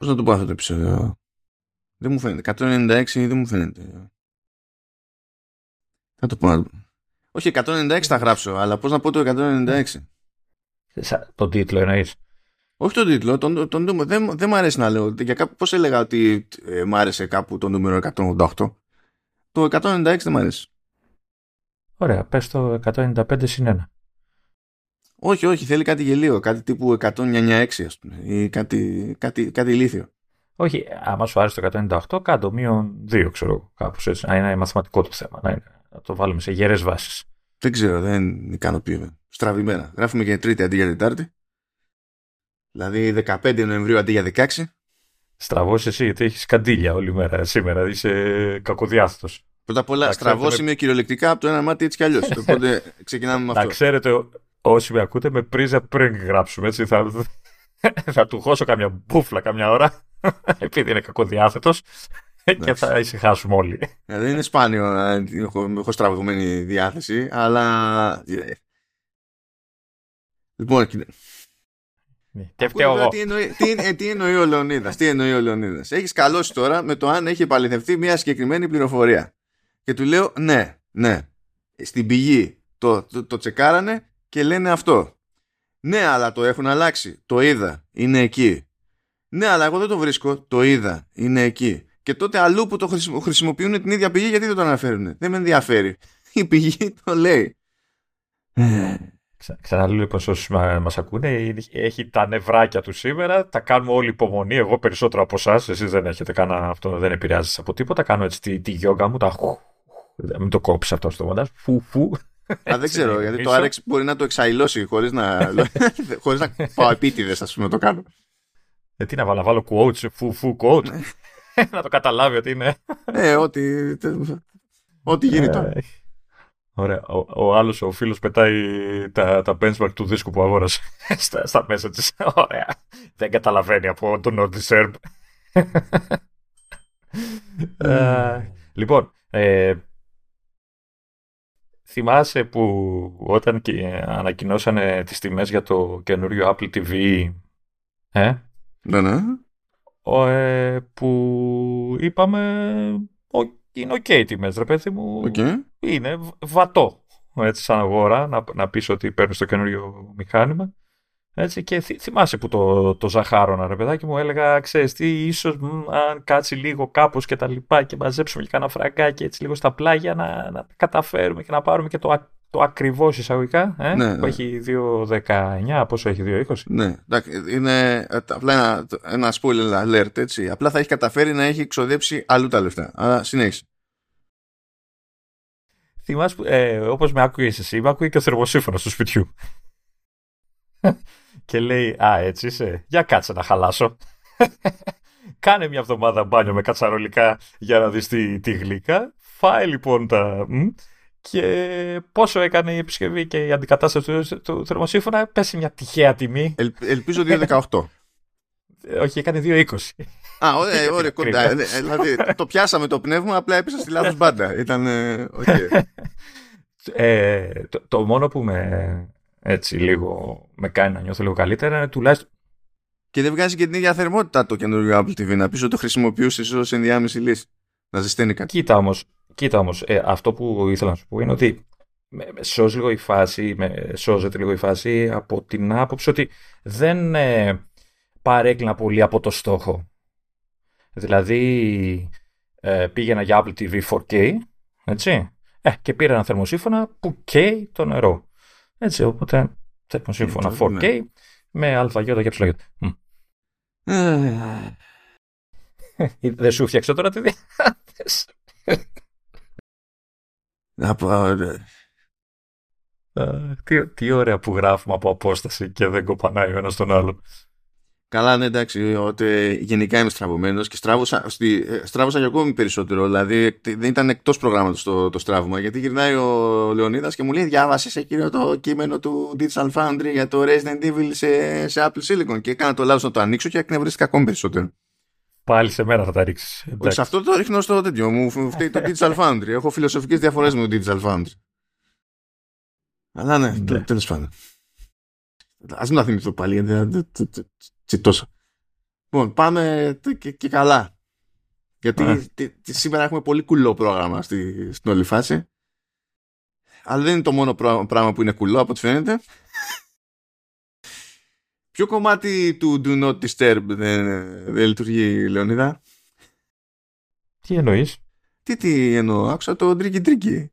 Πώς να το πω αυτό το επεισόδιο; Δεν μου φαίνεται. 196 δεν μου φαίνεται. Θα το πω. Όχι, 196 θα γράψω, αλλά πώς να πω το 196. Τον τίτλο εννοείς. Όχι τον τίτλο, τον, τον, τον, δεν, δεν μου αρέσει να λέω. Για κάπου, πώς έλεγα ότι ε, μου άρεσε κάπου το νούμερο 188. Το 196 δεν μου αρέσει. Ωραία, πες το 195 συν 1. Όχι, όχι, θέλει κάτι γελίο, κάτι τύπου 196 ας πούμε, ή κάτι, κάτι, κάτι ηλίθιο. Όχι, άμα σου άρεσε το 198, κάτω μείον 2, ξέρω, κάπως έτσι, να είναι μαθηματικό το θέμα, να, είναι, να το βάλουμε σε γερές βάσεις. Δεν ξέρω, δεν ικανοποιούμε. Στραβημένα. Γράφουμε και Τρίτη αντί για Τετάρτη. Δηλαδή 15 Νοεμβρίου αντί για 16. Στραβό εσύ, γιατί έχεις καντήλια όλη μέρα σήμερα. Είσαι κακοδιάθετος. Πρώτα απ' όλα, στραβό με... είμαι κυριολεκτικά από το ένα μάτι έτσι κι αλλιώς. Οπότε ξεκινάμε με αυτό. Να ξέρετε, όσοι με ακούτε, με πρίζα πριν γράψουμε. Έτσι, θα, θα του χώσω καμιά μπούφλα καμιά ώρα. Επειδή είναι κακοδιάθετος. και θα ησυχάσουμε όλοι. Ε, δεν είναι σπάνιο να έχω, έχω στραβωμένη διάθεση, αλλά. Ε, λοιπόν, ναι. Και φταίω εγώ. Τι εννοεί, τι, ε, τι εννοεί ο Λεωνίδας. Τι εννοεί ο Λεωνίδας. Έχεις καλώσει τώρα με το αν έχει επαληθευτεί μια συγκεκριμένη πληροφορία. Και του λέω ναι, ναι. Στην πηγή το, το, το τσεκάρανε και λένε αυτό. Ναι, αλλά το έχουν αλλάξει. Το είδα. Είναι εκεί. Ναι, αλλά εγώ δεν το βρίσκω. Το είδα. Είναι εκεί. Και τότε αλλού που το χρησιμοποιούν την ίδια πηγή, γιατί δεν το αναφέρουν; Δεν με ενδιαφέρει. Η πηγή το λέει. Ε. Ξαναλέω λοιπόν σε όσους μα ακούνε, έχει τα νευράκια του σήμερα. Τα κάνουμε όλοι υπομονή. Εγώ περισσότερο από εσάς. Εσείς δεν έχετε κανένα αυτό, δεν επηρεάζει από τίποτα. Κάνω έτσι τη, τη γιόγκα μου. Τα μην το κόψει αυτό στο μοντάζ. Φου, φου. Α, δεν ξέρω, γιατί το Άρεξ μπορεί να το εξαϊλώσει χωρίς να, χωρίς να πάω επίτηδες, ας πούμε, το κάνω. Ε, τι να βάλω, να βάλω quotes, φου, φου, quote. να το καταλάβει ότι είναι. Ε, ό,τι, ό,τι γίνει ε, τώρα. Ωραία. Ο, ο άλλος ο φίλος πετάει τα, τα benchmark του δίσκου που αγόρασε στα, στα μέσα της. Ωραία. Δεν καταλαβαίνει από τον Nordic Serb. uh, λοιπόν, ε, θυμάσαι που όταν και ανακοινώσανε τις τιμές για το καινούριο Apple TV ε, ναι, ναι. Ο, ε, που είπαμε είναι OK okay τιμές ρε παιδί μου okay. είναι βατό έτσι σαν αγορά να, να πεις ότι παίρνεις το καινούριο μηχάνημα έτσι, και θυμάσαι που το, το ζαχάρωνα, ρε παιδάκι μου, έλεγα, ξέρεις τι, ίσως αν κάτσει λίγο κάπως και τα λοιπά και μαζέψουμε και κάνα φραγκάκι έτσι λίγο στα πλάγια να, να καταφέρουμε και να πάρουμε και το, το ακριβώς εισαγωγικά, ε, ναι, που ναι. έχει 2.19, πόσο έχει 2.20. Ναι, είναι απλά ένα, ένα spoiler alert, έτσι. Απλά θα έχει καταφέρει να έχει εξοδέψει αλλού τα λεφτά. Αλλά συνέχισε. Θυμάσαι, ε, όπως με άκουγες εσύ, με άκουγε και ο θερμοσύφωνος του σπιτιού. Και λέει, α, έτσι είσαι, για κάτσε να χαλάσω. Κάνε μια εβδομάδα μπάνιο με κατσαρολικά για να δεις τι, τι γλύκα. Φάει λοιπόν τα... Και πόσο έκανε η επισκευή και η αντικατάσταση του, του θερμοσύφωνα, πέσει μια τυχαία τιμή. Ελ, ελπίζω 2,18. Όχι, έκανε 2,20. Α, ωραία, ωραία κοντά. Ναι, δηλαδή, το πιάσαμε το πνεύμα, απλά έπεσα στη λάθος μπάντα. Ήταν, okay. ε, το, το, μόνο που με, έτσι λίγο, με κάνει να νιώθω λίγο καλύτερα είναι τουλάχιστον και δεν βγάζει και την ίδια θερμότητα το καινούργιο Apple TV. Να πεις ότι το χρησιμοποιούσε ω ενδιάμεση λύση. Να ζεσταίνει κάτι. Κοίτα όμως, Κοίτα όμως, ε, αυτό που ήθελα να σου πω είναι ότι με, σώζει λίγο η φάση, με, σώζεται λίγο η φάση από την άποψη ότι δεν ε, παρέκλεινα πολύ από το στόχο. Δηλαδή ε, πήγαινα για Apple TV 4K, έτσι, ε, και πήρα ένα θερμοσύφωνα που καίει το νερό. Έτσι, οπότε θερμοσύφωνα 4K ναι. με αλφαγιώτα και ψηλαγιώτα. Δεν σου φτιάξω τώρα τη διάθεση. τι, τι ωραία που γράφουμε από απόσταση και δεν κοπανάει ο ένας τον άλλον. Καλά, ναι, εντάξει, ότι γενικά είμαι στραβωμένος και στράβωσα, στη, ε, στράβωσα και ακόμη περισσότερο. Δηλαδή, δεν ήταν εκτός προγράμματος το, το στράβωμα. Γιατί γυρνάει ο Λεωνίδας και μου λέει: Διάβασες εκείνο το κείμενο του Digital Foundry για το Resident Evil σε, σε Apple Silicon. Και έκανα το λάθος να το ανοίξω και εκνευρίστηκα ακόμη περισσότερο. Πάλι σε μένα θα τα ρίξεις. Σε αυτό το ρίχνω στο τέτοιο. Μου φταίει το Digital Foundry. Έχω φιλοσοφικές διαφορές με το Digital Foundry. Αλλά ναι, ναι. τέλος πάντων. Α μην θυμηθώ πάλι, γιατί τσιτώσα. Λοιπόν, πάμε και, και καλά. Γιατί Ναι. τι- τι- σήμερα έχουμε πολύ κουλό πρόγραμμα στη, στην όλη φάση. Αλλά δεν είναι το μόνο πρά- πράγμα που είναι κουλό από ό,τι φαίνεται. Ποιο κομμάτι του Do Not Disturb δεν, δεν λειτουργεί, Λεωνίδα; Τι εννοείς; Τι, τι εννοώ, άκουσα το τρίκι τρίκι.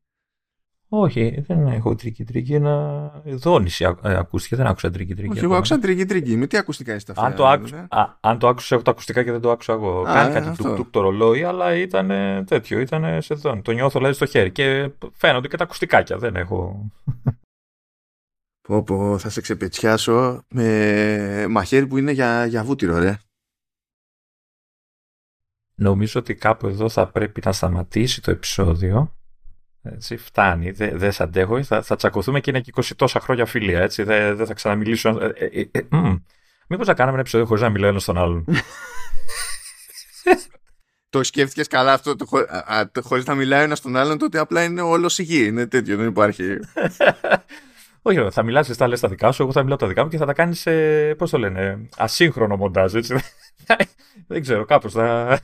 Όχι, δεν έχω τρίκι τρίκι. Ένα δόνηση α- ε, ακούστηκε. Δεν άκουσα τρίκι τρίκι. Όχι, εγώ ακόμα. άκουσα τρίκι τρίκι. Με τι ακουστικά είσαι τα Αν το, άκου... Α, αν το άκουσα, έχω τα ακουστικά και δεν το άκουσα εγώ. Α, Κάνει ε, κάτι αυτό. τουκ τουκ το ρολόι, αλλά ήταν τέτοιο, ήταν σε δόν. Το νιώθω δηλαδή στο χέρι και φαίνονται και τα ακουστικάκια. Δεν έχω. Πω, πω, θα σε ξεπετσιάσω με μαχαίρι που είναι για, για βούτυρο, ρε. Νομίζω ότι κάπου εδώ θα πρέπει να σταματήσει το επεισόδιο. Έτσι, φτάνει, δεν δε σ' αντέχω. Θα, θα τσακωθούμε και είναι και 20 τόσα χρόνια φιλία. Έτσι, δεν δεν θα ξαναμιλήσω. Ε, ε, ε, ε, μμ. Μήπως να κάναμε ένα επεισόδιο χωρίς να μιλάω ένας στον άλλον; Το σκέφτηκες καλά αυτό, το, χω- α, α, το χωρίς να μιλάει ένας στον άλλον, τότε απλά είναι όλος η γη. Είναι τέτοιο, δεν υπάρχει. Όχι, ρε, θα μιλάς εσύ τα λες τα δικά σου, εγώ θα μιλάω τα δικά μου και θα τα κάνεις, ε, πώς το λένε, ασύγχρονο μοντάζ, έτσι. Δεν ξέρω, κάπως θα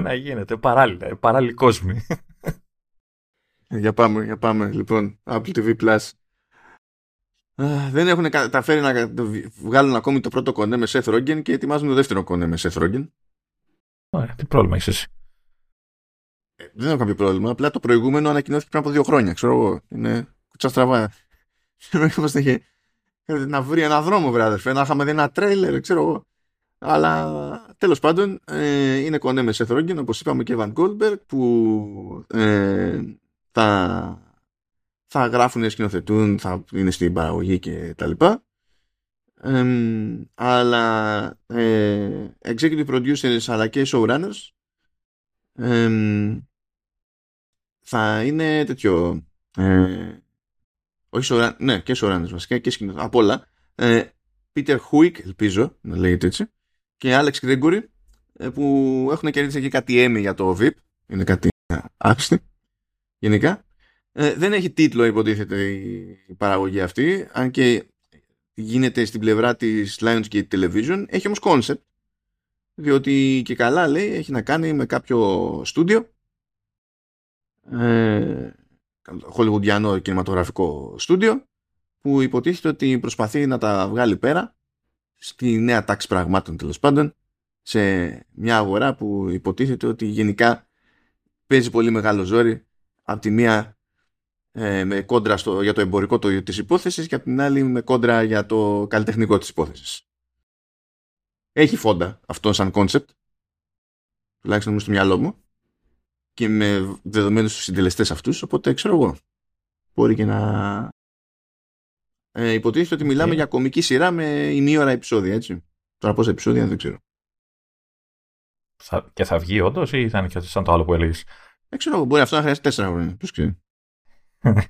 να γίνεται παράλληλα, ε, παράλληλοι κόσμοι. Για πάμε, για πάμε. Λοιπόν, Apple TV Plus. Α, δεν έχουν καταφέρει να κα- το βι- βγάλουν ακόμη το πρώτο κονέ με Seth Rogen και ετοιμάζουν το δεύτερο κονέ με Seth Rogen. Ωραία, τι πρόβλημα έχεις εσύ; Ε, δεν έχω κάποιο πρόβλημα. Απλά το προηγούμενο ανακοινώθηκε πριν από δύο χρόνια. Ξέρω εγώ. Είναι κουτσά στραβά. Είμαστε είχε να βρει ένα δρόμο, βρε αδερφέ. Να είχαμε δει ένα τρέιλερ, ξέρω εγώ. Αλλά τέλος πάντων ε, είναι κονέ με Seth Rogen, όπως είπαμε και Van Goldberg, που ε, θα, θα γράφουν, σκηνοθετούν, θα είναι στην παραγωγή και τα λοιπά. Εμ, αλλά ε, executive producers αλλά και showrunners εμ, θα είναι τέτοιο ε, όχι showrunners, ναι και showrunners βασικά και σκηνοθέτες απ' όλα. Ε, Peter Huick ελπίζω να λέγεται έτσι και Alex Gregory ε, που έχουν κερδίσει και κάτι Emmy για το VIP είναι κάτι άξιτη γενικά ε, δεν έχει τίτλο υποτίθεται η παραγωγή αυτή αν και γίνεται στην πλευρά της Lionsgate Television. Έχει όμως concept διότι και καλά λέει έχει να κάνει με κάποιο στούντιο ε, χολιγουντιανό κινηματογραφικό στούντιο που υποτίθεται ότι προσπαθεί να τα βγάλει πέρα στη νέα τάξη πραγμάτων τέλος πάντων σε μια αγορά που υποτίθεται ότι γενικά παίζει πολύ μεγάλο ζόρι από τη μία ε, με κόντρα στο, για το εμπορικό το, της υπόθεσης και από την άλλη με κόντρα για το καλλιτεχνικό της υπόθεσης. Έχει φόντα αυτό σαν concept τουλάχιστον μου στο μυαλό μου και με δεδομένους τους συντελεστές αυτούς οπότε ξέρω εγώ μπορεί και να ε, υποτίθεται ότι μιλάμε Οκ. για κομική σειρά με ημίωρα επεισόδια έτσι τώρα πόσα επεισόδια δεν ξέρω Θα, και θα βγει όντως ή θα είναι και σαν το άλλο που έλεγες. Δεν ξέρω εγώ μπορεί αυτό να χρειάζεται τέσσερα χρόνια ποιος ξέρει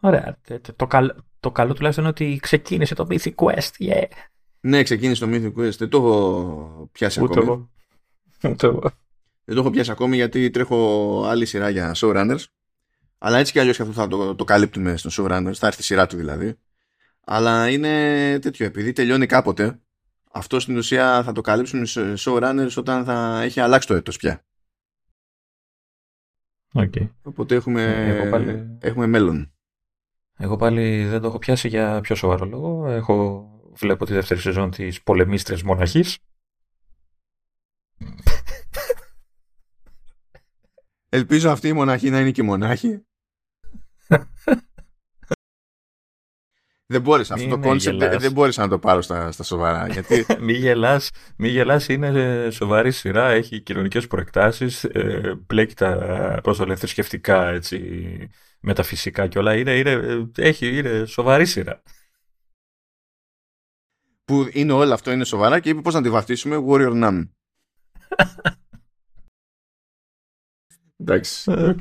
Ωραία. τε- τε- Το, καλ- το καλό τουλάχιστον είναι ότι ξεκίνησε το Mythic Quest. Yeah. ναι ξεκίνησε το Mythic Quest δεν το έχω πιάσει Ούτε ακόμη εγώ. Ούτε εγώ. δεν το έχω πιάσει ακόμη γιατί τρέχω άλλη σειρά για showrunners αλλά έτσι κι αλλιώς και αυτό θα το, το καλύπτουμε στον showrunners θα έρθει η σειρά του δηλαδή αλλά είναι τέτοιο επειδή τελειώνει κάποτε αυτό στην ουσία θα το καλύψουμε σε showrunners όταν θα έχει αλλάξει το έτος πια Οκ. οπότε έχουμε, Ε, εγώ πάλι- έχουμε μέλλον Εγώ πάλι δεν το έχω πιάσει για πιο σοβαρό λόγο. Έχω, βλέπω τη δεύτερη σεζόν της πολεμίστριας μοναχής. Ελπίζω αυτή η μοναχή να είναι και η μονάχη. δεν μπόρεσα. Αυτό το Είναι concept γελάς. δεν, δεν μπόρεσα να το πάρω στα, στα σοβαρά. Γιατί μη γελάς, μη γελάς, είναι σοβαρή σειρά, έχει κοινωνικές προεκτάσεις, ε, μπλέκει τα, πώς το λένε, θρησκευτικά, έτσι, μεταφυσικά και όλα. Είναι, είναι, ε, έχει, είναι σοβαρή σειρά. που είναι όλο αυτό είναι σοβαρά και είπε πώς να τη βαφτίσουμε Warrior Nun. Εντάξει, Ε. οκ.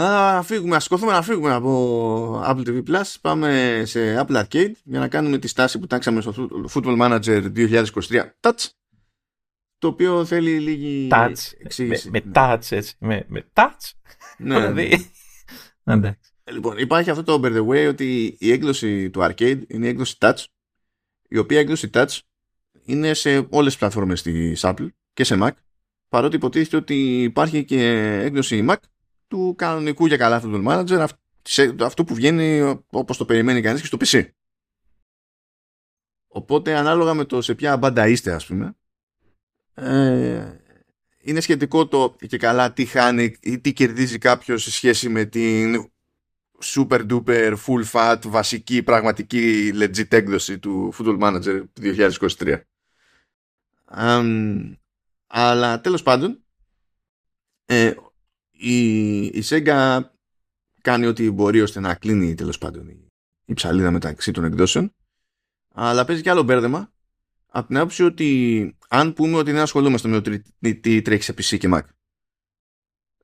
Α, φύγουμε, ας σηκωθούμε να φύγουμε από Apple TV Plus. Πάμε σε Apple Arcade για να κάνουμε τη στάση που τάξαμε στο Football Manager 2023 Touch. Το οποίο θέλει λίγη Touch, με, εξήγηση. με touch, έτσι, με, με touch. Ναι, ναι. Δηλαδή, εντάξει. Λοιπόν, υπάρχει αυτό το over the way ότι η έκδοση του arcade είναι η έκδοση touch η οποία έκδοση touch είναι σε όλες τις πλατφόρμες της Apple και σε Mac παρότι υποτίθεται ότι υπάρχει και έκδοση Mac του κανονικού για καλά Football Manager αυτό που βγαίνει όπως το περιμένει κανείς και στο PC. Οπότε ανάλογα με το σε ποια μπάντα είστε ας πούμε ε, είναι σχετικό το και καλά τι χάνει ή τι κερδίζει κάποιος σε σχέση με την super duper full fat βασική πραγματική legit έκδοση του Football Manager 2023. Um, αλλά τέλος πάντων ε, η, η Sega κάνει ό,τι μπορεί ώστε να κλείνει τέλος πάντων η, η ψαλίδα μεταξύ των εκδόσεων. Αλλά παίζει και άλλο μπέρδεμα από την άποψη ότι αν πούμε ότι δεν ασχολούμαστε με το τι τρέχει σε PC και Mac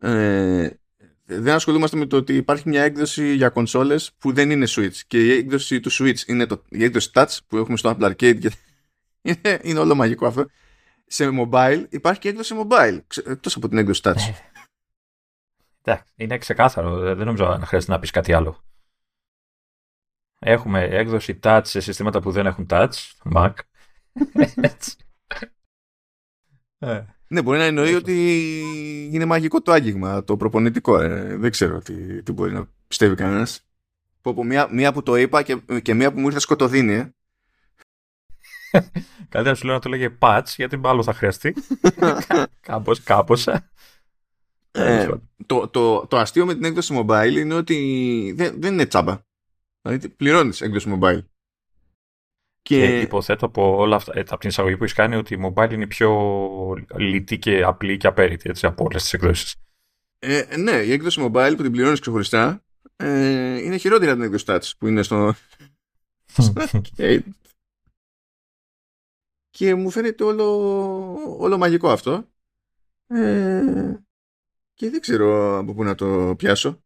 ε, δεν ασχολούμαστε με το ότι υπάρχει μια έκδοση για κονσόλες που δεν είναι Switch. Και η έκδοση του Switch είναι το, η έκδοση Touch που έχουμε στο Apple Arcade και είναι, είναι όλο μαγικό αυτό. Σε mobile υπάρχει και έκδοση mobile εκτός από την έκδοση Touch. Εντάξει, είναι ξεκάθαρο. Δεν νομίζω να χρειάζεται να πεις κάτι άλλο. Έχουμε έκδοση touch σε συστήματα που δεν έχουν touch, Mac. ε. Ναι, μπορεί να εννοεί ότι είναι μαγικό το άγγιγμα, το προπονητικό. Ε. Δεν ξέρω τι, τι μπορεί να πιστεύει κανένας. Μία, μία που το είπα και, και μία που μου ήρθε σκοτωδίνη. Ε. Καλύτερα σου λέω να το λέγε patch, γιατί άλλο θα χρειαστεί. κάπως, κάπως. Ε, το, το, το αστείο με την έκδοση mobile είναι ότι δεν, δεν είναι τσάμπα. Δηλαδή πληρώνεις έκδοση mobile. Και... και υποθέτω από όλα αυτά, ε, από την εισαγωγή που έχεις κάνει, ότι η mobile είναι πιο λιτή και απλή και απέριτη έτσι, από όλες τις εκδόσεις. Ε, ναι, η έκδοση mobile που την πληρώνεις ξεχωριστά ε, είναι χειρότερη από την έκδοση touch που είναι στο. και μου φαίνεται όλο, όλο μαγικό αυτό. Ε, και δεν ξέρω από πού να το πιάσω.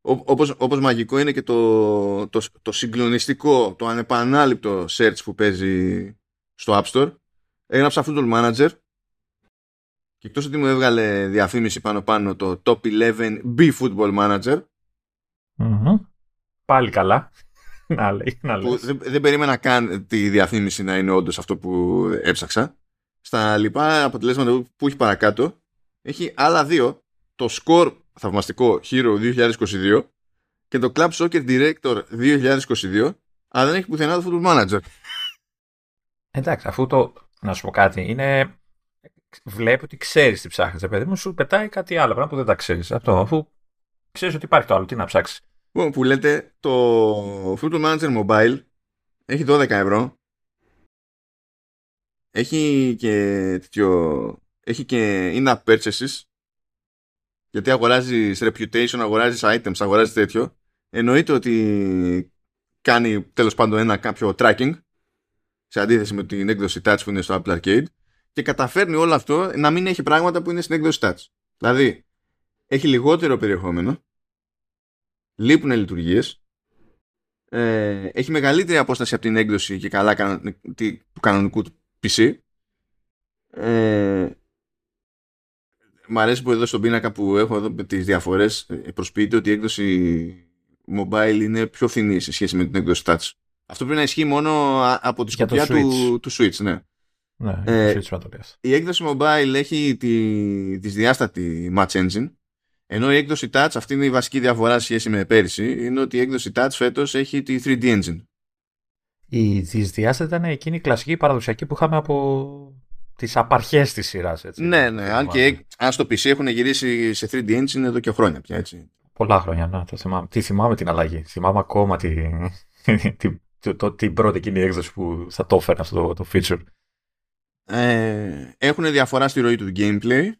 όπως, όπως μαγικό είναι και το, το, το συγκλονιστικό, το ανεπανάληπτο search που παίζει στο App Store. Έγραψα Football Manager και εκτός ότι μου έβγαλε διαφήμιση πάνω πάνω το Top 11 B Football Manager. Πάλι καλά. να λέει, να δεν, δεν περίμενα καν τη διαφήμιση να είναι όντως αυτό που έψαξα. Στα λοιπά αποτελέσματα που έχει παρακάτω έχει άλλα δύο. Το Score θαυμαστικό Hero 2022 και το Club Soccer Director 2022 αλλά δεν έχει πουθενά το Football Manager. Εντάξει, αφού το. Να σου πω κάτι, είναι. Βλέπει ότι ξέρεις τι ψάχνεις, παιδί μου, σου πετάει κάτι άλλο πράγμα που δεν τα ξέρεις. Αυτό, αφού ξέρεις ότι υπάρχει το άλλο, τι να ψάξεις. Λοιπόν, που λέτε, το Football Manager Mobile έχει 12 ευρώ. Έχει και τέτοιο έχει και in-app purchases γιατί αγοράζεις reputation, αγοράζεις items, αγοράζεις τέτοιο εννοείται ότι κάνει τέλος πάντων ένα κάποιο tracking σε αντίθεση με την έκδοση touch που είναι στο Apple Arcade και καταφέρνει όλο αυτό να μην έχει πράγματα που είναι στην έκδοση touch. Δηλαδή, έχει λιγότερο περιεχόμενο, λείπουν λειτουργίες, ε, έχει μεγαλύτερη απόσταση από την έκδοση και καλά του κανονικού του PC, ε, Μ' αρέσει που εδώ στον πίνακα που έχω εδώ με τις διαφορές ε, προσποιείται ότι η έκδοση mobile είναι πιο φθηνή σε σχέση με την έκδοση touch. Αυτό πρέπει να ισχύει μόνο από τη σκοπιά του, του Switch, ναι. Ναι, ε, Switch η έκδοση mobile έχει τη, της διάστατη Match Engine ενώ η έκδοση Touch, αυτή είναι η βασική διαφορά σε σχέση με πέρυσι, είναι ότι η έκδοση Touch φέτος έχει τη 3D Engine. Η δυσδιάστατη ήταν εκείνη η κλασική παραδοσιακή που είχαμε από τις απαρχές της σειράς. Ναι, ναι. Αν και αν στο PC έχουν γυρίσει σε 3D engine εδώ και χρόνια πια, έτσι. Πολλά χρόνια, ναι. Το θυμάμαι. Τι θυμάμαι την αλλαγή. Θυμάμαι ακόμα τη, τη, το, το, την πρώτη εκείνη έκδοση που θα το έφερε αυτό το, το feature. Ε, έχουν διαφορά στη ροή του gameplay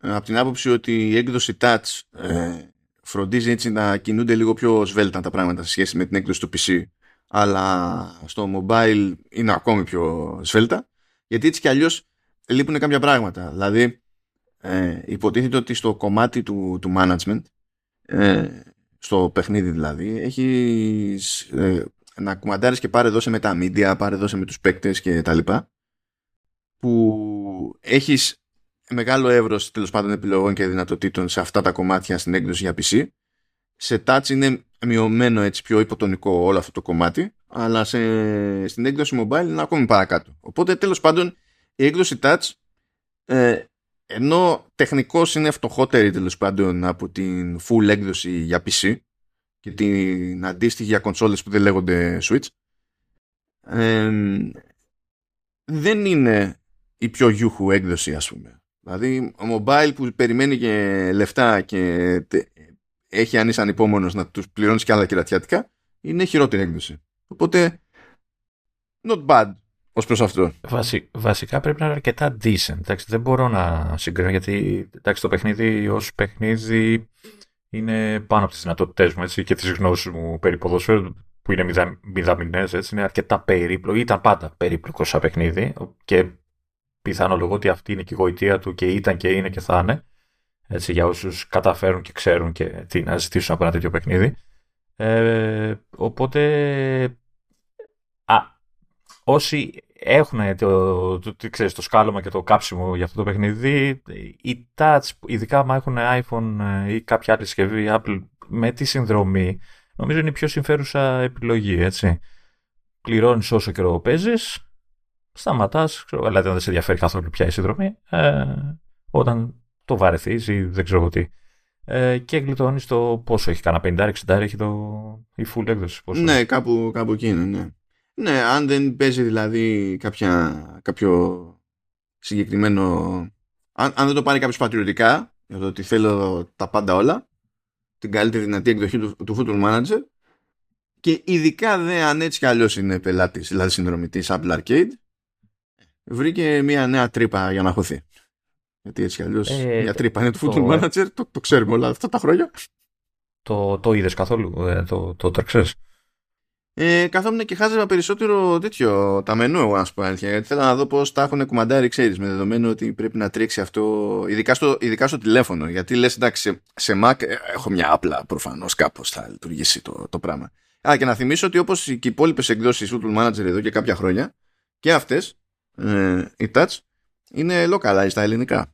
ε, από την άποψη ότι η έκδοση touch ε, φροντίζει έτσι να κινούνται λίγο πιο σβέλτα τα πράγματα σε σχέση με την έκδοση του PC αλλά στο mobile είναι ακόμη πιο σβέλτα γιατί έτσι κι αλλιώς λείπουν κάποια πράγματα. Δηλαδή, ε, υποτίθεται ότι στο κομμάτι του, του management, ε, στο παιχνίδι δηλαδή, έχεις ε, να κουμαντάρεις και πάρε δώσε με τα media, πάρε δώσε με τους παίκτες και τα λοιπά, που έχεις μεγάλο εύρος τέλος πάντων επιλογών και δυνατοτήτων σε αυτά τα κομμάτια στην έκδοση για PC. Σε touch είναι μειωμένο έτσι πιο υποτονικό όλο αυτό το κομμάτι, αλλά σε, στην έκδοση mobile είναι ακόμη παρακάτω. Οπότε τέλος πάντων η έκδοση touch ε, ενώ τεχνικώς είναι φτωχότερη τέλος πάντων από την full έκδοση για PC και την αντίστοιχη για κονσόλες που δεν λέγονται Switch ε, δεν είναι η πιο γιούχου έκδοση ας πούμε. Δηλαδή ο mobile που περιμένει και λεφτά και έχει αν είσαι ανυπόμονος να τους πληρώνεις και άλλα κερατιάτικα είναι χειρότερη έκδοση. Οπότε not bad ως προς αυτό. Βασι, βασικά πρέπει να είναι αρκετά decent. Εντάξει, δεν μπορώ να συγκρίνω γιατί εντάξει, το παιχνίδι ως παιχνίδι είναι πάνω από τις δυνατότητές μου έτσι, και τις γνώσεις μου περί ποδοσφαίρου που είναι μηδα, μηδαμινές, έτσι, είναι αρκετά περίπλοκο, ήταν πάντα περίπλοκο σαν παιχνίδι και πιθανολογώ ότι αυτή είναι και η γοητεία του και ήταν και είναι και θα είναι έτσι, για όσους καταφέρουν και ξέρουν και τι να ζητήσουν από ένα τέτοιο παιχνίδι. Ε, οπότε, α, όσοι έχουν το, το, το, ξέρεις, το σκάλωμα και το κάψιμο για αυτό το παιχνίδι, οι touch, ειδικά αν έχουν iPhone ε, ή κάποια άλλη συσκευή Apple με τη συνδρομή, νομίζω είναι η πιο συμφέρουσα επιλογή, έτσι. Πληρώνεις όσο καιρό παίζεις, σταματάς, δηλαδή δεν σε ενδιαφέρει καθόλου πια η συνδρομή, ε, όταν το βαρεθείς ή δεν ξέρω τι. Ε, και γλιτώνεις το πόσο έχει, κανένα 50-60 έχει το, η full έκδοση. Πόσο. Ναι, κάπου, κάπου εκεί είναι, ναι. Ναι, αν δεν παίζει δηλαδή κάποια, κάποιο συγκεκριμένο... Αν, αν δεν το πάρει κάποιος πατριωτικά, για το ότι θέλω τα πάντα όλα, την καλύτερη δυνατή εκδοχή του, του Football Manager, και ειδικά δε αν έτσι κι αλλιώς είναι πελάτης, δηλαδή συνδρομητής Apple Arcade, βρήκε μια νέα τρύπα για να χωθεί. Γιατί έτσι κι αλλιώς ε, μια τρύπα είναι του Football Manager, το, το ξέρουμε όλα αυτά τα χρόνια. Το, το είδες καθόλου, ε, το, το τρεξές. Ε, καθόμουν και χάζευα περισσότερο τέτοιο τα μενού, εγώ να σου πω αλήθεια. Γιατί θέλω να δω πώς τα έχουν κουμαντάρει, ξέρεις, με δεδομένο ότι πρέπει να τρέξει αυτό, ειδικά στο, ειδικά στο τηλέφωνο. Γιατί λες, εντάξει, σε, σε Mac ε, έχω μια απλά προφανώς κάπως θα λειτουργήσει το, το πράγμα. Α, και να θυμίσω ότι όπως και οι υπόλοιπες εκδόσεις Football Manager εδώ και κάποια χρόνια, και αυτές, ε, οι Touch, είναι localized στα ελληνικά.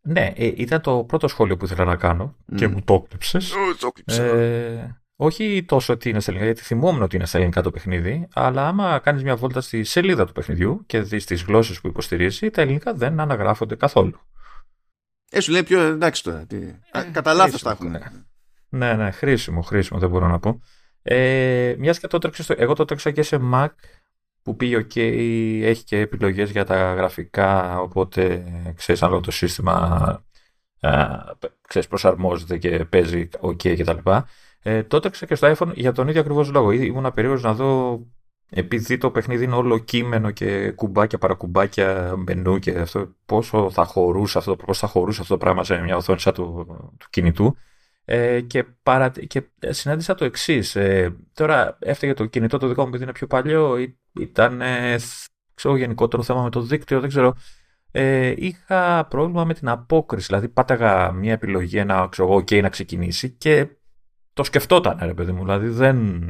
Ναι, ε, ήταν το πρώτο σχόλιο που ήθελα να κάνω και μου το έκλεψες. Ε, όχι τόσο ότι είναι στα ελληνικά, γιατί θυμόμουν ότι είναι στα ελληνικά το παιχνίδι, αλλά άμα κάνεις μια βόλτα στη σελίδα του παιχνιδιού και δεις τις γλώσσες που υποστηρίζει, τα ελληνικά δεν αναγράφονται καθόλου. Ε, σου λέει πιο εντάξει τώρα. Τι... Ε, Κατά λάθος τα έχουν. Ναι. ναι, ναι, χρήσιμο, χρήσιμο, δεν μπορώ να πω. Ε, Μιας και το τρέξα στο... Εγώ το τρέξα και σε Mac που πήγε OK, έχει και επιλογές για τα γραφικά, οπότε ξέρεις αν το σύστημα ε, ξέρεις, προσαρμόζεται και παίζει OK κτλ. Ε, τότε και στο iPhone για τον ίδιο ακριβώς λόγο. Ήμουν περίεργος να δω, επειδή το παιχνίδι είναι όλο κείμενο και κουμπάκια, παρακουμπάκια, μενού και αυτό, πόσο θα χωρούσε αυτό, πώς θα χωρούσε αυτό το πράγμα σε μια οθόνη σαν του, του κινητού. Ε, και, παρα... και συνάντησα το εξής. Ε, τώρα έφταιγε το κινητό το δικό μου επειδή είναι πιο παλιό, ή, ήταν ε, ξέρω, γενικότερο θέμα με το δίκτυο, δεν ξέρω. Ε, είχα πρόβλημα με την απόκριση. Δηλαδή, πάταγα μια επιλογή, ένα ξέρω, OK να ξεκινήσει και το σκεφτόταν, ρε παιδί μου. Δηλαδή, δεν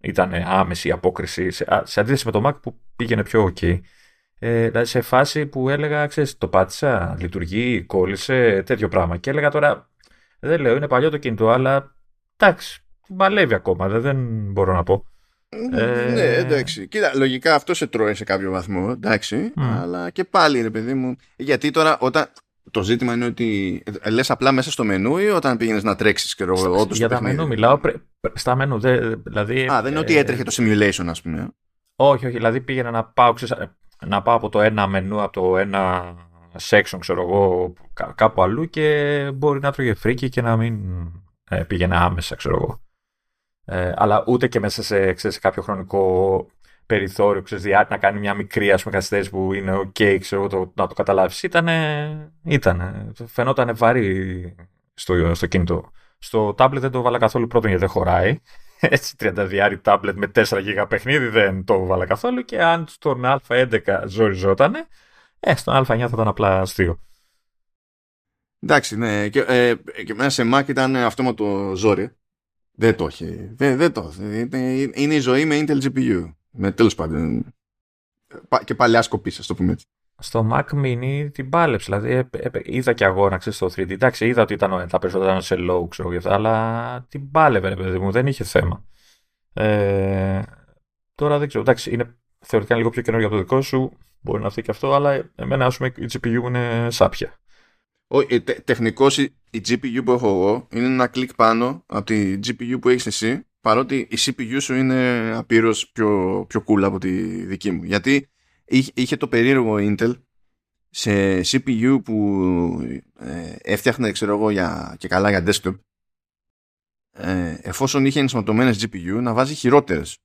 ήταν άμεση η απόκριση σε, σε αντίθεση με το Mac που πήγαινε πιο OK. Ε, δηλαδή σε φάση που έλεγα, ξέρεις, το πάτησα, λειτουργεί, κόλλησε, τέτοιο πράγμα. Και έλεγα τώρα, δεν λέω, είναι παλιό το κινητό, αλλά εντάξει, παλεύει ακόμα, δεν, δεν μπορώ να πω. Ε... Ναι, εντάξει. Κοίτα, λογικά αυτό σε τρώει σε κάποιο βαθμό, εντάξει, αλλά και πάλι ρε παιδί μου. Γιατί τώρα όταν. Το ζήτημα είναι ότι λες απλά μέσα στο μενού ή όταν πήγαινες να τρέξεις και εγώ. Για τα μενού μιλάω. Στα μενού. Δε, δηλαδή, Α, δεν είναι ότι ε, έτρεχε το simulation, ας πούμε. Όχι, όχι. Δηλαδή πήγαινα να πάω, ξέρεις, να πάω από το ένα μενού, από το ένα section, ξέρω εγώ, κάπου αλλού και μπορεί να τρώγε φρίκι και να μην ε, πήγαινε άμεσα, ξέρω εγώ. Ε, αλλά ούτε και μέσα σε, ξέρεις, κάποιο χρονικό περιθώριο, ξέρεις, να κάνει μια μικρή ας πούμε, καθυστέρηση που είναι ok, ξέρω, το, να το καταλάβεις. Ήτανε, ήτανε. Φαινόταν βαρύ στο, στο κινητό. Στο tablet δεν το βάλα καθόλου πρώτον γιατί δεν χωράει. Έτσι, 32 tablet με 4 GB παιχνίδι δεν το βάλα καθόλου και αν στον Α11 ζοριζότανε, ε, στον Α9 θα ήταν απλά αστείο. Εντάξει, ναι. Και, ε, και μέσα σε Mac ήταν αυτό με το ζόρι. Δεν το έχει. Δεν, δεν το Είναι η ζωή με Intel GPU. Με τέλος πάντων. Και παλιά σκοπή, ας το πούμε έτσι. Στο Mac Mini την πάλεψε. Δηλαδή ε, ε, είδα και αγώνα ξέρεις, στο 3D. Εντάξει, είδα ότι ήταν, τα περισσότερα ήταν σε low, ξέρω, αλλά την πάλευε, παιδί μου. Δεν είχε θέμα. Ε, Τώρα δεν ξέρω. Εντάξει, είναι θεωρητικά λίγο πιο καινούργιο από το δικό σου. Μπορεί να έρθει και αυτό, αλλά εμένα ας πούμε η GPU είναι σάπια. Ο, τε, τεχνικώς η, η GPU που έχω εγώ είναι ένα κλικ πάνω από τη GPU που έχεις εσύ παρότι η CPU σου είναι απείρως πιο, πιο cool από τη δική μου. Γιατί είχε το περίεργο Intel σε CPU που ε, έφτιαχνε ξέρω εγώ για, και καλά για desktop ε, εφόσον είχε ενσωματωμένες GPU να βάζει χειρότερες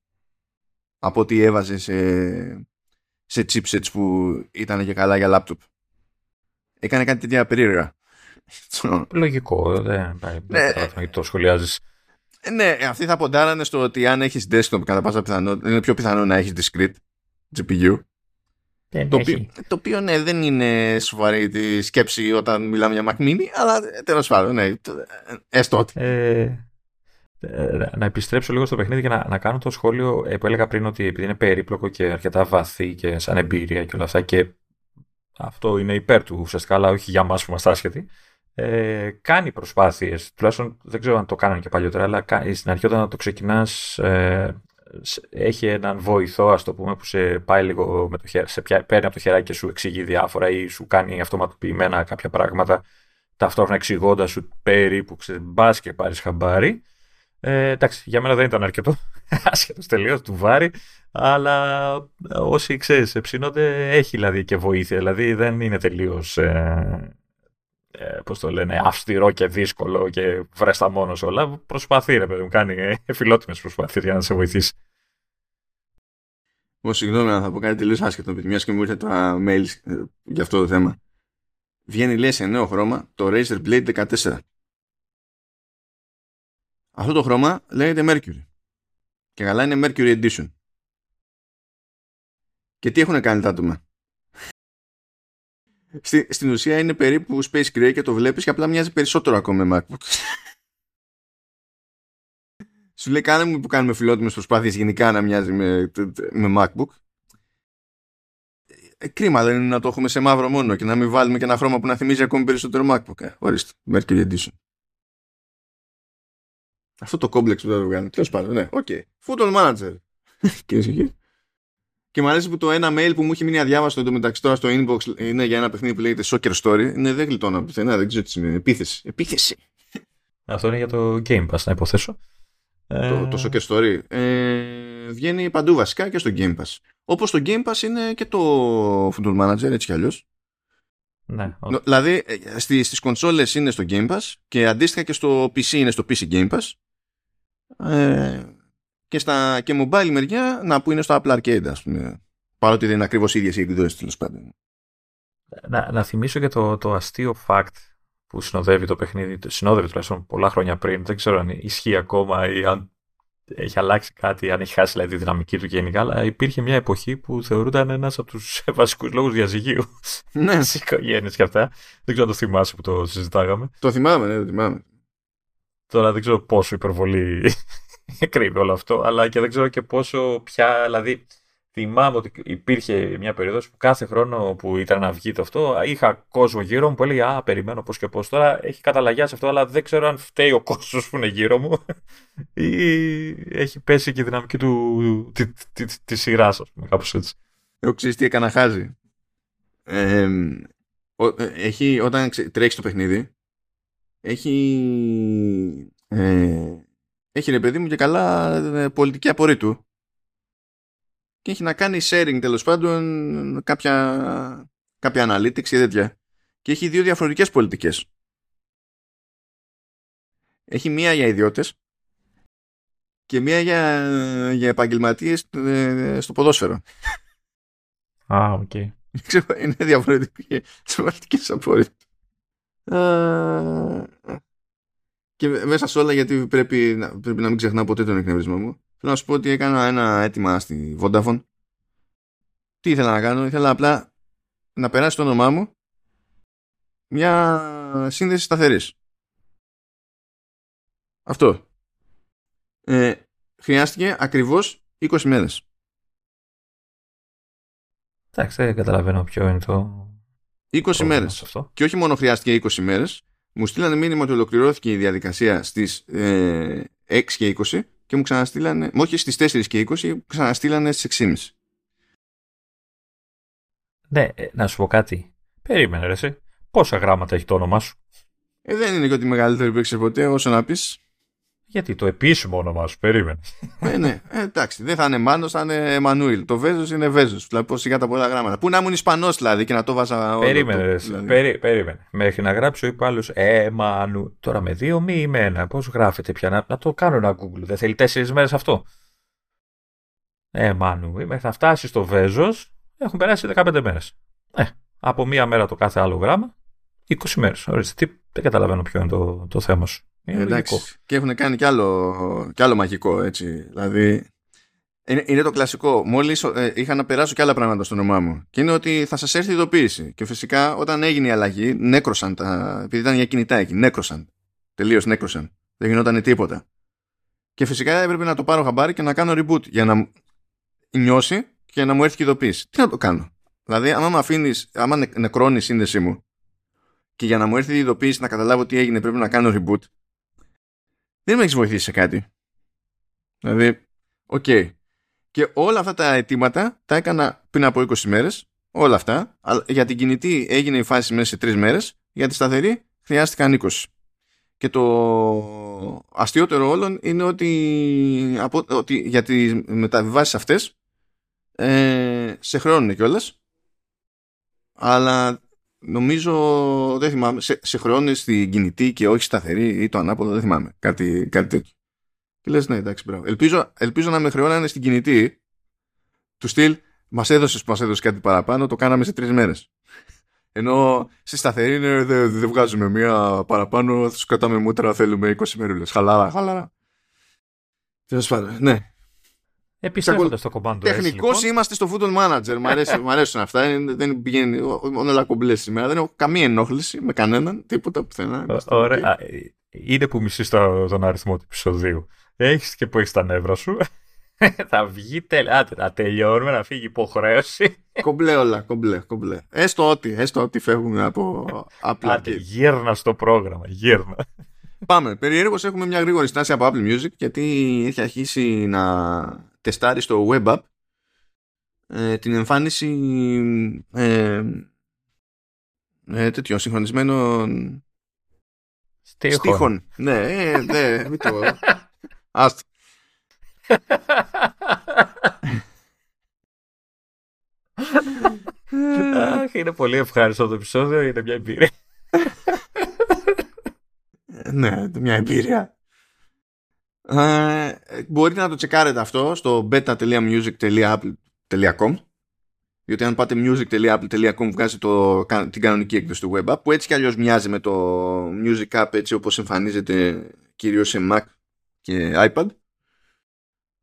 από ό,τι έβαζε σε, σε chipsets που ήταν και καλά για laptop. Έκανε κάτι τέτοια περίεργα. Λογικό, δεν ναι, το σχολιάζεις. Ε, ναι, αυτοί θα ποντάρανε στο ότι αν έχεις desktop κατά πάσα πιθανότητα είναι πιο πιθανό να έχεις discrete GPU το, οποίο, το οποίο ναι, δεν είναι σοβαρή τη σκέψη όταν μιλάμε για Mac Mini, αλλά τέλος πάντων, ναι, έστω ε, ε, να επιστρέψω λίγο στο παιχνίδι και να, να κάνω το σχόλιο ε, που έλεγα πριν ότι επειδή είναι περίπλοκο και αρκετά βαθύ και σαν εμπειρία και όλα αυτά και αυτό είναι υπέρ του ουσιαστικά, αλλά όχι για εμά που είμαστε άσχετοι. Ε, κάνει προσπάθειες, τουλάχιστον δεν ξέρω αν το κάνανε και παλιότερα, αλλά στην αρχή όταν το ξεκινάς ε, έχει έναν βοηθό, ας το πούμε, που σε πάει λίγο με το χέρι, σε παίρνει από το χεράκι και σου εξηγεί διάφορα ή σου κάνει αυτοματοποιημένα κάποια πράγματα, ταυτόχρονα εξηγώντας σου περίπου μπας και πάρεις χαμπάρι. Ε, εντάξει, για μένα δεν ήταν αρκετό, άσχετος τελείως του βάρη, αλλά όσοι ξέρεις, ψήνονται, έχει δηλαδή και βοήθεια. Δηλαδή δεν είναι τελείως. Ε, ε, πώς το λένε, αυστηρό και δύσκολο και βρέστα μόνος όλα. Προσπαθεί ρε παιδί μου, κάνει ε, φιλότιμες προσπάθειες για να σε βοηθήσει. Ω συγγνώμη, θα πω κάτι τελείως άσχετο, μιας και μου ήρθε το mail ε, για αυτό το θέμα. Βγαίνει, λέει, σε νέο χρώμα το Razer Blade 14. Αυτό το χρώμα λέγεται Mercury. Και καλά είναι Mercury Edition. Και τι έχουν κάνει τα άτομα; Στη, στην ουσία είναι περίπου Space Gray και το βλέπεις και απλά μοιάζει περισσότερο ακόμα με MacBook. Σου λέει κάνε μου που κάνουμε φιλότιμες προσπάθειες γενικά να μοιάζει με, με MacBook. Ε, κρίμα δεν είναι να το έχουμε σε μαύρο μόνο και να μην βάλουμε και ένα χρώμα που να θυμίζει ακόμη περισσότερο MacBook. Ε, ορίστε, Mercury Edition. Αυτό το complex που θα το κάνει. Τέλος πάντων, ναι, OK. Okay. Football Manager. Κυρίες και κύριοι. Και μου αρέσει που το ένα mail που μου έχει μείνει αδιάβαστο εντωμεταξύ τώρα στο inbox είναι για ένα παιχνίδι που λέγεται Soccer Story. Είναι δεν γλιτώνω πουθενά, δεν ξέρω τι σημαίνει. Επίθεση. Επίθεση. Αυτό είναι για το Game Pass, να υποθέσω. Το, το Soccer Story. Ε, βγαίνει παντού βασικά και στο Game Pass. Όπως το Game Pass είναι και το Football Manager, έτσι κι αλλιώς. Ναι, δηλαδή ε, στις, στις κονσόλες είναι στο Game Pass και αντίστοιχα και στο PC είναι στο PC Game Pass. Ε, και, στα, και mobile μεριά να που είναι στο Apple Arcade ας πούμε παρότι δεν είναι ακριβώς ίδιες οι εκδόσεις τέλος πάντων να, να θυμίσω και το, το αστείο fact που συνοδεύει το παιχνίδι συνόδευε τουλάχιστον πολλά χρόνια πριν δεν ξέρω αν ισχύει ακόμα ή αν έχει αλλάξει κάτι, αν έχει χάσει δηλαδή, τη δυναμική του γενικά, αλλά υπήρχε μια εποχή που θεωρούταν ένας από τους βασικούς λόγους διαζυγίου ναι. στις οικογένειες και αυτά. Δεν ξέρω αν το θυμάσαι που το συζητάγαμε. Το θυμάμαι, ναι, το θυμάμαι. Τώρα δεν ξέρω πόσο υπερβολή κρύβει όλο αυτό, αλλά και δεν ξέρω και πόσο πια, δηλαδή θυμάμαι ότι υπήρχε μια περίοδος που κάθε χρόνο που ήταν να βγει το αυτό, είχα κόσμο γύρω μου που έλεγε «Α, περιμένω πώς και πώς». Τώρα έχει καταλαγιάσει αυτό, αλλά δεν ξέρω αν φταίει ο κόσμος που είναι γύρω μου ή έχει πέσει και η δυναμική του, τη, τη, τη, της σειράς, ας πούμε, κάπως έτσι. Εγώ ξέρεις τι έκανα χάζι. Ε, έχει, όταν τρέχεις το παιχνίδι, έχει ε, έχει ρε παιδί μου και καλά ε, πολιτική απορρίτου και έχει να κάνει sharing τέλος πάντων κάποια, κάποια analytics και τέτοια και έχει δύο διαφορετικές πολιτικές έχει μία για ιδιώτες και μία για, για επαγγελματίες ε, στο ποδόσφαιρο Α, OK. Okay. Είναι διαφορετικές πολιτικές απορρήτου και μέσα σε όλα, γιατί πρέπει, πρέπει να μην ξεχνάω ποτέ τον εκνευρισμό μου, θέλω να σου πω ότι έκανα ένα αίτημα στη Vodafone. Τι ήθελα να κάνω, ήθελα απλά να περάσει το όνομά μου μια σύνδεση σταθερής. Αυτό. Ε, χρειάστηκε ακριβώς 20 μέρες. Εντάξει, δεν καταλαβαίνω ποιο είναι το... 20 μέρες. Και όχι μόνο χρειάστηκε 20 μέρες, μου στείλανε μήνυμα ότι ολοκληρώθηκε η διαδικασία στις ε, 6 και 20 και μου ξαναστήλανε, όχι στις 4 και 20, μου ξαναστήλανε στις 6.30. Ναι, ε, να σου πω κάτι. Περίμενε ρε εσύ. Πόσα γράμματα έχει το όνομά σου; Ε, δεν είναι και ότι μεγαλύτερη που έξερε ποτέ, όσο να πεις. Γιατί το επίσημο όνομά σου, περίμενε. Ε, ναι, ε, εντάξει, δεν θα είναι Μάνος, θα είναι Εμμανουήλ. Το Βέζος είναι Βέζος. Δηλαδή, πώς σιγά τα πολλά γράμματα. Πού να ήμουν Ισπανός δηλαδή και να το βάζα. Περίμενε, το, δηλαδή. περί, περίμενε. Μέχρι να γράψει ο είπε άλλο Εμμανου. Τώρα με δύο μη ή με ένα. Πώς γράφεται πια, να, να, το κάνω ένα Google. Δεν θέλει τέσσερις μέρες αυτό. Εμμανου. Μέχρι να φτάσεις στο Βέζος έχουν περάσει 15 μέρες. Ε, από μία μέρα το κάθε άλλο γράμμα, 20 μέρες. Ορίστε, δεν καταλαβαίνω ποιο είναι το, το θέμα σου. Είναι Εντάξει. Και έχουν κάνει κι άλλο, κι άλλο μαγικό, έτσι. Δηλαδή, είναι, είναι το κλασικό. Μόλις ε, είχα να περάσω κι άλλα πράγματα στο όνομά μου. Και είναι ότι θα σας έρθει ειδοποίηση. Και φυσικά όταν έγινε η αλλαγή, νέκρωσαν τα. Επειδή ήταν για κινητά εκεί, νέκρωσαν. Τελείως νέκρωσαν. Δεν γινόταν τίποτα. Και φυσικά έπρεπε να το πάρω χαμπάρι και να κάνω reboot για να νιώσει και να μου έρθει και ειδοποίηση. Τι να το κάνω; Δηλαδή, άμα με αφήνεις, άμα νεκρώνεις η σύνδεσή μου και για να μου έρθει η ειδοποίηση να καταλάβω τι έγινε πρέπει να κάνω reboot, δεν με έχεις βοηθήσει σε κάτι. Δηλαδή, OK. Okay. Και όλα αυτά τα αιτήματα τα έκανα πριν από 20 μέρες. Όλα αυτά. Για την κινητή έγινε η φάση μέσα σε 3 μέρες. Για τη σταθερή χρειάστηκαν 20. Και το αστείωτερο όλων είναι ότι, από, ότι για τις μεταβιβάσεις αυτές ε, σε χρεώνουν κιόλας. Αλλά νομίζω, δεν θυμάμαι, σε, σε χρεώνει στην κινητή και όχι σταθερή ή το ανάποδο, δεν θυμάμαι. Κάτι, κάτι τέτοιο. Και λες, ναι, εντάξει, μπράβο. Ελπίζω, ελπίζω να με χρεώνανε στην κινητή του στυλ, μας έδωσες που μας έδωσες κάτι παραπάνω, το κάναμε σε τρεις μέρες. Ενώ στη σταθερή είναι, δεν δε βγάζουμε μία παραπάνω, θα σου κρατάμε μούτρα, θέλουμε 20 μέρε. Χαλάρα, χαλάρα. Τέλος πάντων, ναι. Επιστρέφοντας στο command Τεχνικώ λοιπόν. είμαστε στο football manager. Μ' αρέσει, μ αρέσουν αυτά. Δεν πηγαίνει όλα κομπλές σήμερα. Δεν έχω καμία ενόχληση με κανέναν. Τίποτα πουθενά. Ωραία. Είναι που μισείς τον αριθμό του επεισοδίου. Έχεις και που έχει τα νεύρα σου. θα βγει τελικά. να τελειώνουμε, να φύγει υποχρέωση. κομπλέ όλα, κομπλέ, κομπλέ. Έστω ότι, έστω ότι φεύγουμε από απλά. Άντε, γύρνα στο πρόγραμμα, γύρνα. Πάμε. Περιέργως έχουμε μια γρήγορη στάση από Apple Music γιατί έχει αρχίσει να τεστάρει στο web app ε, την εμφάνιση ε, ε, τέτοιων συγχρονισμένων στίχων. στίχων. Ναι, ε, ναι, μην το... Άστο. είναι πολύ ευχάριστο το επεισόδιο, είναι μια εμπειρία. ναι, μια εμπειρία. Ε, μπορείτε να το τσεκάρετε αυτό στο beta.music.apple.com διότι αν πάτε music.apple.com βγάζει το, την κανονική έκδοση του web app που έτσι κι αλλιώς μοιάζει με το music app έτσι όπως εμφανίζεται κυρίως σε Mac και iPad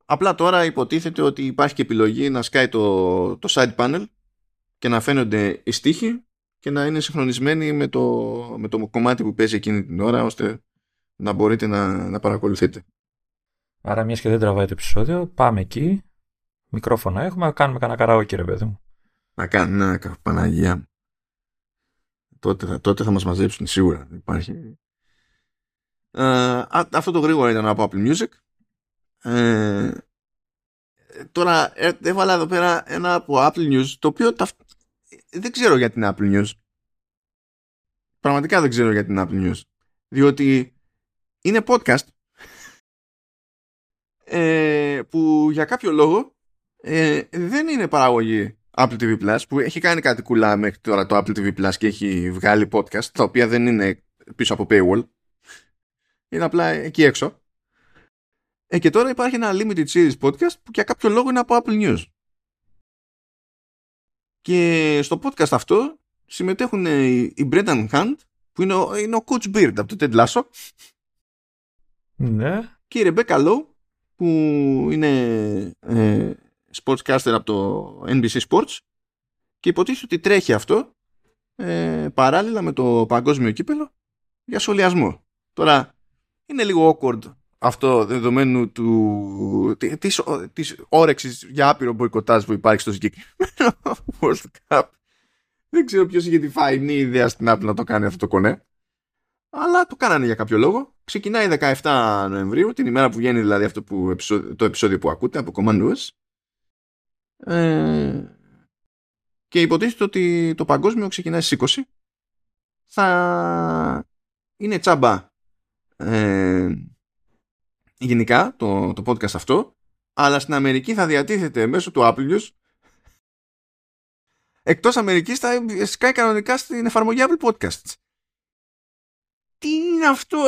απλά τώρα υποτίθεται ότι υπάρχει και επιλογή να σκάει το, το side panel και να φαίνονται οι στίχοι και να είναι συγχρονισμένοι με το, με το κομμάτι που παίζει εκείνη την ώρα ώστε να μπορείτε να, να παρακολουθείτε. Άρα, μια και δεν τραβάει το επεισόδιο, πάμε εκεί. Μικρόφωνα έχουμε, να κάνουμε κανένα καράοκι, ρε παιδί μου. Να κάνουμε ένα Παναγία. Τότε, τότε θα μας μαζέψουν σίγουρα. Υπάρχει. Ε, αυτό το γρήγορο ήταν από Apple Music. Ε, τώρα ε, έβαλα εδώ πέρα ένα από Apple News το οποίο τα, δεν ξέρω για την Apple News. Πραγματικά δεν ξέρω για την Apple News. Διότι είναι podcast ε, που για κάποιο λόγο ε, δεν είναι παραγωγή Apple TV Plus που έχει κάνει κάτι κουλά μέχρι τώρα το Apple TV Plus και έχει βγάλει podcast τα οποία δεν είναι πίσω από paywall. Είναι απλά εκεί έξω. Ε, και τώρα υπάρχει ένα limited series podcast που για κάποιο λόγο είναι από Apple News. Και στο podcast αυτό συμμετέχουν οι Brendan Hunt που είναι ο, είναι ο Coach Beard από το Ted Lasso. Ναι. και η Rebecca Lowe που είναι ε, sportscaster από το NBC Sports και υποτίθεται ότι τρέχει αυτό ε, παράλληλα με το παγκόσμιο κύπελο για σχολιασμό. Τώρα είναι λίγο awkward αυτό δεδομένου του, της, της όρεξης για άπειρο μποϊκοτάζ που υπάρχει στο συγκεκριμένο World Cup. Δεν ξέρω ποιος είχε τη φαϊνή ιδέα στην Apple να το κάνει αυτό το κονέ. Αλλά το κάνανε για κάποιο λόγο. Ξεκινάει 17 Νοεμβρίου, την ημέρα που βγαίνει δηλαδή αυτό που, το επεισόδιο που ακούτε από Command OS. Ε, και υποτίθεται ότι το παγκόσμιο ξεκινάει στις 20. Θα είναι τσάμπα ε, γενικά το, το podcast αυτό, αλλά στην Αμερική θα διατίθεται μέσω του Apple News εκτός Αμερικής θα σκάει κανονικά στην εφαρμογή Apple Podcasts. Τι είναι αυτό,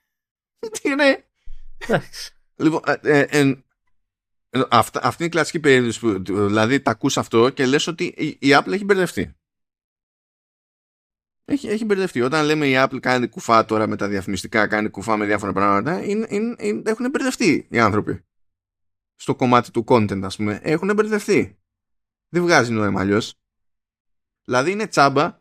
τι είναι; λοιπόν, ε, ε, αυτή, αυτή είναι η κλασική περίπτωση που δηλαδή τα ακούς αυτό και λες ότι η, η Apple έχει μπερδευτεί. Έχει, έχει μπερδευτεί. Όταν λέμε η Apple κάνει κουφά τώρα με τα διαφημιστικά, κάνει κουφά με διάφορα πράγματα, είναι, είναι, είναι, έχουν μπερδευτεί οι άνθρωποι. Στο κομμάτι του content, ας πούμε. Έχουν μπερδευτεί. Δεν βγάζει νόημα αλλιώς. Δηλαδή είναι τσάμπα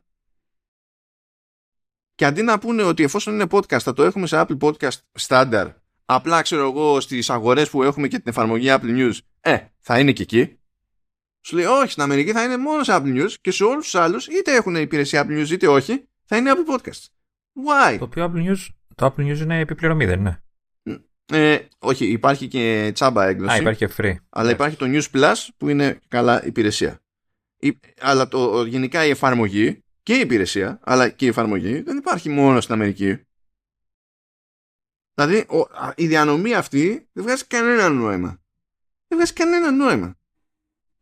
και αντί να πούνε ότι εφόσον είναι podcast θα το έχουμε σε Apple Podcast Standard απλά ξέρω εγώ στις αγορές που έχουμε και την εφαρμογή Apple News ε, θα είναι και εκεί σου λέει όχι, στην Αμερική θα είναι μόνο σε Apple News και σε όλους τους άλλους, είτε έχουν υπηρεσία Apple News είτε όχι, θα είναι Apple Podcast. Why? Το οποίο Apple News, το Apple News είναι επιπληρωμή, δεν είναι; Ε, όχι, υπάρχει και τσάμπα έκδοση. Α, υπάρχει και free. Αλλά υπάρχει το News Plus που είναι καλά υπηρεσία. Η, αλλά το, γενικά η εφαρμογή και η υπηρεσία, αλλά και η εφαρμογή δεν υπάρχει μόνο στην Αμερική. Δηλαδή η διανομή αυτή δεν βγάζει κανένα νόημα. Δεν βγάζει κανένα νόημα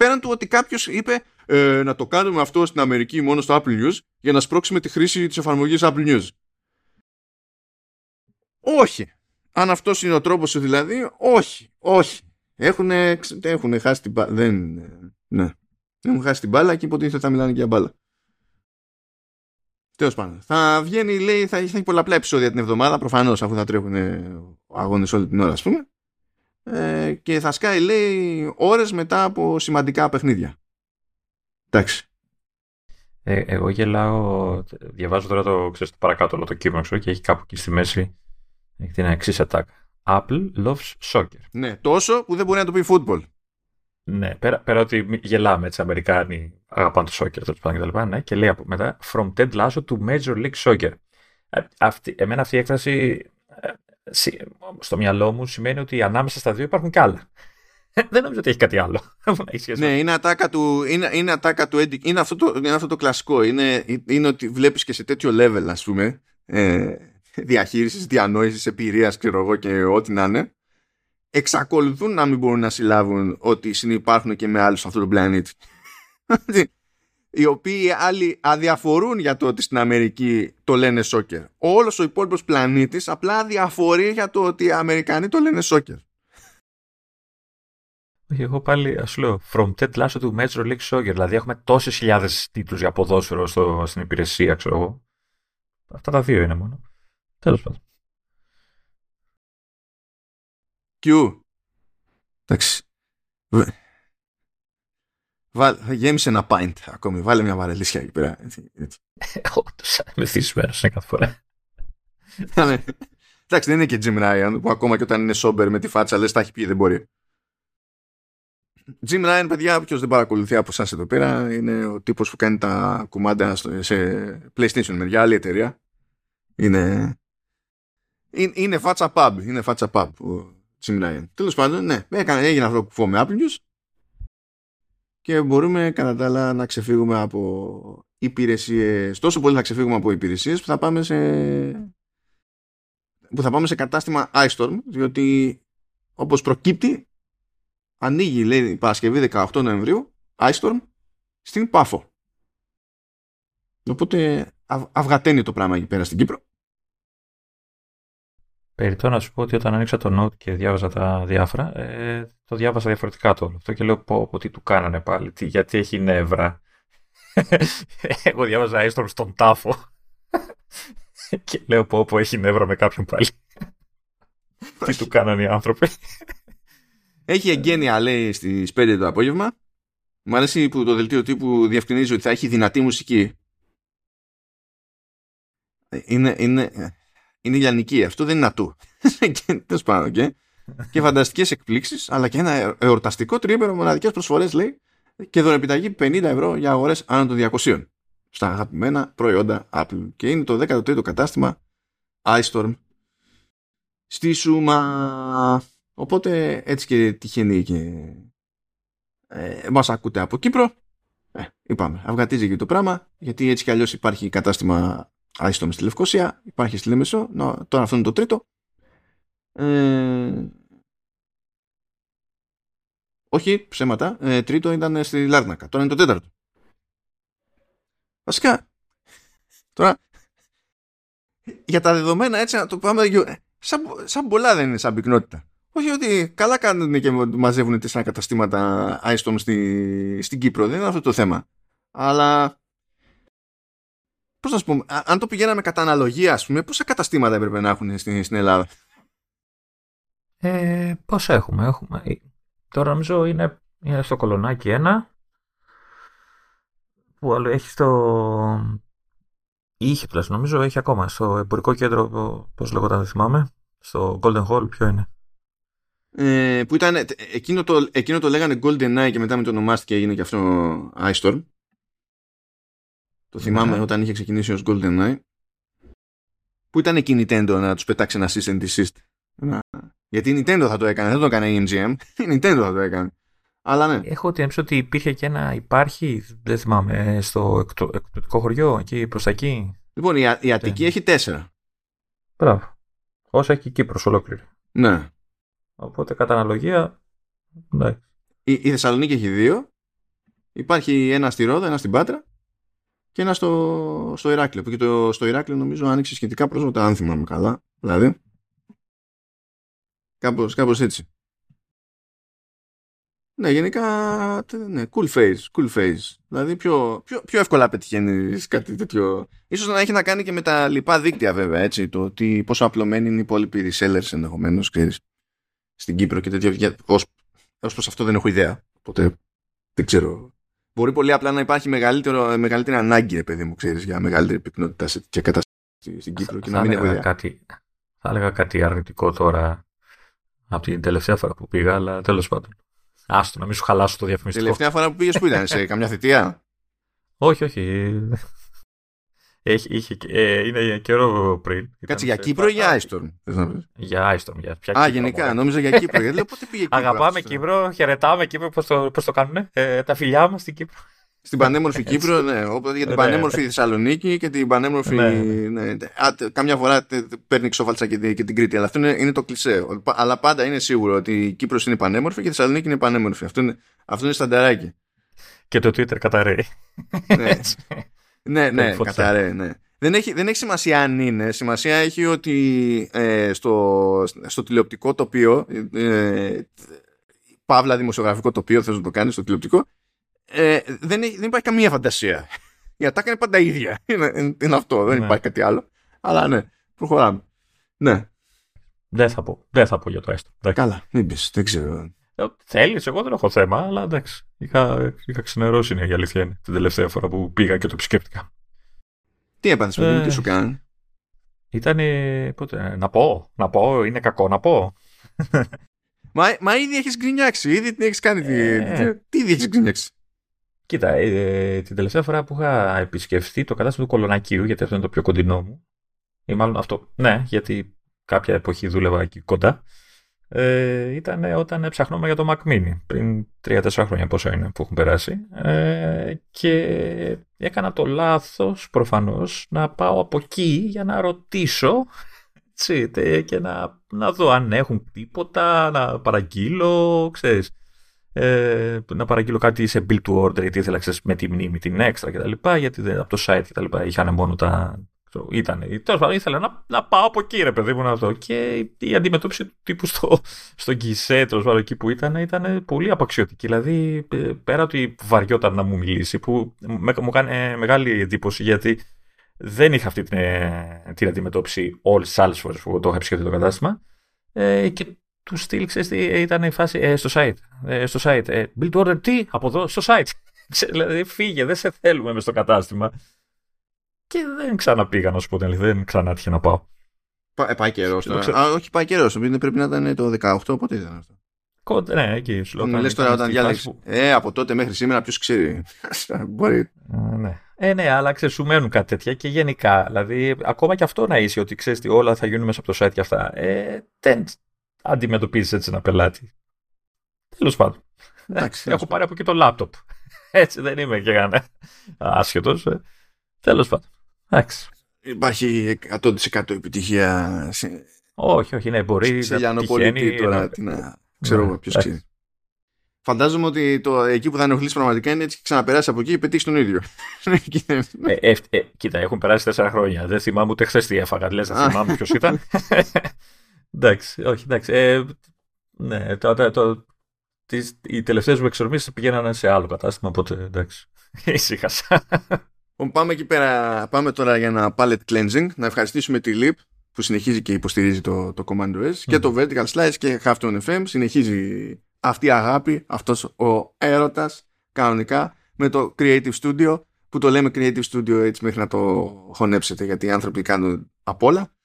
πέραν του ότι κάποιος είπε ε, να το κάνουμε αυτό στην Αμερική μόνο στο Apple News για να σπρώξουμε τη χρήση της εφαρμογής Apple News. Όχι. Αν αυτός είναι ο τρόπος δηλαδή, όχι. Όχι. Έχουν, έχουν χάσει την μπάλα. Δεν, ναι. Έχουν χάσει την μπάλα και υποτίθεται θα μιλάνε για μπάλα. Τέλος πάντων. Θα βγαίνει, λέει, θα έχει πολλαπλά επεισόδια την εβδομάδα, προφανώς αφού θα τρέχουν αγώνες όλη την ώρα, ας πούμε ε, και θα σκάει λέει ώρες μετά από σημαντικά παιχνίδια. Εντάξει. Ε, εγώ γελάω, διαβάζω τώρα το, ξέρεις, το παρακάτω όλο το κείμενο ξέρω, και έχει κάπου εκεί στη μέση έχει την εξής attack. Apple loves soccer. Ναι, τόσο που δεν μπορεί να το πει football. Ναι, πέρα, πέρα ότι γελάμε έτσι, Αμερικάνοι αγαπάνε το soccer τέλος πάντων κτλ. Ναι, και λέει από μετά From Ted Lasso to Major League Soccer. Ε, αυτή, εμένα αυτή η έκφραση ε, στο μυαλό μου σημαίνει ότι ανάμεσα στα δύο υπάρχουν κι άλλα. Δεν νομίζω ότι έχει κάτι άλλο. ναι, είναι ατάκα του, είναι, είναι ατάκα του είναι αυτό το, είναι αυτό το κλασικό. Είναι, είναι ότι βλέπεις και σε τέτοιο level, ας πούμε, ε, διαχείρισης, διανόησης, εμπειρίας, ξέρω εγώ και ό,τι να είναι, εξακολουθούν να μην μπορούν να συλλάβουν ότι συνεπάρχουν και με άλλους σε αυτό το πλανήτη οι οποίοι άλλοι αδιαφορούν για το ότι στην Αμερική το λένε σόκερ. Όλος ο υπόλοιπος πλανήτης απλά αδιαφορεί για το ότι οι Αμερικανοί το λένε σόκερ. Εγώ πάλι ας λέω From Ted Lasso to Major League Soccer. Δηλαδή έχουμε τόσες χιλιάδες τίτλους για ποδόσφαιρο στο, στην υπηρεσία, ξέρω εγώ. Αυτά τα δύο είναι μόνο. Τέλος πάντων. Q. Εντάξει. Βάλ, γέμισε ένα pint ακόμη. Βάλε μια βαρελίσια εκεί πέρα. Όντως, μεθυσμένος είναι κάθε φορά. Εντάξει, δεν είναι και Jim Ryan που ακόμα και όταν είναι sober με τη φάτσα λες τα έχει πει δεν μπορεί. Jim Ryan, παιδιά, όποιος δεν παρακολουθεί από εσάς εδώ πέρα, είναι ο τύπος που κάνει τα κουμάντα σε PlayStation με άλλη εταιρεία. Είναι, είναι, φάτσα pub, είναι φάτσα pub ο Jim Ryan. Τέλος πάντων, ναι, έκανε, έγινε αυτό που με Apple News. Και μπορούμε κατά τα άλλα να ξεφύγουμε από υπηρεσίες τόσο πολύ θα ξεφύγουμε από υπηρεσίες που θα πάμε σε που θα πάμε σε κατάστημα iStorm διότι όπως προκύπτει ανοίγει λέει η Παρασκευή 18 Νοεμβρίου iStorm στην Πάφο. Οπότε αυγαταίνει το πράγμα εκεί πέρα στην Κύπρο Περιτώ να σου πω ότι όταν ανοίξα το Note και διάβαζα τα διάφορα, ε, το διάβασα διαφορετικά το όλο αυτό και λέω πω, πω τι του κάνανε πάλι, τι, γιατί έχει νεύρα. Εγώ διάβαζα έστω στον τάφο και λέω πω πω έχει νεύρα με κάποιον πάλι. τι του κάνανε οι άνθρωποι. Έχει εγγένεια λέει στις 5 το απόγευμα. Μου αρέσει που το δελτίο τύπου διευκρινίζει ότι θα έχει δυνατή μουσική. Είναι, είναι, είναι λιανική. Αυτό δεν είναι ατού. Τέλος πάντων, okay. και φανταστικές εκπλήξεις, αλλά και ένα εορταστικό τρίμερο μοναδικές προσφορές, λέει, και δωρεπιταγή 50 ευρώ για αγορές άνω των 200 στα αγαπημένα προϊόντα Apple. Και είναι το 13ο κατάστημα Ice Storm στη Σούμα. Οπότε έτσι και τυχαίνει και ε, μας ακούτε από Κύπρο. Ε, είπαμε, αυγατίζει και το πράγμα, γιατί έτσι κι αλλιώς υπάρχει κατάστημα Ice Storm στη Λευκοσία, υπάρχει στη Λέμεσο, τώρα αυτό είναι το τρίτο. Ε, όχι, ψέματα. Ε, τρίτο ήταν στη Λάρνακα. Τώρα είναι το τέταρτο. Βασικά, τώρα, για τα δεδομένα έτσι να το πάμε, σαν, σαν πολλά δεν είναι σαν πυκνότητα. Όχι ότι καλά κάνουν και μαζεύουν τέσσερα καταστήματα iStorm στη, στην Κύπρο. Δεν είναι αυτό το θέμα. Αλλά Πώς να σου πούμε, αν το πηγαίναμε κατά αναλογία, ας πούμε, πόσα καταστήματα έπρεπε να έχουν στην, στην Ελλάδα; Ε, πόσα έχουμε, έχουμε. Τώρα νομίζω είναι, είναι στο κολονάκι ένα που άλλο έχει στο... Είχε τουλάχιστον νομίζω, έχει ακόμα στο εμπορικό κέντρο, πώς λέγονταν δεν θυμάμαι, στο Golden Hall, ποιο είναι. Ε, που ήταν, εκείνο το, εκείνο το λέγανε Golden Eye και μετά με το ονομάστηκε έγινε και αυτό Ice Storm. Το θυμάμαι ναι. όταν είχε ξεκινήσει ως Golden Eye. Που ήταν εκείνη η Nintendo να τους πετάξει ένα cease and desist. Γιατί η Nintendo θα το έκανε, δεν το έκανε η MGM. Η Nintendo θα το έκανε. Αλλά ναι. Έχω την έμψη ότι υπήρχε και ένα. Υπάρχει, δεν θυμάμαι, στο εκπτωτικό χωριό, εκεί προς τα εκεί. Λοιπόν, η, η Αττική έχει τέσσερα. Μπράβο. Όσα έχει η Κύπρος ολόκληρη. Ναι. Οπότε κατά αναλογία. Ναι. Η, η Θεσσαλονίκη έχει δύο. Υπάρχει ένα στη Ρόδα, ένα στην Πάτρα και ένα στο, στο Ηράκλειο. Και το, στο Ηράκλειο νομίζω άνοιξε σχετικά πρόσφατα, αν θυμάμαι καλά. Δηλαδή. Κάπως, κάπως έτσι. Ναι, γενικά, ναι, cool face, cool face. Δηλαδή πιο, πιο, πιο εύκολα πετυχαίνει κάτι τέτοιο. Ίσως να έχει να κάνει και με τα λοιπά δίκτυα βέβαια, έτσι, το ότι πόσο απλωμένοι είναι οι υπόλοιποι resellers ενδεχομένως, ξέρεις, στην Κύπρο και τέτοια. Ως, ως προς αυτό δεν έχω ιδέα, οπότε δεν ξέρω. Μπορεί πολύ απλά να υπάρχει μεγαλύτερο, μεγαλύτερη ανάγκη, ρε παιδί μου, ξέρεις, για μεγαλύτερη πυκνότητα σε τέτοια κατάσταση στην Κύπρο και να μην έχω ιδέα. Κάτι, θα έλεγα κάτι αρνητικό τώρα από την τελευταία φορά που πήγα, αλλά τέλος πάντων. Άστο, να μην σου χαλάσω το διαφημιστικό. Τελευταία φορά που πήγες που ήταν, σε καμιά θητεία; όχι, όχι. Έχει, είχε, ε, είναι καιρό πριν. Κάτσε για Κύπρο ή για Άιστορμ. Για Άιστορμ. Για ποια Α, γενικά, νόμιζα για Κύπρο. Γιατί λέω πότε πήγε Κύπρο. Αγαπάμε Κύπρο, χαιρετάμε Κύπρο, πώς το, πώς το κάνουν. Ε, τα φιλιά μας στην Κύπρο. Στην πανέμορφη Κύπρο, ναι. Οπότε για την ναι. πανέμορφη Θεσσαλονίκη και την πανέμορφη. Ναι. ναι. Α, καμιά φορά παίρνει ξόφαλτσα και, και την Κρήτη. Αλλά αυτό είναι, είναι το κλισέ. Αλλά πάντα είναι σίγουρο ότι η Κύπρος είναι πανέμορφη και η Θεσσαλονίκη είναι πανέμορφη. Αυτό είναι, αυτό είναι στανταράκι. Και το Twitter καταραίει. ναι, ναι, ναι καταραίει, ναι. Δεν έχει, δεν έχει σημασία αν είναι. Σημασία έχει ότι ε, στο, στο τηλεοπτικό τοπίο, ε, παύλα δημοσιογραφικό τοπίο, θες να το κάνεις στο τηλεοπτικό, ε, δεν, δεν υπάρχει καμία φαντασία. Η ατάκα είναι πάντα ίδια. Είναι, είναι αυτό, δεν ναι. υπάρχει κάτι άλλο. Αλλά ναι, προχωράμε. Ναι. Δεν θα πω, δεν θα πω για το έστω. Καλά, μην πεις, δεν ξέρω. Ε, Θέλεις, εγώ δεν έχω θέμα, αλλά εντάξει. Είχα, είχα ξενερώσει, είναι η αλήθεια είναι, την τελευταία φορά που πήγα και το επισκέπτηκα. Τι έπαθες με ε, τι σου κάνει. Ήταν, πότε, να πω, να πω, είναι κακό να πω. μα, μα ήδη έχεις γκρινιάξει, ήδη την έχεις κάνει, ε, τι, τι ήδη έχεις γκρινιάξει; Κοίτα, ε, την τελευταία φορά που είχα επισκεφθεί το κατάστημα του Κολονακίου, γιατί αυτό είναι το πιο κοντινό μου, ή μάλλον αυτό, ναι, γιατί κάποια εποχή δούλευα εκεί κοντά, ε, ήταν όταν ψαχνόμουν για το Mac Mini, πριν 3-4 χρόνια πόσο είναι που έχουν περάσει, ε, και έκανα το λάθος προφανώς να πάω από εκεί για να ρωτήσω έτσι, και να, να δω αν έχουν τίποτα, να παραγγείλω, ξέρεις ε, να παραγγείλω κάτι σε build to order γιατί ήθελα ξέρεις, με τη μνήμη την έξτρα κτλ. Γιατί δεν, από το site κτλ. είχαν μόνο τα. Ήταν, τέλος πάντων ήθελα να, να πάω από εκεί ρε παιδί μου να δω και η αντιμετώπιση του τύπου στο, στο γκισέ τέλος πάντων εκεί που ήταν ήταν πολύ απαξιωτική δηλαδή ε, πέρα ότι βαριόταν να μου μιλήσει που μου κάνει μεγάλη εντύπωση γιατί δεν είχα αυτή την, ε, την αντιμετώπιση όλες τις άλλες φορές που το είχα επισκεφτεί το κατάστημα ε, και του στυλ, ξέρεις τι ήταν η φάση ε, στο site. Ε, στο site. Ε, build order τι, από εδώ, στο site. δηλαδή φύγε, δεν σε θέλουμε με στο κατάστημα. Και δεν ξαναπήγα να σου πω την αλήθεια, δεν ξανά να πάω. Ε, πάει καιρός τώρα. Α, όχι, πάει καιρός. Πρέπει να ήταν το 18, πότε ήταν αυτό; Κόντε, ναι, εκεί σου λέω. Λες τώρα όταν διάλεξε. Ε, από τότε μέχρι σήμερα, ποιος ξέρει. Μπορεί. ναι. Ε, ναι, αλλά ξέρεις, σου μένουν κάτι τέτοια και γενικά. Δηλαδή, ακόμα και αυτό να είσαι ότι ξέρεις ότι όλα θα γίνουν μέσα από το site και αυτά. Ε, δεν αντιμετωπίζεις έτσι ένα πελάτη. Τέλος πάντων. Εντάξει, Έχω πάρει από εκεί το λάπτοπ. Έτσι δεν είμαι και κανένα άσχετος. Ε. Τέλος πάντων. Εντάξει. Υπάρχει 100% επιτυχία. Σε... Όχι, όχι, ναι, μπορεί. Σε Λιανοπολίτη τώρα. Τι να... Ξέρω εγώ, ποιος ξέρει. Φαντάζομαι ότι το, εκεί που θα ενοχλήσει πραγματικά είναι έτσι και ξαναπεράσει από εκεί και πετύχει τον ίδιο. ε, ε, ε, κοίτα, έχουν περάσει τέσσερα χρόνια. Δεν θυμάμαι ούτε χθες τι έφαγα. Λες, δεν θυμάμαι ποιος ήταν. εντάξει, όχι, εντάξει. Ε, ναι, το, το, το, τις, οι τελευταίες μου εξορμήσεις πηγαίνανε σε άλλο κατάστημα, οπότε εντάξει. Ήσυχασα. Λοιπόν, πάμε εκεί πέρα, πάμε τώρα για ένα palette cleansing, να ευχαριστήσουμε τη Leap που συνεχίζει και υποστηρίζει το, το Command OS και το Vertical Slice και Halftone FM συνεχίζει αυτή η αγάπη, αυτός ο έρωτας κανονικά με το Creative Studio που το λέμε Creative Studio έτσι μέχρι να το χωνέψετε γιατί οι άνθρωποι κάνουν απ' όλα.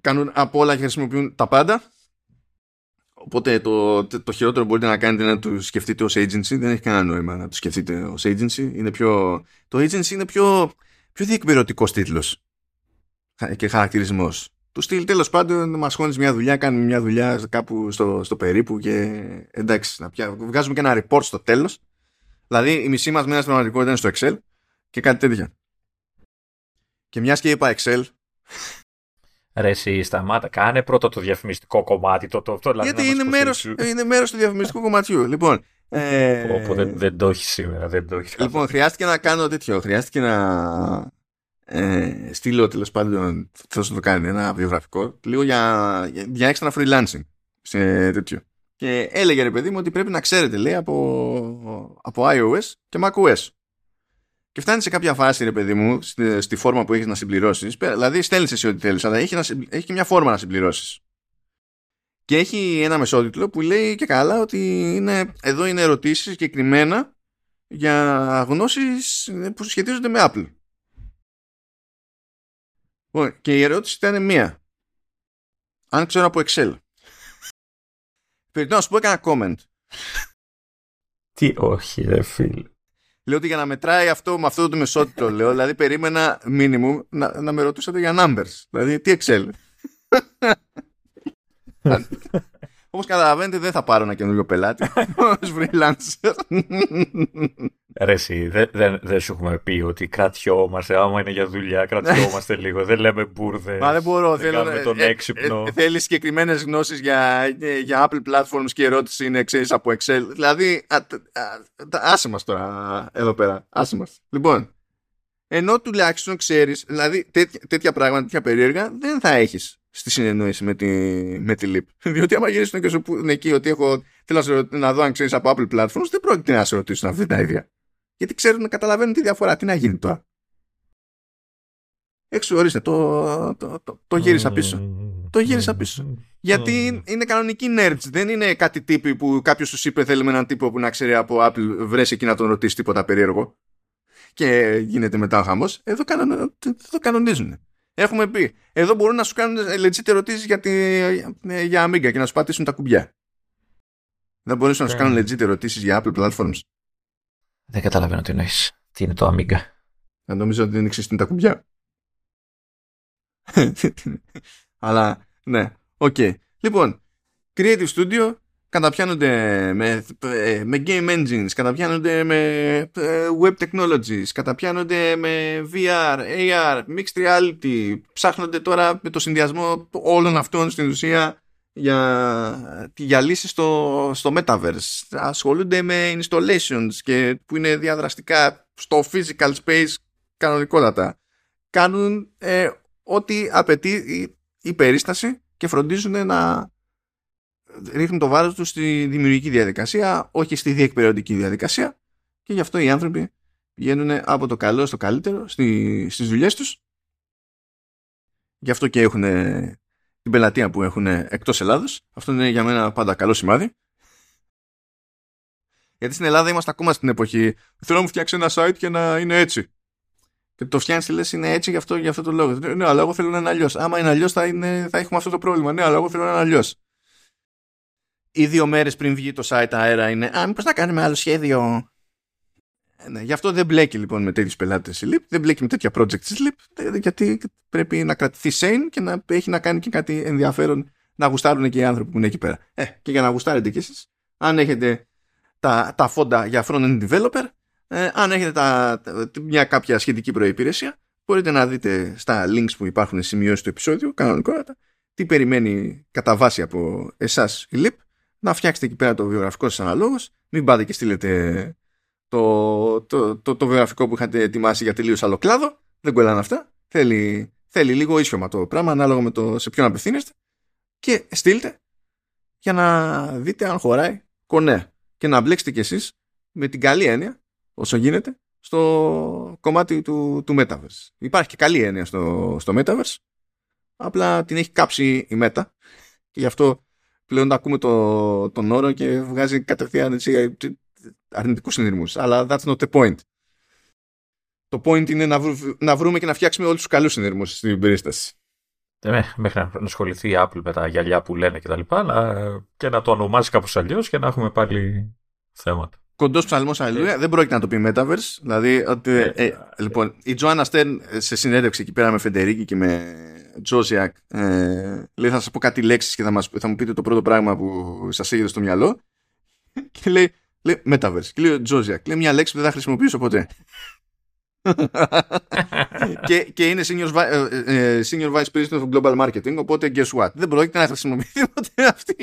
Κάνουν απ' όλα και χρησιμοποιούν τα πάντα οπότε το, το χειρότερο μπορείτε να κάνετε είναι να το σκεφτείτε ως agency δεν έχει κανένα νόημα να το σκεφτείτε ως agency είναι πιο, το agency είναι πιο, πιο διεκπαιρεωτικός τίτλος και χαρακτηρισμός του στυλ τέλος πάντων μας χώνεις μια δουλειά, κάνουμε μια δουλειά κάπου στο, στο περίπου και εντάξει, να πια, βγάζουμε και ένα report στο τέλος. Δηλαδή η μισή μας μέρα στην πραγματικότητα είναι στο Excel και κάτι τέτοια. Και μιας και είπα Excel. Ρε εσύ σταμάτα, κάνε πρώτο το διαφημιστικό κομμάτι. Το, το, το, δηλαδή Γιατί είναι μέρος, είναι μέρος του διαφημιστικού κομματιού. Λοιπόν, ε... δεν, δεν το έχεις σήμερα. Δεν το έχεις λοιπόν, χρειάστηκε να κάνω τέτοιο. Χρειάστηκε να ε, στείλω τέλος πάντων, θα το κάνει ένα βιογραφικό, λίγο για, για έξτρα freelancing σε τέτοιο. Και έλεγε ρε παιδί μου ότι πρέπει να ξέρετε, λέει, από, από iOS και macOS. Και φτάνεις σε κάποια φάση, ρε παιδί μου, στη, στη φόρμα που έχεις να συμπληρώσεις. Δηλαδή, στέλνεις εσύ ό,τι θέλεις, αλλά έχει, να, έχει και μια φόρμα να συμπληρώσεις. Και έχει ένα μεσότιτλο που λέει και καλά ότι είναι, εδώ είναι ερωτήσεις συγκεκριμένα για γνώσεις που σχετίζονται με Apple. Λοιπόν, και η ερώτηση ήταν μία. Αν ξέρω από Excel. Περιττώ να σου πω έκανα comment. Τι όχι ρε φίλε. Λέω ότι για να μετράει αυτό με αυτό το μεσότητο λέω, δηλαδή περίμενα minimum να, να με ρωτούσατε για numbers. Δηλαδή τι Excel. Όπως καταλαβαίνετε δεν θα πάρω ένα καινούριο πελάτη ως freelancer. Ρε εσύ, δεν δε, δε σου έχουμε πει ότι κρατιόμαστε, άμα είναι για δουλειά, κρατιόμαστε λίγο. Δεν λέμε μπουρδες. Μα δεν μπορώ. Θέλω να τον ε, έξυπνο. Ε, θέλει συγκεκριμένες γνώσεις για, για Apple platforms και η ερώτηση είναι ξέρεις από Excel. Δηλαδή, α, α, άσε μας τώρα εδώ πέρα. Άσε μας. Λοιπόν, ενώ τουλάχιστον ξέρεις, δηλαδή τέτοια, τέτοια πράγματα, τέτοια περίεργα δεν θα έχεις στη συνεννόηση με τη, με τη Leap. Διότι άμα γυρίσουν και σου πούνε εκεί ότι έχω, θέλω να, να δω αν ξέρεις από Apple platforms, δεν πρόκειται να σε ρωτήσουν αυτή τα ίδια. Γιατί ξέρουν να καταλαβαίνουν τη διαφορά. Τι να γίνει τώρα. Έξω ορίστε, το, το, το, το γύρισα πίσω. Το γύρισα πίσω. Γιατί είναι κανονικοί nerds. Δεν είναι κάτι τύποι που κάποιος τους είπε θέλουμε έναν τύπο που να ξέρει από Apple βρέσει εκεί να τον ρωτήσεις τίποτα περίεργο. Και γίνεται μετά ο χαμός. Εδώ, εδώ κανονίζουν. Έχουμε πει. Εδώ μπορούν να σου κάνουν legit ερωτήσεις για, τη, για Amiga και να σου πατήσουν τα κουμπιά. Δεν μπορούν να σου κάνουν legit ερωτήσεις για Apple platforms. Δεν καταλαβαίνω τι εννοείς. Τι είναι το Amiga. Δεν νομίζω ότι δεν εξή τα κουμπιά. Αλλά ναι, OK. Okay. Λοιπόν, Creative Studio καταπιάνονται με, με game engines, καταπιάνονται με ε, web technologies, καταπιάνονται με VR, AR, mixed reality, ψάχνονται τώρα με το συνδυασμό όλων αυτών στην ουσία για, για λύσεις στο, στο Metaverse. Ασχολούνται με installations και που είναι διαδραστικά στο physical space κανονικότατα. Κάνουν ε, ό,τι απαιτεί η, η περίσταση και φροντίζουν να ρίχνουν το βάρος τους στη δημιουργική διαδικασία, όχι στη διεκπαιρεωτική διαδικασία και γι' αυτό οι άνθρωποι πηγαίνουν από το καλό στο καλύτερο στι, στις δουλειές τους. Γι' αυτό και έχουν την πελατεία που έχουν εκτός Ελλάδος. Αυτό είναι για μένα πάντα καλό σημάδι. Γιατί στην Ελλάδα είμαστε ακόμα στην εποχή θέλω να μου φτιάξει ένα site και να είναι έτσι. Και το φτιάχνει και λες είναι έτσι γι' αυτό, γι αυτό το λόγο. Ναι, αλλά εγώ θέλω να είναι αλλιώς. Άμα είναι αλλιώς θα, θα έχουμε αυτό το πρόβλημα. Ναι, αλλά εγώ θέλω να είναι αλλιώς ή δύο μέρες πριν βγει το site αέρα είναι «Α, μήπως να κάνουμε άλλο σχέδιο». ναι, γι' αυτό δεν μπλέκει λοιπόν με τέτοιους πελάτες η Leap, δεν μπλέκει με τέτοια project της Leap, γιατί πρέπει να κρατηθεί sane και να έχει να κάνει και κάτι ενδιαφέρον να γουστάρουν και οι άνθρωποι που είναι εκεί πέρα. Ε, και για να γουστάρετε κι εσείς, αν έχετε τα, τα φόντα για front-end developer, ε, αν έχετε τα, μια κάποια σχετική προϋπηρεσία, μπορείτε να δείτε στα links που υπάρχουν σημειώσει του επεισόδιου, κανονικότατα, τι περιμένει κατά βάση από εσάς η LIP, να φτιάξετε εκεί πέρα το βιογραφικό σας αναλόγως, μην πάτε και στείλετε το, το, το, το, βιογραφικό που είχατε ετοιμάσει για τελείως άλλο κλάδο, δεν κολλάνε αυτά, θέλει, θέλει λίγο ίσιομα το πράγμα ανάλογα με το σε ποιον απευθύνεστε. Και στείλτε για να δείτε αν χωράει κονέ. Και να μπλέξετε κι εσείς με την καλή έννοια όσο γίνεται στο κομμάτι του, του Metaverse. Υπάρχει και καλή έννοια στο, στο Metaverse. Απλά την έχει κάψει η Meta. Και γι' αυτό πλέον ακούμε το, τον όρο και βγάζει κατευθείαν έτσι, αρνητικούς συνειρμούς αλλά that's not the point. Το point είναι να, να βρούμε και να φτιάξουμε όλους τους καλούς συνειρμούς στην περίσταση. Ε, μέχρι να ασχοληθεί η Apple με τα γυαλιά που λένε και τα λοιπά, και να το ονομάσει κάπως αλλιώς και να έχουμε πάλι θέματα. Κοντός ψαλμός αλληλούια, δεν πρόκειται να το πει Metaverse. Δηλαδή, ότι, ε, ε, λοιπόν, η Τζοάννα Στέρν σε συνέντευξη εκεί πέρα με Φεντερίκη και με Τζόζιακ ε, λέει θα σας πω κάτι λέξεις και θα, μας, θα μου πείτε το πρώτο πράγμα που σας έγινε στο μυαλό και λέει, λέει Metaverse και λέει Τζόζιακ, λέει μια λέξη που δεν θα χρησιμοποιήσω ποτέ και, και είναι senior, ε, ε, senior vice president of global marketing οπότε guess what; Δεν πρόκειται να χρησιμοποιηθεί ποτέ αυτή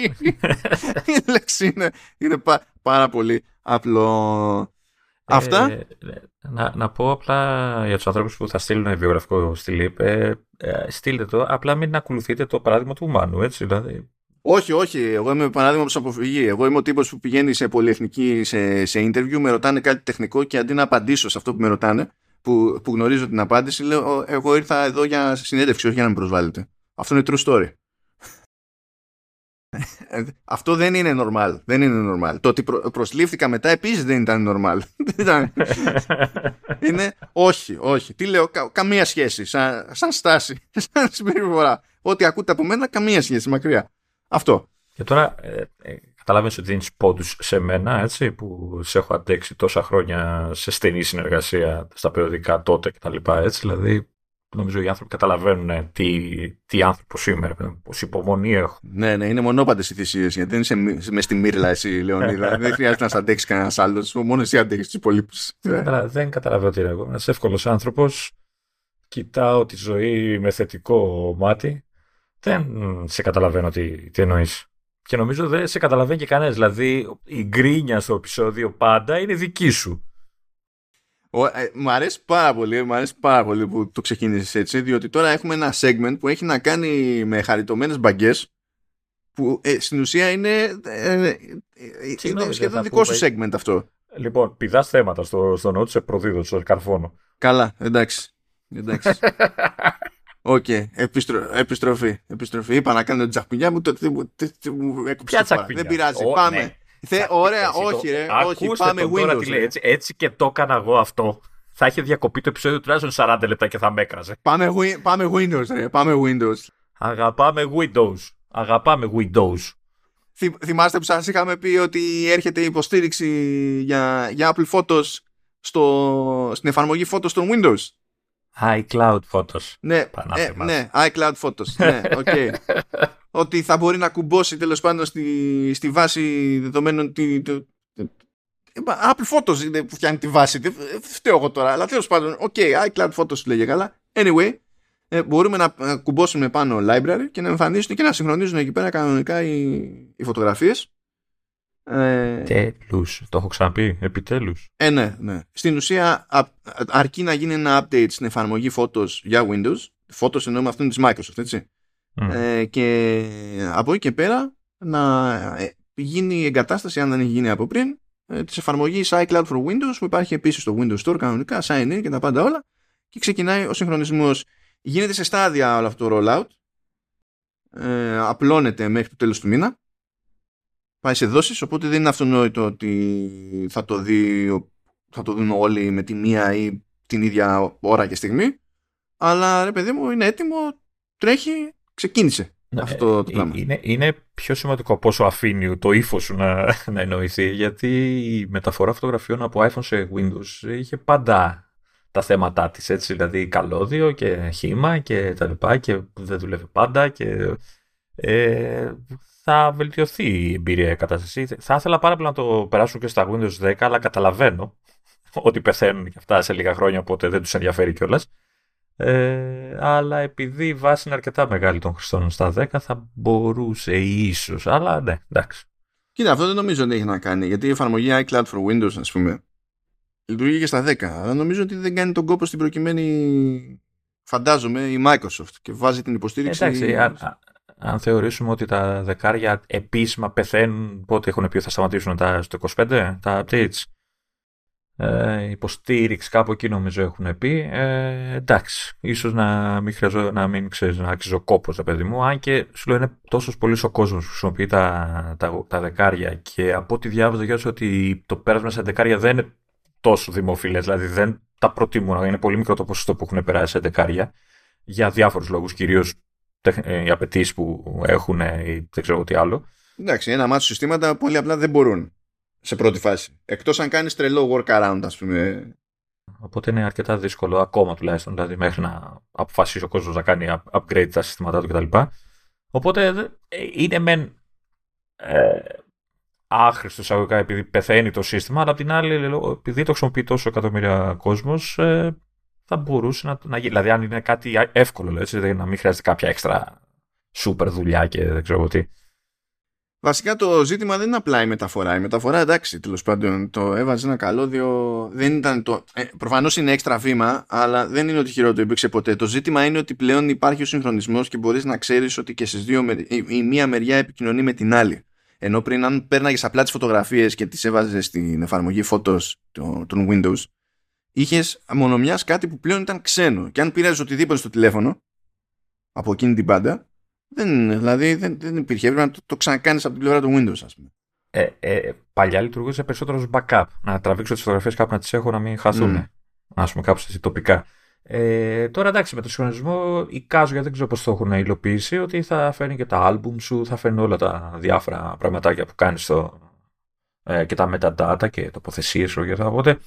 η λέξη είναι, είναι πάρα πολύ απλό Αυτά; Ε, να, να πω απλά για τους ανθρώπους που θα στείλουν βιογραφικό στη ΛΥΠ, ε, στείλτε το, απλά μην ακολουθείτε το παράδειγμα του Μάνου, έτσι, δηλαδή. Όχι, όχι. Εγώ είμαι παράδειγμα προ αποφυγής. Εγώ είμαι ο τύπος που πηγαίνει σε πολυεθνική σε, σε interview, με ρωτάνε κάτι τεχνικό και αντί να απαντήσω σε αυτό που με ρωτάνε, που, που γνωρίζω την απάντηση, λέω εγώ ήρθα εδώ για συνέντευξη, όχι για να με προσβάλλετε. Αυτό είναι true story. Αυτό δεν είναι normal. Δεν είναι normal. Το ότι προσλήφθηκα μετά επίσης δεν ήταν normal. είναι όχι, όχι. Τι λέω, καμία σχέση. Σαν, σαν στάση, σαν συμπεριφορά. Ό,τι ακούτε από μένα, καμία σχέση μακριά. Αυτό. Και τώρα ε, ε, καταλαβαίνεις ότι δίνεις πόντους σε μένα, έτσι, που σε έχω αντέξει τόσα χρόνια σε στενή συνεργασία στα περιοδικά τότε κτλ. Έτσι, δηλαδή νομίζω οι άνθρωποι καταλαβαίνουν τι, τι άνθρωπος είμαι, πώ υπομονή έχω. Ναι, ναι, είναι μονόπαντε οι θυσίες, γιατί δεν είσαι μες στη μύρλα εσύ, Λεωνίδα. δεν χρειάζεται να σε αντέξει κανένας άλλος. Μόνο εσύ αντέχεις τους υπολείπους. δεν καταλαβαίνω τι είναι εγώ. Ένας εύκολος άνθρωπος. Κοιτάω τη ζωή με θετικό μάτι. Δεν σε καταλαβαίνω τι, τι εννοείς. Και νομίζω δεν σε καταλαβαίνει και κανένας. Δηλαδή, η γκρίνια στο επεισόδιο πάντα είναι δική σου. Ο, ε, μου αρέσει πάρα πολύ, μου αρέσει πάρα πολύ που το ξεκίνησες έτσι, διότι τώρα έχουμε ένα segment που έχει να κάνει με χαριτωμένες μπαγκές. Που ε, στην ουσία είναι, ε, ε είναι σχεδόν δικό σου segment αυτό. Λοιπόν, πηδάς θέματα στο, στο νότ, σε προδίδω, στο καρφόνο. Καλά, εντάξει. εντάξει. Οκ, okay. Επιστρο... επιστροφή. Επιστροφή. Είπα να κάνω τζακουνιά μου, τότε μου έκοψε. Δεν πειράζει. Πάμε. Ναι. Θε, ωραία, όχι, ρε, όχι, πάμε Windows. λέει, έτσι, έτσι και το έκανα εγώ αυτό. Θα είχε διακοπεί το επεισόδιο τουλάχιστον 40 λεπτά και θα με έκραζε. Πάμε, πάμε Windows, ρε, πάμε Windows. Αγαπάμε Windows. Αγαπάμε Windows. θυμάστε που σας είχαμε πει ότι έρχεται υποστήριξη για, για Apple Photos στο, στην εφαρμογή Photos των Windows; iCloud Photos. Ναι, ε, ναι, iCloud Photos. ναι, okay. ότι θα μπορεί να κουμπώσει τέλος πάντων στη, στη βάση δεδομένων. Τη, το, Apple Photos είναι που φτιάχνει τη βάση. Δεν φταίω εγώ τώρα, αλλά τέλος πάντων, OK, iCloud Photos λέγε καλά. Anyway, ε, μπορούμε να κουμπώσουμε πάνω library και να εμφανίσουν και να συγχρονίζουν εκεί πέρα κανονικά οι, οι φωτογραφίες. Ε, Τέλους. Το έχω ξαναπεί. Επιτέλους. Ε, ναι, ναι. Στην ουσία αρκεί να γίνει ένα update στην εφαρμογή Photos για Windows. Photos εννοούμε αυτήν της Microsoft, έτσι. Ε, και από εκεί και πέρα να ε, γίνει η εγκατάσταση, αν δεν έχει γίνει από πριν, ε, της εφαρμογής iCloud for Windows που υπάρχει επίσης στο Windows Store κανονικά, sign in και τα πάντα όλα και ξεκινάει ο συγχρονισμός. Γίνεται σε στάδια όλο αυτό το rollout, ε, απλώνεται μέχρι το τέλος του μήνα, πάει σε δόσεις, οπότε δεν είναι αυτονόητο ότι θα το, δει, θα το δουν όλοι με τη μία ή την ίδια ώρα και στιγμή, αλλά ρε παιδί μου είναι έτοιμο, τρέχει ξεκίνησε. ναι, αυτό το πράγμα. Είναι, είναι πιο σημαντικό πόσο αφήνει το ύφος σου να, να εννοηθεί, γιατί η μεταφορά φωτογραφιών από iPhone σε Windows είχε πάντα τα θέματα της, έτσι, δηλαδή καλώδιο και χήμα και τα λοιπά και δεν δουλεύει πάντα και ε, θα βελτιωθεί η εμπειρία η κατάσταση. Θα ήθελα πάρα πολύ να το περάσουν και στα Windows 10, αλλά καταλαβαίνω ότι πεθαίνουν και αυτά σε λίγα χρόνια, οπότε δεν τους ενδιαφέρει κιόλας. Ε, αλλά επειδή η βάση είναι αρκετά μεγάλη των χρηστών στα 10 θα μπορούσε ίσως, αλλά ναι, εντάξει. Κοίτα, αυτό δεν νομίζω ότι έχει να κάνει, γιατί η εφαρμογή iCloud for Windows, ας πούμε, λειτουργεί και στα 10, αλλά νομίζω ότι δεν κάνει τον κόπο στην προκειμένη, φαντάζομαι, η Microsoft και βάζει την υποστήριξη... Εντάξει, αν, αν θεωρήσουμε ότι τα δεκάρια επίσημα πεθαίνουν, πότε έχουν πει ότι θα σταματήσουν τα, στο 25, τα updates, ε, υποστήριξη κάπου εκεί νομίζω έχουν πει. Ε, εντάξει, ίσως να μην, χρειαζό, να μην ξέρεις να άξιζε ο κόπος, παιδί μου, αν και σου λέω είναι τόσος πολύ ο κόσμος που χρησιμοποιεί τα, τα, τα δεκάρια. Και από ό,τι διάβαζα ότι το πέρασμα σε δεκάρια δεν είναι τόσο δημοφιλές, δηλαδή δεν τα προτιμούν, είναι πολύ μικρό το ποσοστό που έχουν περάσει σε δεκάρια. Για διάφορους λόγους, κυρίως ε, οι απαιτήσεις που έχουν ή δεν ξέρω τι άλλο. Εντάξει, ένα μάτσο συστήματα πολύ απλά δεν μπορούν σε πρώτη φάση. Εκτός αν κάνεις τρελό workaround, ας πούμε. Οπότε είναι αρκετά δύσκολο ακόμα τουλάχιστον, δηλαδή μέχρι να αποφασίσει ο κόσμος να κάνει upgrade τα συστήματά του κτλ. Οπότε ε, είναι μεν ε, άχρηστο εισαγωγικά επειδή πεθαίνει το σύστημα, αλλά απ' την άλλη, επειδή το χρησιμοποιεί τόσο εκατομμύρια κόσμος, ε, θα μπορούσε να, να γίνει. Δηλαδή, αν είναι κάτι εύκολο, έτσι, δηλαδή να μην χρειάζεται κάποια έξτρα σούπερ δουλειά και δεν ξέρω τι. Βασικά το ζήτημα δεν είναι απλά η μεταφορά. Η μεταφορά εντάξει, τέλος πάντων, το έβαζε ένα καλώδιο. Δεν ήταν το. Ε, Προφανώς είναι έξτρα βήμα, αλλά δεν είναι ότι χειρότερο υπήρξε ποτέ. Το ζήτημα είναι ότι πλέον υπάρχει ο συγχρονισμός και μπορείς να ξέρεις ότι και στις δύο. Η, η μία μεριά επικοινωνεί με την άλλη. Ενώ πριν, αν πέρναγες απλά τις φωτογραφίες και τις έβαζες στην εφαρμογή Photos των Windows, είχες μονομιάς κάτι που πλέον ήταν ξένο. Και αν πήραζε οτιδήποτε στο τηλέφωνο από εκείνη την πάντα, δεν, δηλαδή δεν, δεν υπήρχε. Έπρεπε να το, το ξανακάνεις από την πλευρά του Windows, ας πούμε. Ε, ε, παλιά λειτουργούσε περισσότερο ως backup. Να τραβήξω τις φωτογραφίες κάπου να τις έχω να μην χαθούν. Mm. Α πούμε κάπου έτσι τοπικά. Ε, τώρα εντάξει, με το συγχρονισμό εικάζω γιατί δεν ξέρω πώς το έχουν υλοποιήσει ότι θα φέρνει και τα album σου, θα φέρνει όλα τα διάφορα πραγματάκια που κάνεις ε, και τα metadata και τοποθεσίες σου. Οπότε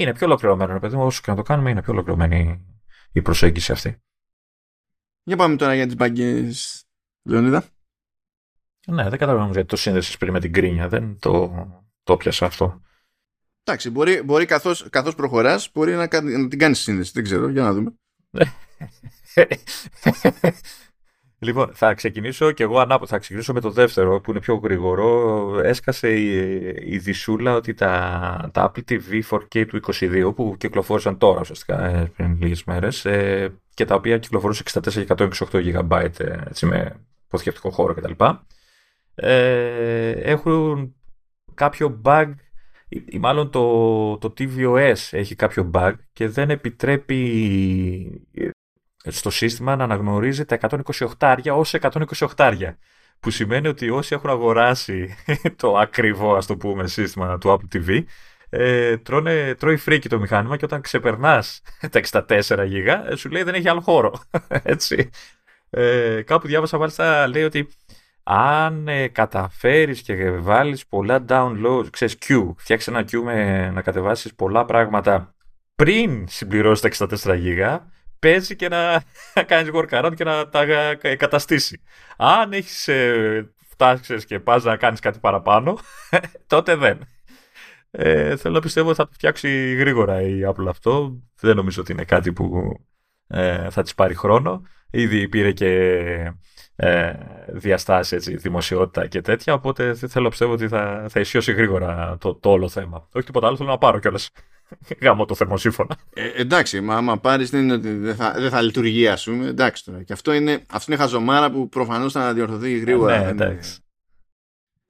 είναι πιο ολοκληρωμένο, παιδί μου. Όσο και να το κάνουμε, είναι πιο ολοκληρωμένη η προσέγγιση αυτή. Για πάμε τώρα για τις μπαγκές, Λεωνίδα. Ναι, δεν καταλαβαίνω γιατί το σύνδεσες πριν με την κρίνια. Δεν το, το πιάσα αυτό. Εντάξει, μπορεί, μπορεί καθώς, καθώς προχωράς, μπορεί να, να την κάνεις σύνδεση. Δεν ξέρω, για να δούμε. Λοιπόν, θα ξεκινήσω και εγώ ανάποδα. Θα ξεκινήσω με το δεύτερο που είναι πιο γρήγορο. Έσκασε η, η δυσούλα ότι τα, τα Apple TV 4K του 22 που κυκλοφόρησαν τώρα ουσιαστικά ε, πριν λίγες μέρες ε, και τα οποία κυκλοφορούσαν 64 128 GB έτσι, με υποθηκευτικό χώρο κτλ. Ε, έχουν κάποιο bug ή μάλλον το, το tvOS έχει κάποιο bug και δεν επιτρέπει στο σύστημα να αναγνωρίζει τα 128 άρια ως 128 άρια. Που σημαίνει ότι όσοι έχουν αγοράσει το ακριβό, ας το πούμε, σύστημα του Apple TV, ε, τρώνε, τρώει φρίκι το μηχάνημα και όταν ξεπερνάς τα 64 γίγα, ε, σου λέει δεν έχει άλλο χώρο. Έτσι. Ε, κάπου διάβασα μάλιστα λέει ότι αν ε, καταφέρεις και βάλεις πολλά downloads, ξέρεις queue, φτιάξεις ένα queue με να κατεβάσεις πολλά πράγματα πριν συμπληρώσεις τα 64 γίγα, παίζει και να, κάνει workaround και να τα καταστήσει. Αν έχεις ε, φτάσει και πας να κάνεις κάτι παραπάνω, τότε δεν. Ε, θέλω να πιστεύω ότι θα το φτιάξει γρήγορα η Apple αυτό. Δεν νομίζω ότι είναι κάτι που ε, θα της πάρει χρόνο. Ήδη πήρε και ε, διαστάσεις, έτσι, δημοσιότητα και τέτοια. Οπότε θέλω να πιστεύω ότι θα, θα ισιώσει γρήγορα το, το όλο θέμα. Όχι τίποτα άλλο, θέλω να πάρω κιόλας. Γάμο το θερμοσύφωνα. Ε, εντάξει, μα άμα πάρεις δεν είναι ότι δεν θα, δεν θα λειτουργεί, ας πούμε. Εντάξει τώρα. Και αυτό είναι, αυτό είναι χαζομάρα που προφανώς θα αναδιορθωθεί γρήγορα. ναι, εντάξει.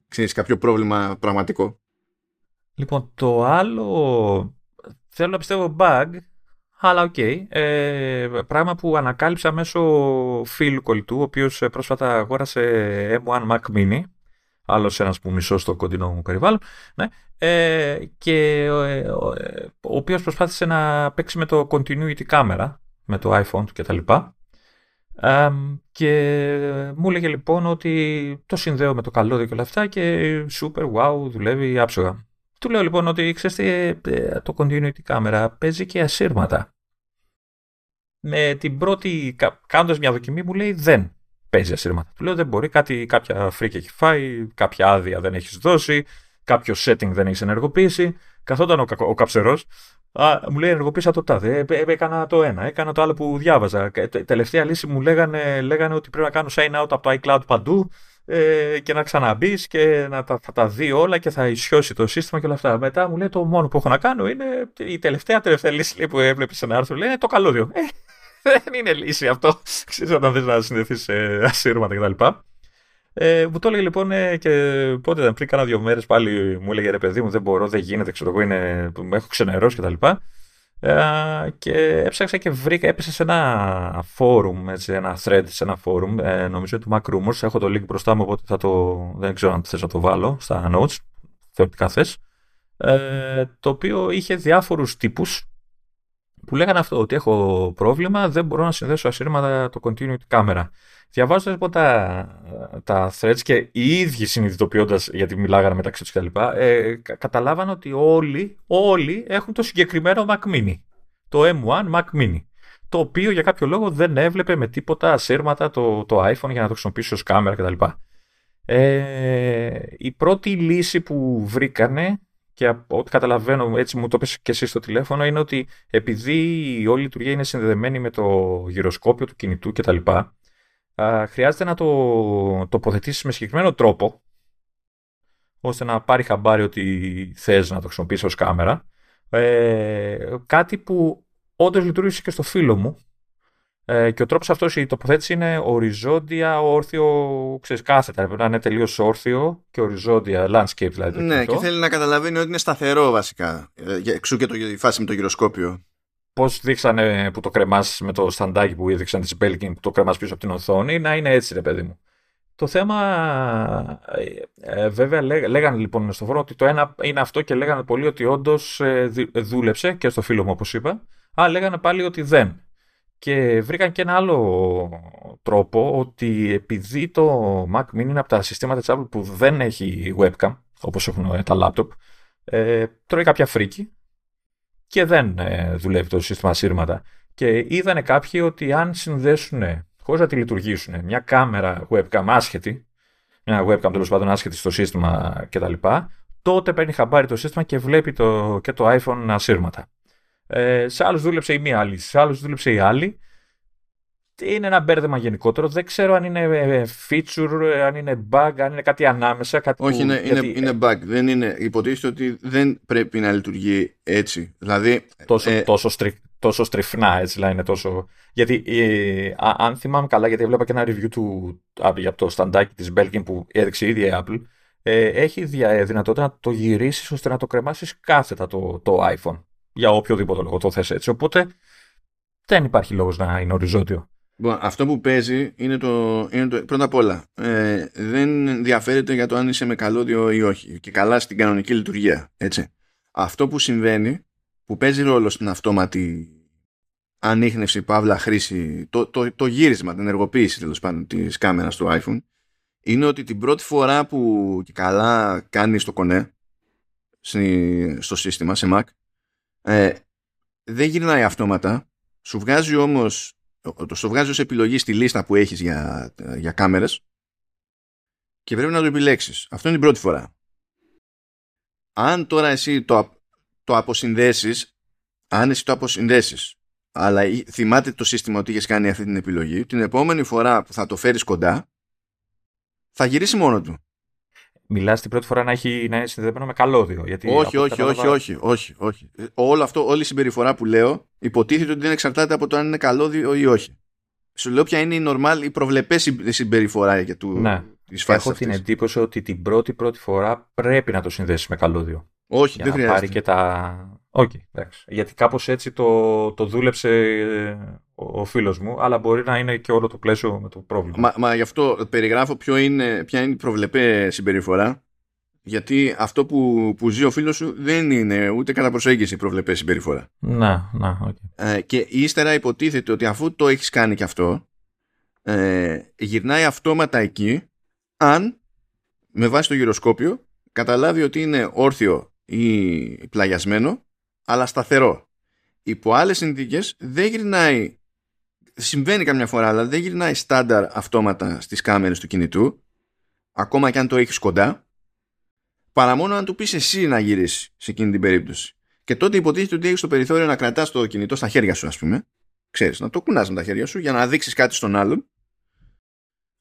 Ξέρεις, κάποιο πρόβλημα πραγματικό. Λοιπόν, το άλλο θέλω να πιστεύω bug, αλλά ok. Okay. Ε, πράγμα που ανακάλυψα μέσω φίλου κολλητού, ο οποίος πρόσφατα αγόρασε M1 Mac Mini. Άλλος ένας που μισώ στο κοντινό μου περιβάλλον. Ναι. Ε, και ε, ο, ε, ο οποίος προσπάθησε να παίξει με το continuity camera, με το iPhone του κτλ. και μου έλεγε λοιπόν ότι το συνδέω με το καλώδιο και όλα αυτά και super wow δουλεύει άψογα. Του λέω λοιπόν ότι ξέρεις ε, ε, το continuity κάμερα παίζει και ασύρματα. Με την πρώτη, κάνοντας μια δοκιμή μου λέει δεν παίζει ασύρματα. Του λέω δεν μπορεί, κάτι, κάποια φρίκη έχει φάει, κάποια άδεια δεν έχεις δώσει, κάποιο setting δεν έχεις ενεργοποιήσει. Καθόταν ο, ο καψερός, Α, μου λέει ενεργοποίησα το τάδε. Ε, ε, έκανα το ένα, έκανα το άλλο που διάβαζα. Τελευταία λύση μου λέγανε, λέγανε ότι πρέπει να κάνω sign out από το iCloud παντού ε, και να ξαναμπεί και να τα, θα τα δει όλα και θα ισιώσει το σύστημα και όλα αυτά. Μετά μου λέει το μόνο που έχω να κάνω είναι η τελευταία τελευταία λύση λέει, που έβλεπες σε ένα άρθρο. Λέει το καλώδιο. Ε, δεν είναι λύση αυτό. Ξέρεις όταν θες να συνδεθείς σε ασύρματα κτλ. Ε, μου το έλεγε λοιπόν ε, και πότε ήταν πριν κάνα δύο μέρες πάλι μου έλεγε ρε παιδί μου δεν μπορώ, δεν γίνεται, ξέρω εγώ, είναι, με έχω ξενερώσει κτλ. Ε, και έψαξα και βρήκα, έπεσα σε ένα forum, έτσι, ένα thread σε ένα forum, ε, νομίζω του Mac Rumors, έχω το link μπροστά μου οπότε θα το, δεν ξέρω αν θες να το βάλω στα notes, θεωρητικά θες, ε, το οποίο είχε διάφορους τύπους που λέγανε αυτό, ότι έχω πρόβλημα, δεν μπορώ να συνδέσω ασύρματα το continuity camera. Διαβάζοντας λοιπόν τα, τα threads και οι ίδιοι συνειδητοποιώντας, γιατί μιλάγανε μεταξύ τους κλπ., ε, καταλάβαν ότι όλοι, όλοι έχουν το συγκεκριμένο Mac Mini. Το M1 Mac Mini. Το οποίο για κάποιο λόγο δεν έβλεπε με τίποτα ασύρματα το, το iPhone για να το χρησιμοποιήσει ως κάμερα κτλ. Ε, η πρώτη λύση που βρήκανε και από ό,τι καταλαβαίνω, έτσι μου το πες και εσύ στο τηλέφωνο, είναι ότι επειδή η όλη λειτουργία είναι συνδεδεμένη με το γυροσκόπιο του κινητού κτλ., χρειάζεται να το τοποθετήσεις με συγκεκριμένο τρόπο, ώστε να πάρει χαμπάρι ότι θες να το χρησιμοποιήσεις ως κάμερα. Ε, κάτι που όντως λειτουργήσε και στο φίλο μου, ε, και ο τρόπος αυτός η τοποθέτηση είναι οριζόντια, όρθιο, ξέρεις, κάθετα. Πρέπει να είναι τελείως όρθιο και οριζόντια, landscape δηλαδή. Ναι, και θέλει να καταλαβαίνει ότι είναι σταθερό βασικά. Ε, εξού και το, η φάση με το γυροσκόπιο. Πώς δείξανε που το κρεμάς με το σταντάκι που έδειξαν τη Belkin που το κρεμάς πίσω από την οθόνη, να είναι έτσι, ρε παιδί μου. Το θέμα, ε, ε βέβαια, λέγανε λοιπόν στο φόρο ότι το ένα είναι αυτό και λέγανε πολύ ότι όντως ε, δούλεψε και στο φίλο μου, όπως είπα. Αλλά λέγανε πάλι ότι δεν. Και βρήκαν και ένα άλλο τρόπο ότι επειδή το Mac Mini είναι από τα συστήματα της Apple που δεν έχει webcam, όπως έχουν ε, τα laptop, ε, τρώει κάποια φρίκη και δεν ε, δουλεύει το σύστημα σύρματα. Και είδανε κάποιοι ότι αν συνδέσουν, χωρίς να τη λειτουργήσουν, μια κάμερα webcam άσχετη, μια webcam τέλος πάντων άσχετη στο σύστημα κτλ., τότε παίρνει χαμπάρι το σύστημα και βλέπει το, και το iPhone ασύρματα. Ε, σε άλλους δούλεψε η μία άλλη, σε άλλους δούλεψε η άλλη. Είναι ένα μπέρδεμα γενικότερο. Δεν ξέρω αν είναι ε, feature, αν είναι bug, αν είναι κάτι ανάμεσα. Κάτι Όχι, είναι, είναι, είναι bug. Δεν είναι, υποτίθεται ότι δεν πρέπει να λειτουργεί έτσι. Δηλαδή, τόσο, ε... τόσο, στρι, τόσο στριφνά, έτσι δηλαδή είναι τόσο. Γιατί ε, αν θυμάμαι καλά, γιατί έβλεπα και ένα review του, για το σταντάκι της Belkin που έδειξε η ίδια η Apple. Ε, έχει δυνατότητα να το γυρίσεις ώστε να το κρεμάσεις κάθετα το, το iPhone για οποιοδήποτε λόγο το θες έτσι. Οπότε δεν υπάρχει λόγος να είναι οριζόντιο. Λοιπόν, αυτό που παίζει είναι το, είναι το πρώτα απ' όλα ε, δεν ενδιαφέρεται για το αν είσαι με καλώδιο ή όχι και καλά στην κανονική λειτουργία έτσι. Αυτό που συμβαίνει που παίζει ρόλο στην αυτόματη ανείχνευση, παύλα, χρήση το, το, το γύρισμα, την ενεργοποίηση τέλος πάντων της κάμερας του iPhone είναι ότι την πρώτη φορά που και καλά κάνει το κονέ στο σύστημα, σε Mac ε, δεν γυρνάει αυτόματα. Σου βγάζει όμως, το βγάζει ως επιλογή στη λίστα που έχεις για, για κάμερες και πρέπει να το επιλέξεις. Αυτό είναι την πρώτη φορά. Αν τώρα εσύ το, το αποσυνδέσεις, αν εσύ το αποσυνδέσεις, αλλά θυμάται το σύστημα ότι έχει κάνει αυτή την επιλογή, την επόμενη φορά που θα το φέρεις κοντά, θα γυρίσει μόνο του. Μιλάς την πρώτη φορά να, έχει, να είναι συνδεδεμένο με καλώδιο. Γιατί όχι, όχι, όχι, όχι, όχι, όχι. Όλο αυτό, όλη η συμπεριφορά που λέω υποτίθεται ότι δεν εξαρτάται από το αν είναι καλώδιο ή όχι. Σου λέω ποια είναι η normal, η προβλεπές συμπεριφορά για του, ναι. της Έχω αυτής. την εντύπωση ότι την πρώτη πρώτη φορά πρέπει να το συνδέσεις με καλώδιο. Όχι, για δεν να χρειάζεται. Πάρει και τα... Okay, εντάξει. Γιατί κάπως έτσι το, το δούλεψε ο, ο φίλος μου, αλλά μπορεί να είναι και όλο το πλαίσιο με το πρόβλημα. Μα, μα γι' αυτό περιγράφω ποιο είναι, ποια είναι η προβλεπέ συμπεριφορά, γιατί αυτό που, που ζει ο φίλος σου δεν είναι ούτε κατά προσέγγιση προβλεπέ συμπεριφορά. Να, να, okay. ε, και ύστερα υποτίθεται ότι αφού το έχεις κάνει και αυτό, ε, γυρνάει αυτόματα εκεί αν με βάση το γυροσκόπιο καταλάβει ότι είναι όρθιο ή πλαγιασμένο αλλά σταθερό. Υπό άλλες συνθήκες δεν γυρνάει συμβαίνει καμιά φορά αλλά δεν γυρνάει στάνταρ αυτόματα στις κάμερες του κινητού ακόμα και αν το έχεις κοντά παρά μόνο αν του πεις εσύ να γυρίσεις σε εκείνη την περίπτωση. Και τότε υποτίθεται ότι έχεις το περιθώριο να κρατάς το κινητό στα χέρια σου, ας πούμε. Ξέρεις, να το κουνάς με τα χέρια σου για να δείξεις κάτι στον άλλον.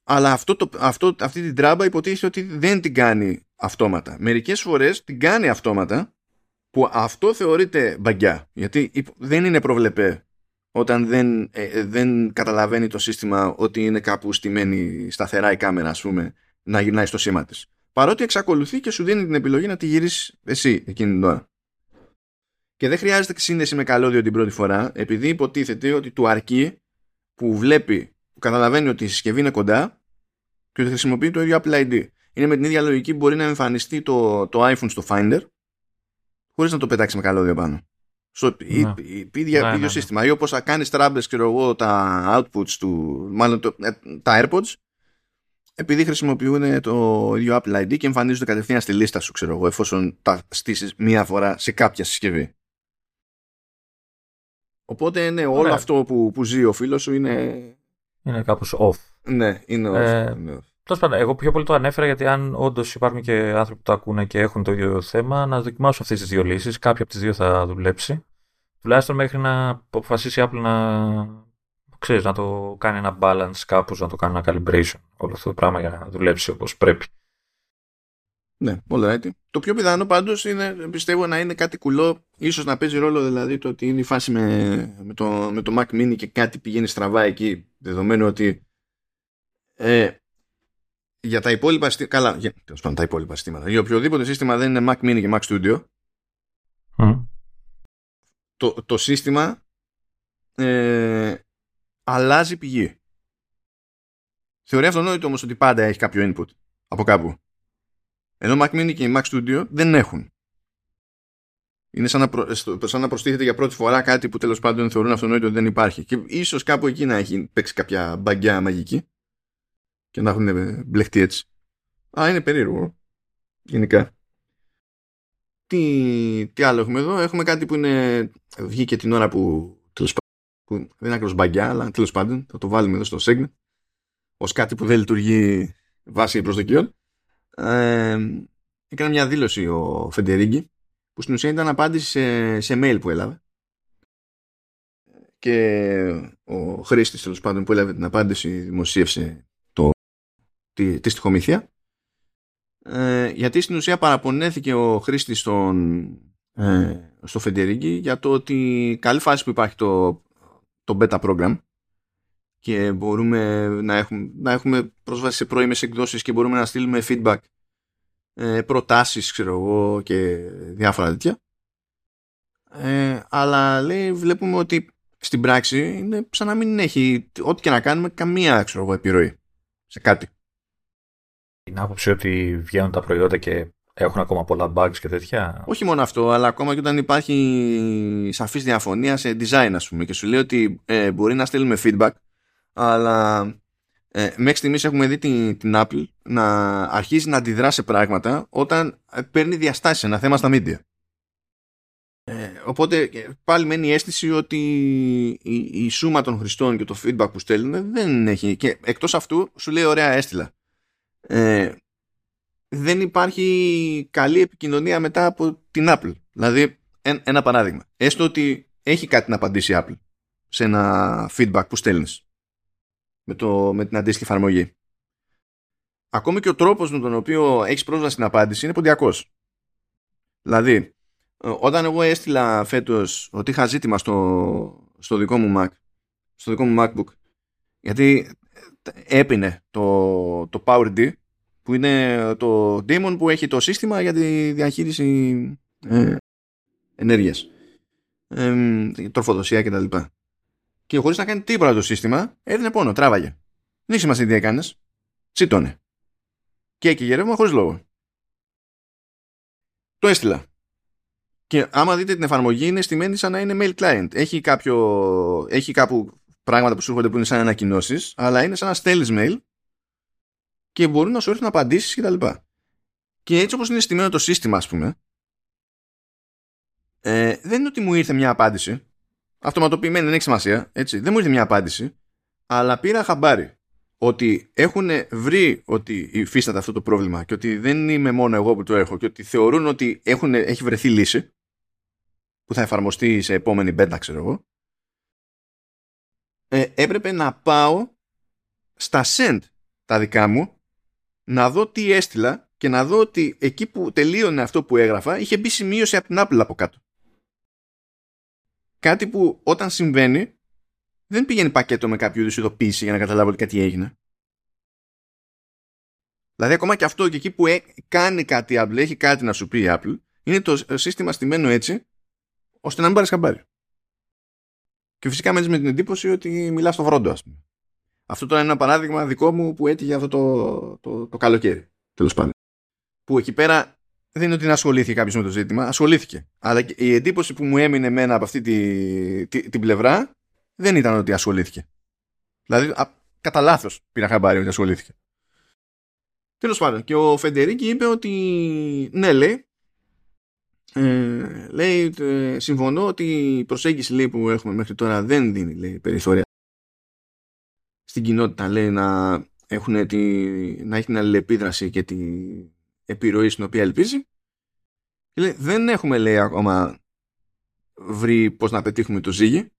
Αλλά αυτό το, αυτό, αυτή την τράμπα υποτίθεται ότι δεν την κάνει αυτόματα. Μερικές φορές την κάνει αυτόματα που αυτό θεωρείται μπαγκιά. Γιατί δεν είναι προβλεπέ όταν δεν, ε, δεν καταλαβαίνει το σύστημα ότι είναι κάπου στημένη σταθερά η κάμερα, ας πούμε, να γυρνάει στο σήμα της. Παρότι εξακολουθεί και σου δίνει την επιλογή να τη γυρίσεις εσύ εκείνη την ώρα. Και δεν χρειάζεται σύνδεση με καλώδιο την πρώτη φορά, επειδή υποτίθεται ότι του αρκεί που βλέπει, που καταλαβαίνει ότι η συσκευή είναι κοντά και ότι χρησιμοποιεί το ίδιο Apple ID. Είναι με την ίδια λογική που μπορεί να εμφανιστεί το, το iPhone στο Finder χωρίς να το πετάξεις με καλώδιο πάνω. Στο ναι. ίδιο, ναι, ναι, σύστημα. Ή όπως θα κάνεις τράμπε, ξέρω εγώ, τα outputs του, μάλλον το, ε, τα AirPods, επειδή χρησιμοποιούν το ίδιο Apple ID και εμφανίζονται κατευθείαν στη λίστα σου, ξέρω εγώ, εφόσον τα στήσεις μία φορά σε κάποια συσκευή. Οπότε ναι, όλο αυτό που, που ζει ο φίλος σου είναι. Είναι κάπως off. Ναι, είναι off. Ε, Τέλος πάντων, εγώ πιο πολύ το ανέφερα γιατί αν όντως υπάρχουν και άνθρωποι που το ακούνε και έχουν το ίδιο θέμα, να δοκιμάσω αυτές τις δύο λύσεις. Κάποια από τις δύο θα δουλέψει. Τουλάχιστον μέχρι να αποφασίσει η Apple να, ξέρεις, να το κάνει ένα balance κάπως, να το κάνει ένα calibration όλο αυτό το πράγμα για να δουλέψει όπως πρέπει. Ναι, όλα right. Το πιο πιθανό πάντως είναι, πιστεύω, να είναι κάτι κουλό, ίσως να παίζει ρόλο δηλαδή το ότι είναι η φάση με, με, το, με το Mac Mini και κάτι πηγαίνει στραβά εκεί, δεδομένου ότι ε, για τα υπόλοιπα συστήματα, καλά, για πάντων, τα υπόλοιπα συστήματα, για οποιοδήποτε σύστημα δεν είναι Mac Mini και Mac Studio, το, το σύστημα ε, αλλάζει πηγή. Θεωρεί αυτονόητο όμως ότι πάντα έχει κάποιο input από κάπου. Ενώ Mac Mini και η Mac Studio δεν έχουν. Είναι σαν να, προ, σαν να προστίθεται για πρώτη φορά κάτι που τέλος πάντων θεωρούν αυτονόητο ότι δεν υπάρχει. Και ίσως κάπου εκεί να έχει παίξει κάποια μπαγκιά μαγική και να έχουν μπλεχτεί έτσι. Α, είναι περίεργο. Γενικά. Τι, τι άλλο έχουμε εδώ; Έχουμε κάτι που είναι, βγήκε την ώρα που, τέλος που δεν είναι ακριβώς μπαγκιά, αλλά τέλος πάντων θα το βάλουμε εδώ στο segment ως κάτι που δεν λειτουργεί βάσει προσδοκιών. Ε, έκανε μια δήλωση ο Φεντερίγκη που στην ουσία ήταν απάντηση σε, σε mail που έλαβε και ο χρήστης τέλος πάντων που έλαβε την απάντηση δημοσίευσε το, τη, τη στοιχομήθεια ε, γιατί στην ουσία παραπονέθηκε ο χρήστης ε, στο Φεντερίγκη για το ότι καλή φάση που υπάρχει το, το beta program και μπορούμε να έχουμε, να έχουμε πρόσβαση σε πρώιμες εκδόσεις και μπορούμε να στείλουμε feedback ε, προτάσεις ξέρω εγώ και διάφορα τέτοια. Ε, αλλά λέει βλέπουμε ότι στην πράξη είναι σαν να μην έχει ό,τι και να κάνουμε καμία ξέρω εγώ, επιρροή σε κάτι την άποψη ότι βγαίνουν τα προϊόντα και έχουν ακόμα πολλά bugs και τέτοια; Όχι μόνο αυτό, αλλά ακόμα και όταν υπάρχει σαφής διαφωνία σε design, ας πούμε, και σου λέει ότι ε, μπορεί να στείλουμε feedback, αλλά ε, μέχρι στιγμής έχουμε δει την, την Apple να αρχίζει να αντιδρά σε πράγματα όταν ε, παίρνει διαστάσεις ένα θέμα στα media. Ε, οπότε ε, πάλι μένει η αίσθηση ότι η, η σούμα των χρηστών και το feedback που στέλνουν δεν έχει. Και εκτός αυτού σου λέει ωραία έστειλα. Ε, δεν υπάρχει καλή επικοινωνία μετά από την Apple. Δηλαδή, ένα παράδειγμα. Έστω ότι έχει κάτι να απαντήσει η Apple σε ένα feedback που στέλνεις με, το, με την αντίστοιχη εφαρμογή. Ακόμη και ο τρόπος με τον οποίο έχεις πρόσβαση στην απάντηση είναι ποντιακός. Δηλαδή, ε, όταν εγώ έστειλα φέτος ότι είχα ζήτημα στο, στο δικό μου Mac, στο δικό μου MacBook, γιατί έπινε το, το PowerD που είναι το daemon που έχει το σύστημα για τη διαχείριση ε, ενέργειας. Ε, τροφοδοσία κτλ. Και, και χωρίς να κάνει τίποτα το σύστημα έδινε πόνο, τράβαγε. Δεν έχει σημασία τι έκανες τσίτωνε. Και έκαιγε ρεύμα χωρίς λόγο. Το έστειλα. Και άμα δείτε την εφαρμογή είναι στημένη σαν να είναι mail client. Έχει, κάποιο, έχει κάπου πράγματα που σου έρχονται που είναι σαν ανακοινώσεις, αλλά είναι σαν να στέλνει mail και μπορούν να σου έρθουν απαντήσεις κτλ. Και έτσι όπως είναι στημένο το σύστημα, ας πούμε, ε, δεν είναι ότι μου ήρθε μια απάντηση. Αυτοματοποιημένη δεν έχει σημασία. Έτσι. Δεν μου ήρθε μια απάντηση. Αλλά πήρα χαμπάρι ότι έχουν βρει ότι υφίσταται αυτό το πρόβλημα και ότι δεν είμαι μόνο εγώ που το έχω και ότι θεωρούν ότι έχουν, έχει βρεθεί λύση που θα εφαρμοστεί σε επόμενη μπέντα, ξέρω εγώ. Ε, έπρεπε να πάω στα send τα δικά μου να δω τι έστειλα και να δω ότι εκεί που τελείωνε αυτό που έγραφα είχε μπει σημείωση από την Apple από κάτω. Κάτι που όταν συμβαίνει δεν πηγαίνει πακέτο με κάποιο είδους ειδοποίηση για να καταλάβω ότι κάτι έγινε. Δηλαδή ακόμα και αυτό και εκεί που κάνει κάτι η Apple, έχει κάτι να σου πει η Apple, είναι το σύστημα στημένο έτσι, ώστε να μην πάρεις χαμπάρι. Και φυσικά μένει με την εντύπωση ότι μιλάς στο βρόντο, ας πούμε. Αυτό τώρα είναι ένα παράδειγμα δικό μου που έτυχε αυτό το, το, το καλοκαίρι. Τέλος πάντων. Που εκεί πέρα δεν είναι ότι να ασχολήθηκε κάποιος με το ζήτημα, ασχολήθηκε. Αλλά η εντύπωση που μου έμεινε εμένα από αυτή τη, τη, την πλευρά δεν ήταν ότι ασχολήθηκε. Δηλαδή, α, κατά λάθος πήρα χαμπάρι ότι ασχολήθηκε. Τέλος πάντων, και ο Φεντερίκη είπε ότι ναι, λέει, ε, λέει, ε, συμφωνώ ότι η προσέγγιση λέει, που έχουμε μέχρι τώρα δεν δίνει λέει, περιθώρια στην κοινότητα λέει, να, έχουν τη, να έχει την αλληλεπίδραση και την επιρροή στην οποία ελπίζει. λέει, δεν έχουμε λέει ακόμα βρει πώς να πετύχουμε το ζύγι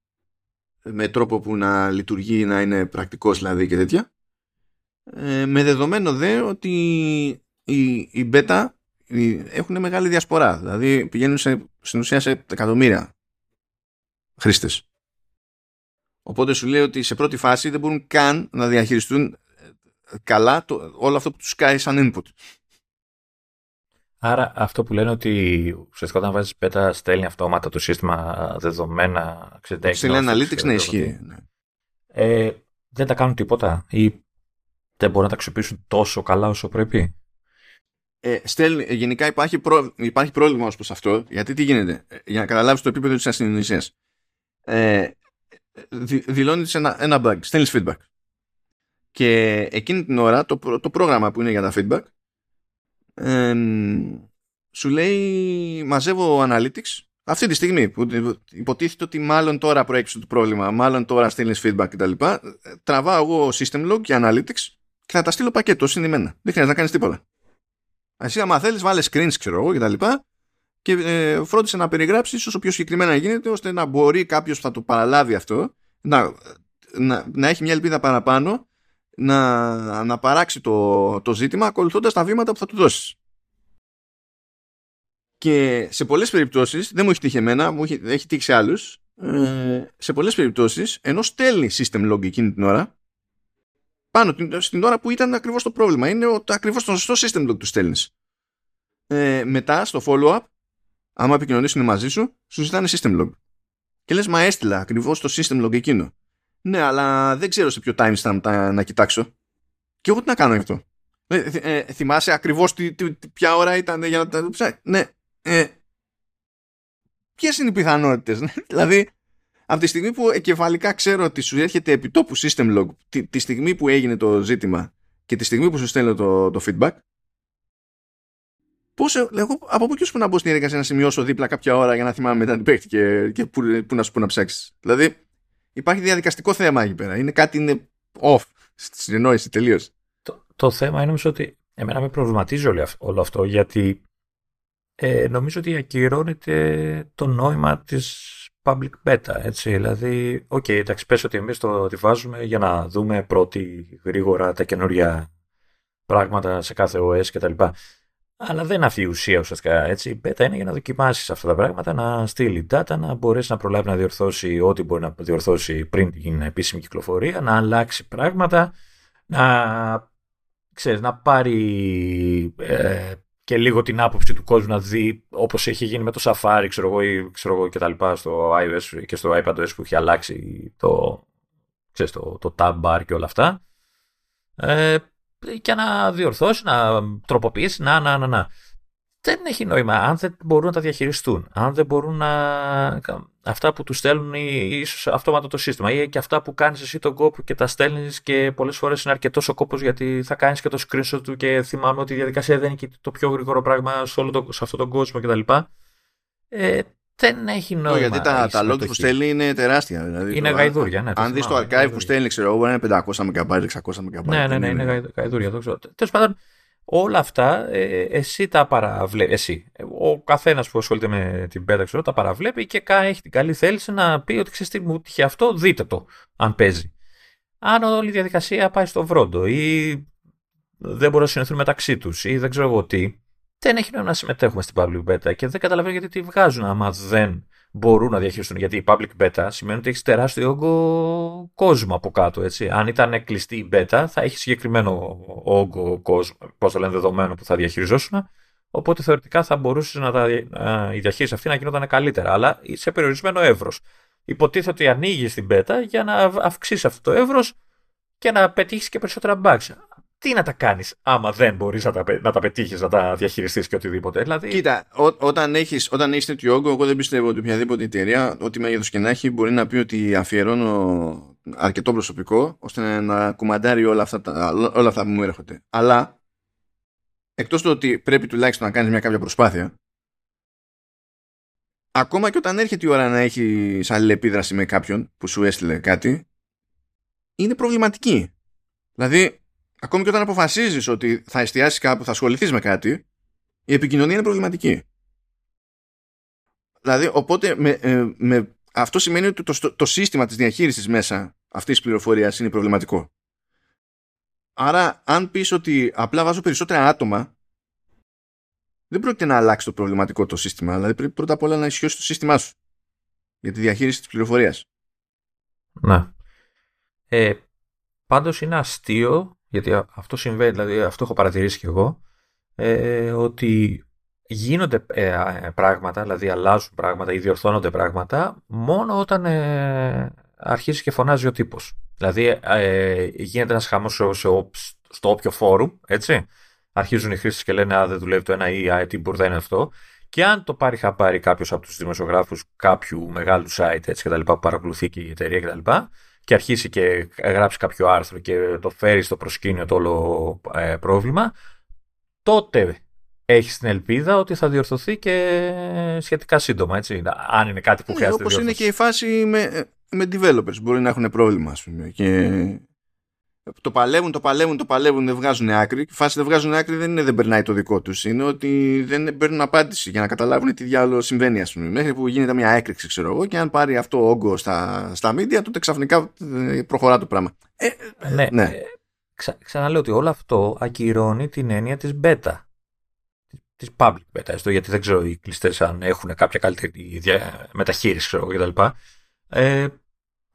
με τρόπο που να λειτουργεί, να είναι πρακτικός δηλαδή και τέτοια. Ε, με δεδομένο δε ότι οι, οι beta έχουν μεγάλη διασπορά. Δηλαδή πηγαίνουν σε, στην ουσία σε εκατομμύρια χρήστες. Οπότε σου λέει ότι σε πρώτη φάση δεν μπορούν καν να διαχειριστούν ε, καλά το, όλο αυτό που τους κάνει σαν input. Άρα αυτό που λένε ότι ουσιαστικά όταν βάζεις πέτα στέλνει αυτόματα το σύστημα δεδομένα. Στέλνει analytics ναι ισχύει. Ναι. Ε, δεν τα κάνουν τίποτα ή δεν μπορούν να τα αξιοποιήσουν τόσο καλά όσο πρέπει; Ε, στέλνει, ε, γενικά υπάρχει, προ, υπάρχει πρόβλημα ως προς αυτό γιατί τι γίνεται ε, για να καταλάβεις το επίπεδο της ασυνειδησίας ε, δηλώνεις ένα, ένα bug, στέλνεις feedback και εκείνη την ώρα το, το πρόγραμμα που είναι για τα feedback σου λέει μαζεύω analytics αυτή τη στιγμή που υποτίθεται ότι μάλλον τώρα προέκυψε το πρόβλημα, μάλλον τώρα στέλνεις feedback κτλ. Τραβάω εγώ system log και analytics και θα τα στείλω πακέτο συνδυμένα. Δεν χρειάζεται να κάνεις τίποτα. Εσύ, άμα θέλεις, βάλες screens, ξέρω εγώ κτλ. Και, και ε, φρόντισε να περιγράψεις όσο πιο συγκεκριμένα γίνεται, ώστε να μπορεί κάποιος που θα το παραλάβει αυτό να, να, να έχει μια ελπίδα παραπάνω να, να παράξει το, το ζήτημα ακολουθώντας τα βήματα που θα του δώσεις. Και σε πολλές περιπτώσεις, δεν μου έχει τύχει εμένα, μου έχει, έχει τύχει σε άλλους, ε, σε πολλές περιπτώσεις, ενώ στέλνει system log εκείνη την ώρα, πάνω στην ώρα που ήταν ακριβώς το πρόβλημα. Είναι ο, ακριβώς το σωστό system log τους στέλνεις. Ε, μετά, στο follow-up, άμα επικοινωνήσουν μαζί σου, σου ζητάνε system log. Και λες, μα έστειλα ακριβώς το system log εκείνο. Ναι, αλλά δεν ξέρω σε ποιο timestamp να κοιτάξω. Και εγώ τι να κάνω αυτό. Ε, ε, θυμάσαι ακριβώς τι, τι, ποια ώρα ήταν για να τα ψάξει. Ναι, ε, Ποιες είναι οι πιθανότητες, δηλαδή από τη στιγμή που εγκεφαλικά ξέρω ότι σου έρχεται επιτόπου system log τη, τη στιγμή που έγινε το ζήτημα και τη στιγμή που σου στέλνω το, το feedback πώς, εγώ, από πού και που να μπω στην διαδικασία να σημειώσω δίπλα κάποια ώρα για να θυμάμαι μετά την παίχτη και, και που, που, να σου πω να ψάξεις. Δηλαδή υπάρχει διαδικαστικό θέμα εκεί πέρα. Είναι κάτι είναι off στη συνεννόηση τελείως. Το, το θέμα είναι όμως ότι εμένα με προβληματίζει όλο αυτό γιατί ε, νομίζω ότι ακυρώνεται το νόημα της public beta, έτσι, δηλαδή, ok, okay, εντάξει, πες ότι εμείς το τη βάζουμε για να δούμε πρώτη γρήγορα τα καινούρια πράγματα σε κάθε OS κτλ. Αλλά δεν είναι αυτή η ουσία ουσιαστικά, έτσι, η beta είναι για να δοκιμάσεις αυτά τα πράγματα, να στείλει data, να μπορέσεις να προλάβεις να διορθώσει ό,τι μπορεί να διορθώσει πριν την επίσημη κυκλοφορία, να αλλάξει πράγματα, να, ξέρεις, να πάρει ε, και λίγο την άποψη του κόσμου να δει όπως έχει γίνει με το Safari ξέρω εγώ, ή ξέρω εγώ και τα λοιπά στο iOS και στο iPadOS που έχει αλλάξει το, ξέρεις, το, το tab bar και όλα αυτά ε, και να διορθώσεις, να τροποποιήσεις, να, να, να, να. Δεν έχει νόημα αν δεν μπορούν να τα διαχειριστούν, αν δεν μπορούν να, αυτά που τους στέλνουν ίσως αυτόματα το σύστημα ή και αυτά που κάνεις εσύ τον κόπο και τα στέλνεις και πολλές φορές είναι αρκετός ο κόπος γιατί θα κάνεις και το screenshot του και θυμάμαι ότι η διαδικασία δεν είναι και το πιο γρήγορο πράγμα σε, όλο το, σε αυτόν τον κόσμο κτλ. Ε, δεν έχει νόημα. γιατί τα, τα log που στέλνει είναι τεράστια. Δηλαδή, είναι γαϊδούρια. Ναι, αν δεις το archive που στέλνει, ξέρω εγώ, είναι 500 MB, 600 MB. Ναι, ναι, ναι, είναι γαϊδούρια. Τέλος πάντων, όλα αυτά ε, εσύ τα παραβλέπει. Εσύ. Ο καθένας που ασχολείται με την πέτα, ξέρω, τα παραβλέπει και έχει την καλή θέληση να πει ότι ξέρεις τι μου τυχε αυτό, δείτε το, αν παίζει. Αν όλη η διαδικασία πάει στο βρόντο ή δεν μπορούν να συνεχθούν μεταξύ τους ή δεν ξέρω εγώ τι, δεν έχει νόημα να συμμετέχουμε στην public beta και δεν καταλαβαίνω γιατί τη βγάζουν άμα δεν μπορούν να διαχειριστούν. Γιατί η public beta σημαίνει ότι έχεις τεράστιο όγκο κόσμο από κάτω. Έτσι. Αν ήταν κλειστή η beta, θα έχεις συγκεκριμένο όγκο κόσμο, πώς το λένε, δεδομένο που θα διαχειριζόσουν. Οπότε θεωρητικά θα μπορούσες να τα, η διαχείριση αυτή να γινόταν καλύτερα, αλλά σε περιορισμένο εύρος. Υποτίθεται ότι ανοίγεις την beta για να αυξήσεις αυτό το εύρος και να πετύχεις και περισσότερα bugs τι να τα κάνεις άμα δεν μπορείς να τα, να τα πετύχεις, να τα διαχειριστείς και οτιδήποτε. Δηλαδή... Κοίτα, ό, όταν έχει όταν έχεις τέτοιο όγκο, εγώ δεν πιστεύω ότι οποιαδήποτε εταιρεία, ό,τι μέγεθος και να έχει, μπορεί να πει ότι αφιερώνω αρκετό προσωπικό ώστε να κουμαντάρει όλα αυτά, τα, όλα αυτά που μου έρχονται. Αλλά εκτός του ότι πρέπει τουλάχιστον να κάνεις μια κάποια προσπάθεια, ακόμα και όταν έρχεται η ώρα να έχει αλληλεπίδραση με κάποιον που σου έστειλε κάτι, είναι προβληματική. Δηλαδή, ακόμη και όταν αποφασίζεις ότι θα εστιάσεις κάπου, θα ασχοληθείς με κάτι, η επικοινωνία είναι προβληματική. Δηλαδή, οπότε με, ε, με, αυτό σημαίνει ότι το, το, σύστημα της διαχείρισης μέσα αυτής της πληροφορίας είναι προβληματικό. Άρα, αν πεις ότι απλά βάζω περισσότερα άτομα, δεν πρόκειται να αλλάξει το προβληματικό το σύστημα, δηλαδή πρέπει πρώτα απ' όλα να ισχυώσει το σύστημά σου για τη διαχείριση της πληροφορίας. Να. Ε, πάντως είναι αστείο γιατί αυτό συμβαίνει, δηλαδή αυτό έχω παρατηρήσει κι εγώ, ε, ότι γίνονται ε, πράγματα, δηλαδή αλλάζουν πράγματα ή διορθώνονται πράγματα μόνο όταν ε, αρχίζει και φωνάζει ο τύπος. Δηλαδή ε, γίνεται ένας χαμός στο όποιο φόρουμ, έτσι. Αρχίζουν οι χρήστες και λένε «Α, δεν δουλεύει το ένα» ή «Α, τι μπουρδα είναι αυτό». Και αν το πάρει χαπάρι κάποιος από τους δημοσιογράφους κάποιου μεγάλου site έτσι, και τα λοιπά, που παρακολουθεί και η εταιρεία κτλ και αρχίσει και γράψει κάποιο άρθρο και το φέρει στο προσκήνιο το όλο ε, πρόβλημα, τότε έχει την ελπίδα ότι θα διορθωθεί και σχετικά σύντομα, έτσι. Αν είναι κάτι που ναι, χρειάζεται όπως είναι και η φάση με, με developers. Μπορεί να έχουν πρόβλημα, ας πούμε. Και το παλεύουν, το παλεύουν, το παλεύουν, δεν βγάζουν άκρη. Η φάση δεν βγάζουν άκρη δεν είναι δεν περνάει το δικό τους. Είναι ότι δεν παίρνουν απάντηση για να καταλάβουν τι διάλογο συμβαίνει, ας πούμε. Μέχρι που γίνεται μια έκρηξη, ξέρω εγώ, και αν πάρει αυτό όγκο στα, στα media, τότε ξαφνικά ε, προχωρά το πράγμα. Ε, ναι. ναι. Ε, ξα, ξαναλέω ότι όλο αυτό ακυρώνει την έννοια της beta. Της public beta, έστω, γιατί δεν ξέρω οι κλειστές αν έχουν κάποια καλύτερη μεταχείριση, ξέρω εγώ κτλ. Ε,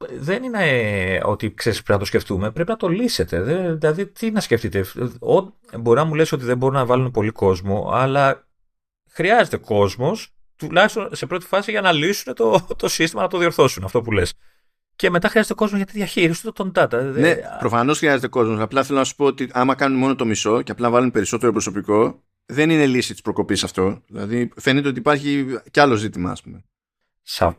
δεν είναι ε, ότι ξέρεις πρέπει να το σκεφτούμε, πρέπει να το λύσετε. δηλαδή, τι να σκεφτείτε. Ο, μπορεί να μου λες ότι δεν μπορούν να βάλουν πολύ κόσμο, αλλά χρειάζεται κόσμος, τουλάχιστον σε πρώτη φάση, για να λύσουν το, το σύστημα, να το διορθώσουν αυτό που λες. Και μετά χρειάζεται κόσμο για τη διαχείριση των data. Ναι, προφανώς χρειάζεται κόσμος. Απλά θέλω να σου πω ότι άμα κάνουν μόνο το μισό και απλά βάλουν περισσότερο προσωπικό, δεν είναι λύση της προκοπής αυτό. Δηλαδή, φαίνεται ότι υπάρχει κι άλλο ζήτημα, ας πούμε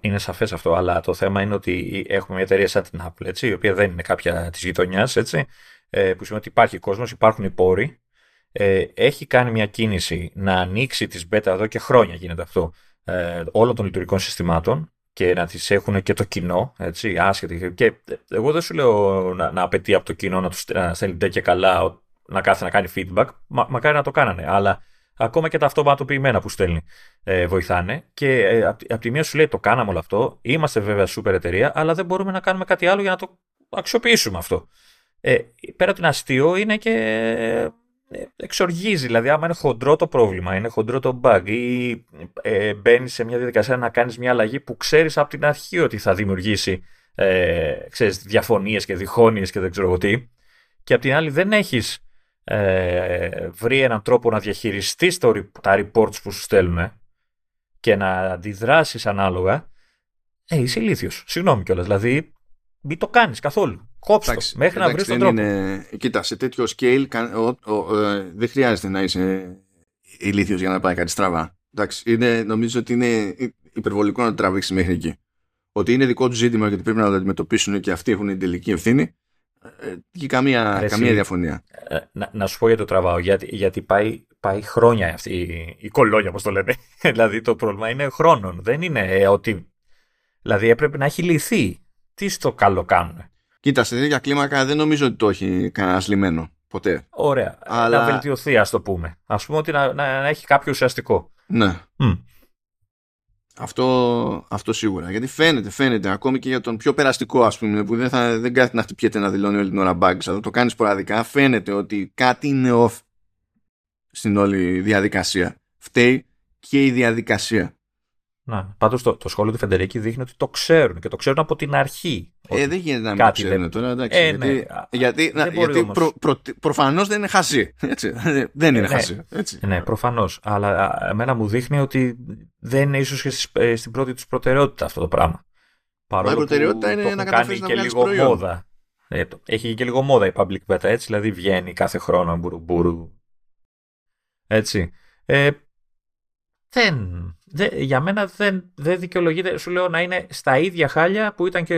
είναι σαφές αυτό, αλλά το θέμα είναι ότι έχουμε μια εταιρεία σαν την Apple, έτσι, η οποία δεν είναι κάποια της γειτονιάς, ε, που σημαίνει ότι υπάρχει κόσμος, υπάρχουν οι πόροι. Ε, έχει κάνει μια κίνηση να ανοίξει τις beta εδώ και χρόνια γίνεται αυτό ε, όλων των λειτουργικών συστημάτων και να τις έχουν και το κοινό, έτσι, άσχετη. Και εγώ δεν σου λέω να, να απαιτεί από το κοινό να τους στέλνει και καλά, να κάθεται να κάνει feedback, μα, μακάρι να το κάνανε, αλλά Ακόμα και τα αυτοματοποιημένα που στέλνει ε, βοηθάνε. Και ε, από τη μία σου λέει το κάναμε όλο αυτό. Είμαστε βέβαια σούπερ εταιρεία, αλλά δεν μπορούμε να κάνουμε κάτι άλλο για να το αξιοποιήσουμε αυτό. Ε, πέρα από την αστείο είναι και ε, εξοργίζει. Δηλαδή, άμα είναι χοντρό το πρόβλημα, είναι χοντρό το bug ή ε, μπαίνεις σε μια διαδικασία να κάνεις μια αλλαγή που ξέρεις από την αρχή ότι θα δημιουργήσει ε, ξέρεις, διαφωνίες και διχόνοιες και δεν ξέρω τι. Και απ' την άλλη δεν έχεις ε, βρει έναν τρόπο να διαχειριστείς το, τα reports που σου στέλνουν και να αντιδράσεις ανάλογα, ε, είσαι ηλίθιος. Συγγνώμη κιόλας. Δηλαδή, μην το κάνεις καθόλου. Κόψτε το μέχρι να βρεις τον τρόπο. Είναι... Κοίτα, σε τέτοιο scale ο, ο, ε, δεν χρειάζεται να είσαι ηλίθιος για να πάει κάτι στραβά. Εντάξει, είναι, νομίζω ότι είναι υπερβολικό να το τραβήξει μέχρι εκεί. ότι είναι δικό του ζήτημα και ότι πρέπει να το αντιμετωπίσουν και αυτοί έχουν την τελική ευθύνη, ε, και καμία, καμία διαφωνία. Ε, να, να, σου πω για το τραβάω, γιατί, γιατί πάει, πάει χρόνια αυτή η, η κολόνια, όπως το λένε. δηλαδή το πρόβλημα είναι χρόνων. Δεν είναι ε, ότι. Δηλαδή έπρεπε να έχει λυθεί. Τι στο καλό κάνουν. Κοίτα, σε τέτοια κλίμακα δεν νομίζω ότι το έχει κανένας λυμένο. Ποτέ. Ωραία. Αλλά... Να βελτιωθεί, ας το πούμε. Α πούμε ότι να, να, να, έχει κάποιο ουσιαστικό. Ναι. Mm. Αυτό, αυτό σίγουρα. Γιατί φαίνεται, φαίνεται, ακόμη και για τον πιο περαστικό, ας πούμε, που δεν, θα, δεν κάθεται να χτυπιέται να δηλώνει όλη την ώρα bugs, αλλά το κάνει σποραδικά, φαίνεται ότι κάτι είναι off στην όλη διαδικασία. Φταίει και η διαδικασία. Να, πάντως το, το σχόλιο του Φεντερίκη δείχνει ότι το ξέρουν και το ξέρουν από την αρχή. Ε, δεν γίνεται να μην το ξέρουν δεν... τώρα, εντάξει. Ε, ναι. Γιατί, να, γιατί προ, προ, προφανώς δεν είναι χασί. Έτσι. δεν είναι ε, χασί. Ναι, έτσι. ναι προφανώς. Αλλά εμένα μου δείχνει ότι δεν είναι ίσως και ε, στην πρώτη τους προτεραιότητα αυτό το πράγμα. Παρόλο η προτεραιότητα είναι να καταφέρεις να βγάλεις προϊόν. Μόδα. Ε, έχει και λίγο μόδα η public beta, έτσι, δηλαδή βγαίνει κάθε χρόνο μπουρου Έτσι. Ε, δεν, για μένα δεν, δεν δικαιολογείται, σου λέω, να είναι στα ίδια χάλια που ήταν και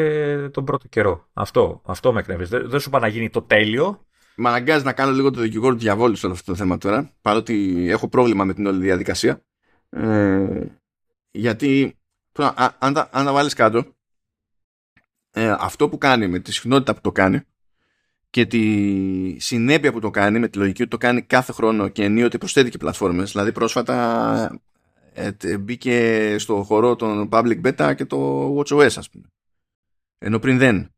τον πρώτο καιρό. Αυτό, αυτό με εκνεύεις. Δεν, δεν σου είπα να γίνει το τέλειο. Με αναγκάζει να κάνω λίγο το δικηγόρο του διαβόλου σε όλο αυτό το θέμα τώρα, παρότι έχω πρόβλημα με την όλη διαδικασία. Ε, γιατί αν, τα, αν τα βάλεις κάτω, ε, αυτό που κάνει με τη συχνότητα που το κάνει και τη συνέπεια που το κάνει με τη λογική ότι το κάνει κάθε χρόνο και ενίοτε προσθέτει και πλατφόρμες δηλαδή πρόσφατα ε, μπήκε στο χώρο των public beta και το watchOS ας πούμε ενώ πριν δεν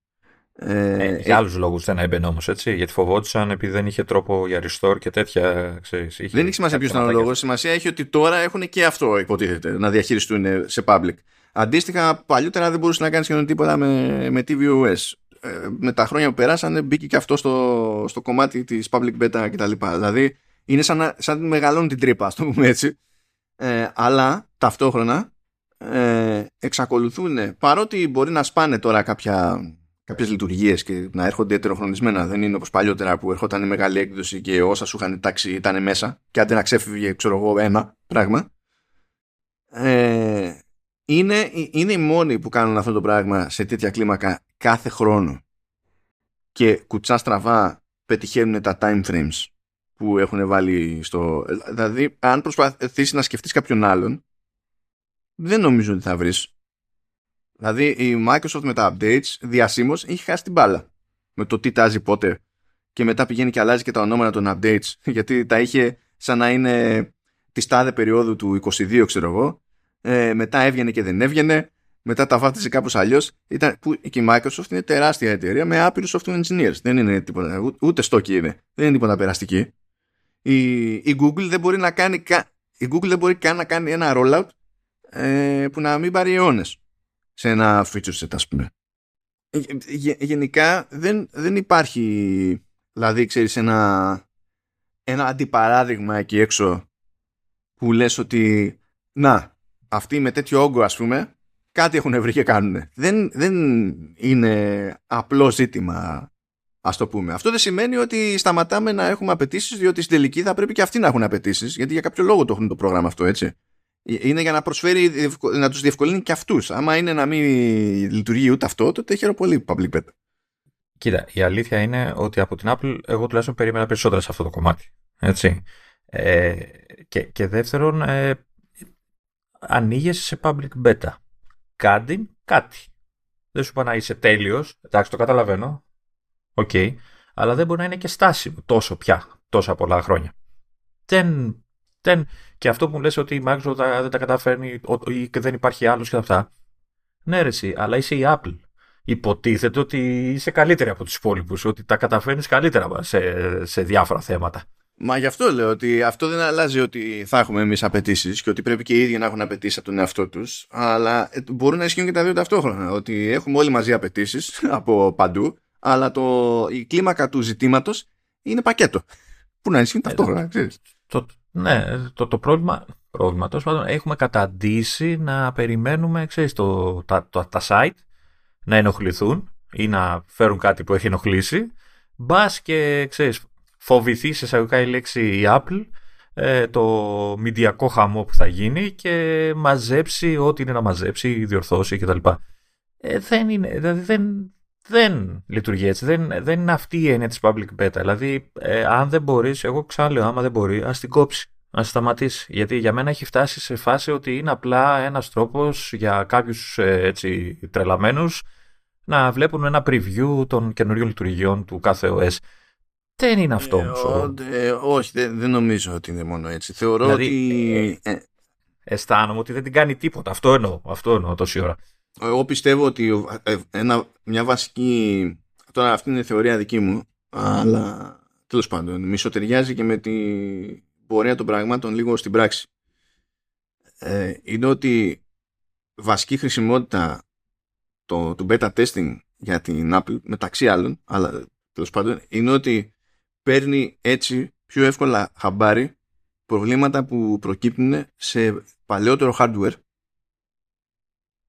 ε, ε, για ε, άλλους λόγους δεν έμπαινε όμως, έτσι. Γιατί φοβόντουσαν επειδή δεν είχε τρόπο για restore και τέτοια. Ξέρεις, είχε δεν έχει σημασία ποιος ήταν ο λόγος. Σημασία έχει ότι τώρα έχουν και αυτό, υποτίθεται, να διαχειριστούν σε public. Αντίστοιχα, παλιότερα δεν μπορούσες να κάνεις σχεδόν τίποτα με, με tvOS. Ε, με τα χρόνια που περάσανε, μπήκε και αυτό στο, στο κομμάτι της public beta κτλ. Δηλαδή, είναι σαν να, σαν να μεγαλώνει την τρύπα, ας το πούμε έτσι. Ε, αλλά ταυτόχρονα ε, εξακολουθούν, παρότι μπορεί να σπάνε τώρα κάποια κάποιες λειτουργίες και να έρχονται ετεροχρονισμένα. Δεν είναι όπως παλιότερα που ερχόταν η μεγάλη έκδοση και όσα σου είχαν τάξει ήταν μέσα και άντε να ξέφυγε ξέρω εγώ ένα πράγμα. Ε, είναι, είναι οι μόνοι που κάνουν αυτό το πράγμα σε τέτοια κλίμακα κάθε χρόνο και κουτσά στραβά πετυχαίνουν τα time frames που έχουν βάλει στο... Δηλαδή, αν προσπαθήσεις να σκεφτείς κάποιον άλλον, δεν νομίζω ότι θα βρεις Δηλαδή η Microsoft με τα updates διασύμως έχει χάσει την μπάλα με το τι τάζει πότε και μετά πηγαίνει και αλλάζει και τα ονόματα των updates γιατί τα είχε σαν να είναι τη τάδε περίοδου του 22 ξέρω εγώ ε, μετά έβγαινε και δεν έβγαινε μετά τα βάφτιζε κάπως αλλιώς. Που και η Microsoft είναι τεράστια εταιρεία με άπειρους software engineers. Δεν είναι τίποτα, ούτε στόκι είναι. Δεν είναι τίποτα περαστική. Η, η Google δεν μπορεί να κάνει, η Google δεν μπορεί καν να κάνει ένα rollout ε, που να μην πάρει αιώνες σε ένα feature set ας πούμε. Ε, γενικά δεν, δεν υπάρχει δηλαδή ξέρεις ένα, ένα αντιπαράδειγμα εκεί έξω που λες ότι να αυτοί με τέτοιο όγκο ας πούμε κάτι έχουν βρει και κάνουν. Δεν, δεν είναι απλό ζήτημα Α το πούμε. Αυτό δεν σημαίνει ότι σταματάμε να έχουμε απαιτήσεις, διότι στην τελική θα πρέπει και αυτοί να έχουν απαιτήσεις, γιατί για κάποιο λόγο το έχουν το πρόγραμμα αυτό, έτσι. Είναι για να προσφέρει, να τους διευκολύνει και αυτούς. Άμα είναι να μην λειτουργεί ούτε αυτό, τότε χαίρομαι πολύ public beta. Κοίτα, η αλήθεια είναι ότι από την Apple εγώ τουλάχιστον περίμενα περισσότερα σε αυτό το κομμάτι. Έτσι. Ε, και, και δεύτερον, ε, ανοίγεσαι σε public beta. Κάτι, κάτι. Δεν σου είπα να είσαι τέλειος, εντάξει το καταλαβαίνω, ok, okay, αλλά δεν μπορεί να είναι και στάσιμο τόσο πια, τόσα πολλά χρόνια. Δεν δεν... Και αυτό που μου λες ότι η Microsoft δεν τα καταφέρνει ή δεν υπάρχει άλλος και αυτά. Ναι ρε εσύ, αλλά είσαι η Apple. Υποτίθεται ότι είσαι καλύτερη από τους υπόλοιπους, ότι τα καταφέρνεις καλύτερα σε, σε διάφορα θέματα. Μα γι' αυτό λέω ότι αυτό δεν αλλάζει ότι θα έχουμε εμείς απαιτήσεις και ότι πρέπει και οι ίδιοι να έχουν απαιτήσεις από τον εαυτό τους. Αλλά ε, μπορούν να ισχύουν και τα δύο ταυτόχρονα. Ότι έχουμε όλοι μαζί απαιτήσεις από παντού, αλλά το, η κλίμακα του ζητήματος είναι πακέτο. Που να ισχύουν ταυτόχρονα, ξέρεις. Το, ναι, το, το πρόβλημα, πρόβλημα τόσο πάντων, έχουμε καταντήσει να περιμένουμε ξέρεις, το, τα, τα, τα site να ενοχληθούν ή να φέρουν κάτι που έχει ενοχλήσει. Μπας και ξέρεις, φοβηθεί σε εισαγωγικά η λέξη η Apple ε, το μηντιακό χαμό που θα γίνει και μαζέψει ό,τι είναι να μαζέψει, διορθώσει κτλ. ε, δεν είναι, δηλαδή δεν, δεν λειτουργεί έτσι. Δεν, δεν είναι αυτή η έννοια της public beta. Δηλαδή, ε, αν δεν μπορείς, εγώ ξαναλέω, άμα δεν μπορεί, ας την κόψεις. Να σταματήσεις. Γιατί για μένα έχει φτάσει σε φάση ότι είναι απλά ένας τρόπος για κάποιους ε, έτσι τρελαμένους να βλέπουν ένα preview των καινούριων λειτουργιών του κάθε OS. Δεν είναι αυτό όμως. Ε, όχι, δεν, δεν νομίζω ότι είναι μόνο έτσι. Θεωρώ Δηλαδή, ότι... ε, Αισθάνομαι ότι δεν την κάνει τίποτα. Αυτό εννοώ. Αυτό εννοώ τόση ώρα. Εγώ πιστεύω ότι ε, ένα, μια βασική. Τώρα αυτή είναι η θεωρία δική μου, αλλά τέλος πάντων μισοτεριάζει και με την πορεία των πραγμάτων λίγο στην πράξη. Ε, είναι ότι βασική χρησιμότητα το, του beta testing για την Apple μεταξύ άλλων, αλλά τέλος πάντων, είναι ότι παίρνει έτσι πιο εύκολα χαμπάρι προβλήματα που προκύπτουν σε παλαιότερο hardware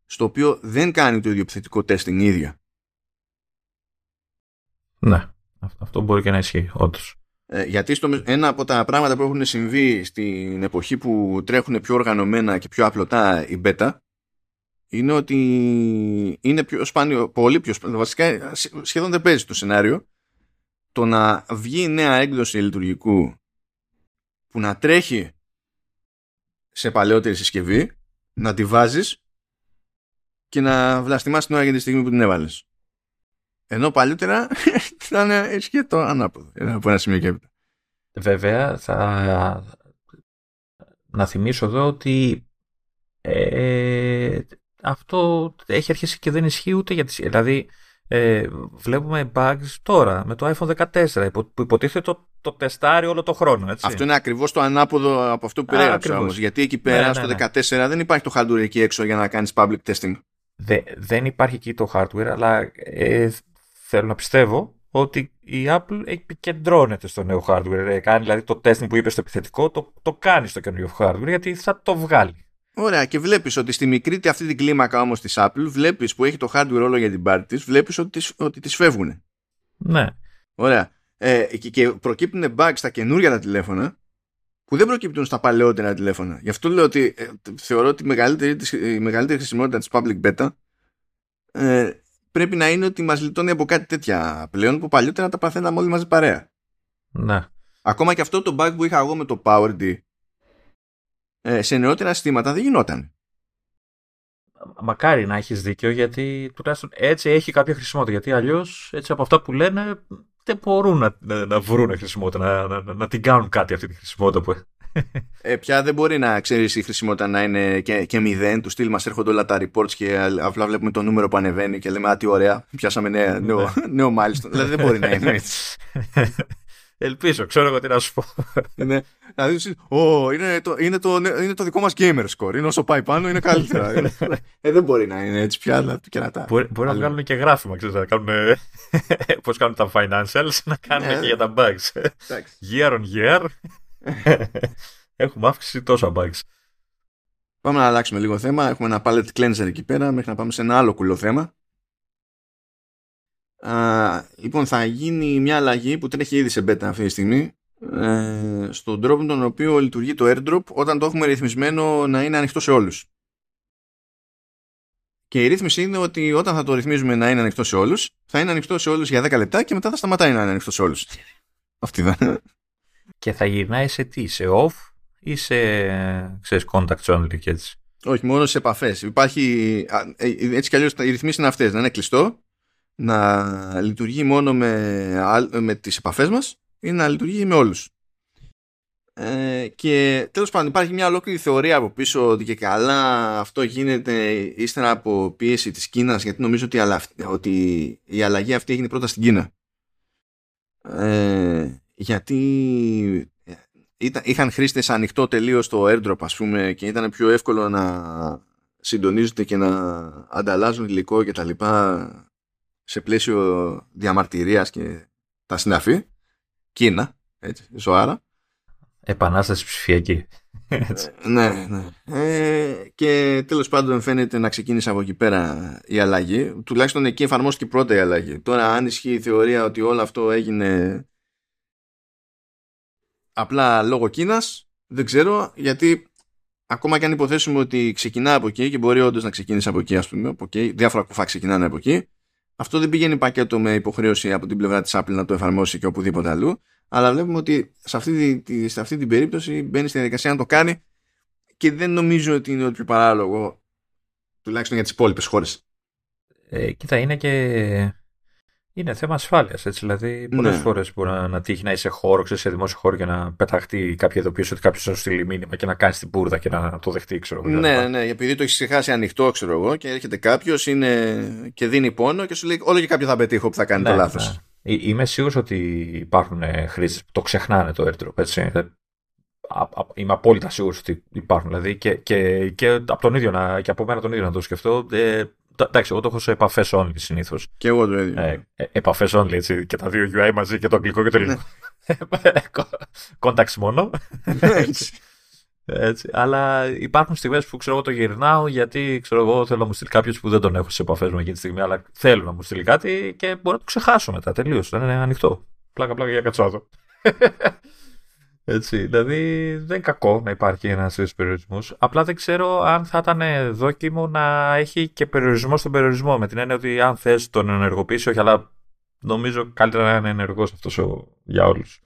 στο οποίο δεν κάνει το ίδιο επιθετικό testing η ίδια. Ναι. Αυτό- Αυτό μπορεί και να ισχύει, όντως. Ε, γιατί στο, ένα από τα πράγματα που έχουν συμβεί στην εποχή που τρέχουν πιο οργανωμένα και πιο απλωτά η beta είναι ότι είναι πιο σπάνιο, πολύ πιο σπάνιο, βασικά σχεδόν δεν παίζει το σενάριο το να βγει νέα έκδοση λειτουργικού που να τρέχει σε παλαιότερη συσκευή, να τη βάζεις και να βλαστημάς την ώρα για τη στιγμή που την έβαλες. Ενώ παλιότερα ήταν ισχύει το ανάποδο. Από ένα σημείο και έπειτα. Βέβαια, θα να θυμίσω εδώ ότι ε, αυτό έχει αρχίσει και δεν ισχύει ούτε για τις... Δηλαδή, ε, βλέπουμε bugs τώρα με το iPhone 14 υπο- που υποτίθεται το, το τεστάρει όλο το χρόνο, έτσι. Αυτό είναι ακριβώς το ανάποδο από αυτό που Α, περιέγραψα ακριβώς. όμως. Γιατί εκεί πέρα Ναι, στο ναι, 14 δεν υπάρχει το hardware εκεί έξω για να κάνεις public testing. Δε- δεν υπάρχει εκεί το hardware, αλλά ε, θέλω να πιστεύω ότι η Apple επικεντρώνεται στο νέο hardware. Ε, κάνει δηλαδή το testing που είπε στο επιθετικό, το, το κάνει στο καινούριο hardware γιατί θα το βγάλει. Ωραία, και βλέπεις ότι στη μικρή τη αυτή την κλίμακα όμως της Apple, βλέπεις που έχει το hardware όλο για την πάρτη της, βλέπεις ότι τις, ότι τις φεύγουν. Ναι. Ωραία. Ε, και, και προκύπτουν bugs στα καινούρια τα τηλέφωνα που δεν προκύπτουν στα παλαιότερα τηλέφωνα. Γι' αυτό λέω ότι ε, θεωρώ ότι η μεγαλύτερη, της- η μεγαλύτερη χρησιμότητα της public beta ε, πρέπει να είναι ότι μας λιτώνει από κάτι τέτοια πλέον που παλιότερα τα παθαίναμε όλοι μαζί παρέα. Ναι. Ακόμα και αυτό το bug που είχα εγώ με το PowerD ε, σε νεότερα συστήματα δεν γινόταν. Μακάρι να έχεις δίκιο γιατί τουλάχιστον έτσι έχει κάποια χρησιμότητα. Γιατί αλλιώς έτσι από αυτά που λένε δεν μπορούν να, να, να βρουν χρησιμότητα, να, να, να την κάνουν κάτι αυτή τη χρησιμότητα που Ε, πια δεν μπορεί να ξέρεις η χρησιμότητα να είναι και, και μηδέν. Του στυλ μας έρχονται όλα τα reports και απλά βλέπουμε το νούμερο που ανεβαίνει και λέμε Α, τι ωραία, πιάσαμε νέα, νέο, νέο μάλιστον. δηλαδή δεν μπορεί να είναι έτσι. Ελπίζω, ξέρω εγώ τι να σου πω. είναι, δηλαδή, σου- «Ω, είναι, το, είναι, το, είναι το δικό μας gamer score. Είναι όσο πάει πάνω, είναι καλύτερα. ε, δεν μπορεί να είναι έτσι πια. αλλά και να τα. Μπορεί, μπορεί να Άλλο. βγάλουν και γράφημα, ξέρεις, να κάνουν πώς κάνουν τα financials, να κάνουν Ναι. και για τα bugs. Εντάξει. year on year έχουμε αύξηση τόσα bugs. Πάμε να αλλάξουμε λίγο θέμα. Έχουμε ένα palette cleanser εκεί πέρα μέχρι να πάμε σε ένα άλλο κουλό θέμα. Α, λοιπόν, θα γίνει μια αλλαγή που τρέχει ήδη σε beta αυτή τη στιγμή ε, στον τρόπο με τον οποίο λειτουργεί το airdrop όταν το έχουμε ρυθμισμένο να είναι ανοιχτό σε όλους. Και η ρύθμιση είναι ότι όταν θα το ρυθμίζουμε να είναι ανοιχτό σε όλους θα είναι ανοιχτό σε όλους για 10 λεπτά και μετά θα σταματάει να είναι ανοιχτό σε όλους. Αυτή δεν Και θα γυρνάει σε τι, σε off ή σε, ξέρεις, contacts only και έτσι; Όχι, μόνο σε επαφές. Υπάρχει. α, ε, Έτσι κι αλλιώς οι ρυθμίσεις είναι αυτές. Να είναι κλειστό, να λειτουργεί μόνο με, άλλ- με τις επαφές μας ή να λειτουργεί με όλους. Ε, και τέλος πάντων υπάρχει μια ολόκληρη θεωρία από πίσω ότι και καλά αυτό γίνεται ύστερα από πίεση της Κίνας γιατί νομίζω ότι, η αλλα- ότι η αλλαγή αυτή έγινε πρώτα στην Κίνα ε, γιατί ήταν, είχαν χρήστες ανοιχτό τελείως το airdrop ας πούμε και ήταν πιο εύκολο να συντονίζονται και να ανταλλάζουν υλικό και τα λοιπά σε πλαίσιο διαμαρτυρίας και τα συναφή Κίνα έτσι, ζωάρα Επανάσταση ψηφιακή. Έτσι. Ε, ναι, ναι. Ε, και τέλος πάντων φαίνεται να ξεκίνησε από εκεί πέρα η αλλαγή. Τουλάχιστον εκεί εφαρμόστηκε πρώτα η αλλαγή. Τώρα αν ισχύει η θεωρία ότι όλο αυτό έγινε απλά λόγω Κίνας, δεν ξέρω γιατί ακόμα και αν υποθέσουμε ότι ξεκινά από εκεί και μπορεί όντως να ξεκίνησε από εκεί, ας πούμε, από εκεί, διάφορα κουφά ξεκινάνε από εκεί, αυτό δεν πηγαίνει πακέτο με υποχρέωση από την πλευρά της Apple να το εφαρμόσει και οπουδήποτε αλλού. Αλλά βλέπουμε ότι σε αυτή, τη, σε αυτή την περίπτωση μπαίνει στη διαδικασία να το κάνει και δεν νομίζω ότι είναι ότι παράλογο τουλάχιστον για τις υπόλοιπες χώρες. Ε, κοίτα, είναι και είναι θέμα ασφάλειας. Δηλαδή, πολλές ναι. φορές μπορεί να, να τύχει να είσαι χώρο, ξέρεις, σε δημόσιο χώρο και να πεταχτεί κάποια ειδοποίηση ότι κάποιος θα στείλει μήνυμα και να κάνεις την πούρδα και να το δεχτεί, ξέρω εγώ. Ναι, ναι, επειδή το έχεις ξεχάσει ανοιχτό, ξέρω εγώ, και έρχεται κάποιος και δίνει πόνο και σου λέει: Όλο και κάποιο θα πετύχω που θα κάνει ναι, το λάθος. Ναι. Ε, είμαι σίγουρος ότι υπάρχουν ε, χρήστες που το ξεχνάνε το airdrop. Έτσι. Είμαι απόλυτα σίγουρος ότι υπάρχουν. Δηλαδή και, και, και από τον ίδιο να, και από μένα τον ίδιο να το σκεφτώ. Ε, εντάξει, εγώ το έχω σε επαφές only συνήθως. Και εγώ το ίδιο. Ε, ε, επαφές only, έτσι. Και τα δύο UI μαζί, και το αγγλικό και το ελληνικό. Κόνταξ μόνο. έτσι. Έτσι. Αλλά υπάρχουν στιγμές που ξέρω εγώ το γυρνάω γιατί ξέρω εγώ θέλω να μου στείλει κάποιος που δεν τον έχω σε επαφές με εκείνη τη στιγμή, αλλά θέλω να μου στείλει κάτι και μπορώ να το ξεχάσω μετά τελείως. Δεν είναι ανοιχτό. Πλάκα πλάκα για κατσάδο. Έτσι, δηλαδή δεν είναι κακό να υπάρχει ένας τέτοιος περιορισμός. Απλά δεν ξέρω αν θα ήταν δόκιμο να έχει και περιορισμό στον περιορισμό. Με την έννοια ότι αν θες τον ενεργοποιήσεις, όχι, αλλά νομίζω καλύτερα να είναι ενεργός αυτός για όλους.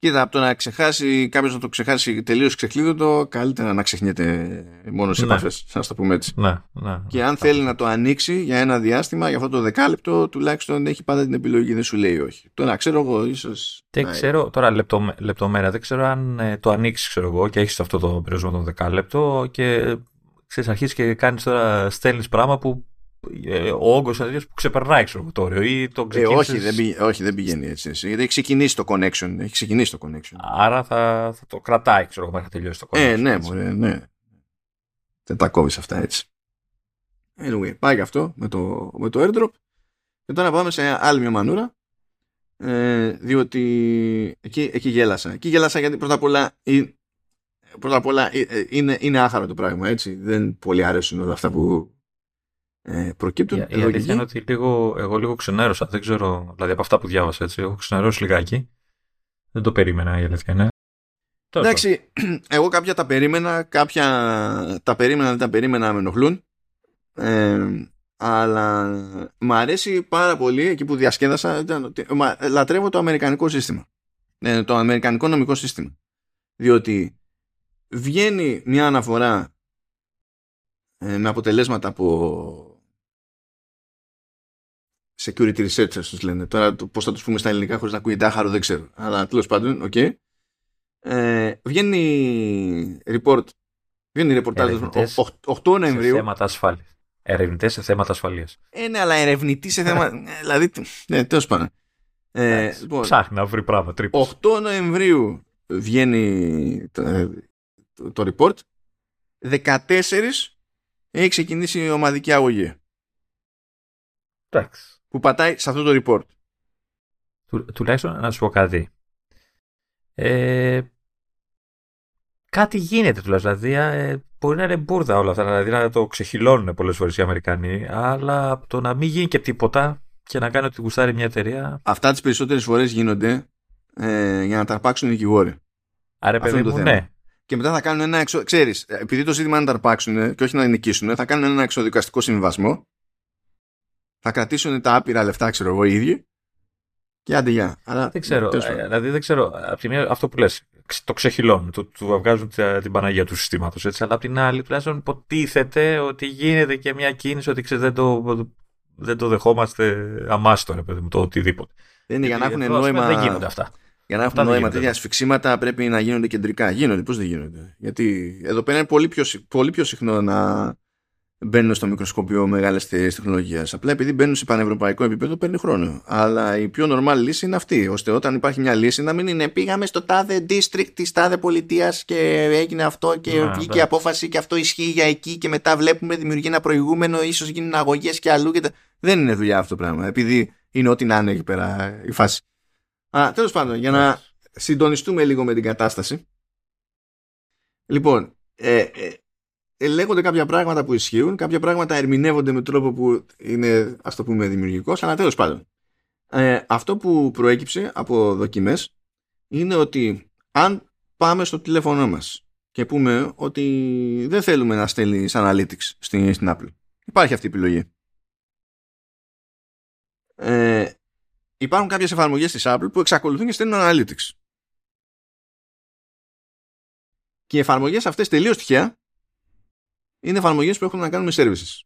Κοίτα, από το να ξεχάσει κάποιος να το ξεχάσει τελείως ξεκλείδωτο, καλύτερα να ξεχνιέται μόνο σε ναι. επαφές. Να το πούμε έτσι. Ναι, ναι, και αν θέλει να το ανοίξει για ένα διάστημα, για αυτό το δεκάλεπτο, τουλάχιστον έχει πάντα την επιλογή, δεν σου λέει όχι. Το να ξέρω εγώ, ίσως. Δεν ξέρω, τώρα λεπτομέρεια, δεν ξέρω αν ε, το ανοίξεις, ξέρω εγώ, και έχεις αυτό το περιορισμό των δεκάλεπτο και ξέρεις, αρχίσει και κάνεις τώρα, στέλνεις πράγμα που ε, ο όγκος που ξεπερνάει ξέρω, το όριο ή το ε, όχι, δεν πηγαίνει, όχι, δεν πηγαίνει έτσι. Γιατί έχει ξεκινήσει το connection. Έχει ξεκινήσει το connection. Άρα θα, θα το κρατάει, ξέρω εγώ, μέχρι να τελειώσει το connection. Ε, ναι, μωρέ, ναι. Δεν τα κόβεις αυτά έτσι. Anyway, πάει και αυτό με το, με το airdrop. Και τώρα πάμε σε άλλη μια μανούρα. Ε, διότι εκεί, εκεί γέλασα. Εκεί γέλασα γιατί πρώτα απ' όλα, πρώτα απ όλα ε, ε, είναι, είναι άχαρο το πράγμα. Έτσι. Δεν πολύ αρέσουν όλα αυτά που, ε, προκύπτουν. Η, η αλήθεια είναι ότι λίγο, εγώ λίγο ξενέρωσα. Δεν ξέρω, δηλαδή από αυτά που διάβασα έτσι, έχω ξενερώσει λιγάκι. Δεν το περίμενα η αλήθεια είναι. Εντάξει, εγώ κάποια τα περίμενα, κάποια τα περίμενα, δεν τα περίμενα, με ενοχλούν. Ε, αλλά μου αρέσει πάρα πολύ εκεί που διασκέδασα. Λατρεύω το αμερικανικό σύστημα. Ε, το αμερικανικό νομικό σύστημα. Διότι βγαίνει μια αναφορά ε, με αποτελέσματα από security researchers τους λένε. Τώρα πώς θα τους πούμε στα ελληνικά χωρίς να ακούγεται άχαρο δεν ξέρω. Αλλά τέλος πάντων, ok. Okay. Ε, βγαίνει report, βγαίνει ρεπορτάζ 8 Νοεμβρίου. Σε θέματα ασφάλειας. Ερευνητές σε θέματα ασφαλείας. Ε, ναι, αλλά ερευνητή σε θέματα. Ε, δηλαδή. Ναι, τέλος πάντων. Ε, λοιπόν, Ψάχνει να βρει πράγματα. 8 Νοεμβρίου βγαίνει το, το, το report. 14 έχει ξεκινήσει η ομαδική αγωγή. Εντάξει που πατάει σε αυτό το report. Του, τουλάχιστον να σου πω κάτι. Ε, κάτι γίνεται τουλάχιστον. Δηλαδή, ε, μπορεί να είναι μπουρδα όλα αυτά, δηλαδή να το ξεχυλώνουν πολλές φορές οι Αμερικανοί, αλλά το να μην γίνει και τίποτα και να κάνει ότι γουστάρει μια εταιρεία. Αυτά τις περισσότερες φορές γίνονται ε, για να ταρπάξουν οι δικηγόροι. Άρα, παιδί μου, ναι. Και μετά θα κάνουν ένα εξω... Ξέρεις, επειδή το ζήτημα είναι να ταρπάξουν και όχι να νικήσουν, θα κάνουν ένα εξοδικαστικό συμβιβασμό θα κρατήσουν τα άπειρα λεφτά, ξέρω εγώ, οι ίδιοι. Και άντε για. Αλλά, δεν ξέρω. Ε, δηλαδή δεν ξέρω. Από τη μία αυτό που λες, το ξεχυλώνουν, του, του βγάζουν την Παναγία του συστήματος. Αλλά απ' την άλλη, τουλάχιστον υποτίθεται ότι γίνεται και μια κίνηση ότι ξέρεις, δεν, το, δεν το δεχόμαστε αμάστο, ρε παιδί μου, το οτιδήποτε. Δεν είναι για να έχουν νόημα. Δεν γίνονται αυτά. Για να έχουν νόημα τέτοια ασφυξήματα πρέπει να γίνονται κεντρικά. Γίνονται, πώς δεν γίνονται. Γιατί εδώ πέρα είναι πολύ πιο, πολύ πιο συχνό να, μπαίνουν στο μικροσκοπείο μεγάλες εταιρείε τεχνολογίας. Απλά επειδή μπαίνουν σε πανευρωπαϊκό επίπεδο παίρνει χρόνο. Αλλά η πιο normal λύση είναι αυτή. ώστε όταν υπάρχει μια λύση να μην είναι πήγαμε στο τάδε district της τάδε πολιτείας και έγινε αυτό και να, βγήκε η απόφαση και αυτό ισχύει για εκεί και μετά βλέπουμε δημιουργεί ένα προηγούμενο, ίσως γίνουν αγωγές και αλλού. Και Δεν είναι δουλειά αυτό το πράγμα. Επειδή είναι ό,τι να είναι εκεί πέρα η φάση. Αλλά τέλος πάντων, για να συντονιστούμε λίγο με την κατάσταση. Λοιπόν, ε, ε, ε, λέγονται κάποια πράγματα που ισχύουν, κάποια πράγματα ερμηνεύονται με τρόπο που είναι, ας το πούμε, δημιουργικός, αλλά τέλος πάντων. Ε, αυτό που προέκυψε από δοκιμές είναι ότι αν πάμε στο τηλέφωνό μας και και πούμε ότι δεν θέλουμε να στέλνει analytics στην, στην Apple. Υπάρχει αυτή η επιλογή. Ε, υπάρχουν κάποιες εφαρμογές της Apple που εξακολουθούν και στέλνουν analytics. Και οι εφαρμογές αυτές τελείως τυχαία είναι εφαρμογές που έχουν να κάνουν με services.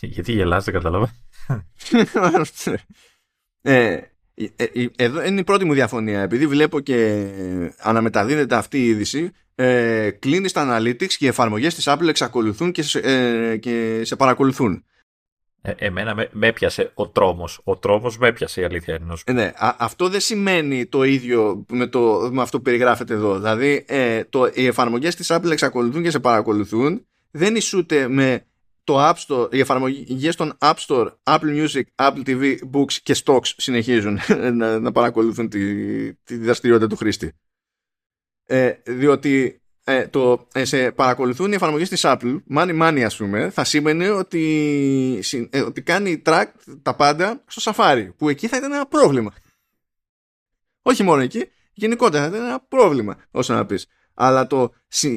Γιατί γελάς, δεν καταλάβα. ε, ε, ε, εδώ είναι η πρώτη μου διαφωνία. Επειδή βλέπω και αναμεταδίδεται αυτή η είδηση, ε, κλείνει τα analytics και οι εφαρμογές της Apple εξακολουθούν και σε, ε, και σε παρακολουθούν. Ε, εμένα με, με έπιασε ο τρόμος. Ο τρόμος με έπιασε η αλήθεια είναι. Ε, ναι, αυτό δεν σημαίνει το ίδιο με, το, με αυτό που περιγράφεται εδώ. Δηλαδή, ε, το, οι εφαρμογές της Apple εξακολουθούν και σε παρακολουθούν. Δεν ισούται με το App Store, οι εφαρμογές των App Store, Apple Music, Apple TV, Books και Stocks συνεχίζουν να, να παρακολουθούν τη, τη δραστηριότητα του χρήστη. Ε, διότι ε, το, ε, σε παρακολουθούν οι εφαρμογές της Apple, money money ας πούμε, θα σήμαινε ότι, ε, ότι κάνει track τα πάντα στο Safari, που εκεί θα ήταν ένα πρόβλημα. Όχι μόνο εκεί, γενικότερα θα ήταν ένα πρόβλημα, όσο να πεις. Αλλά το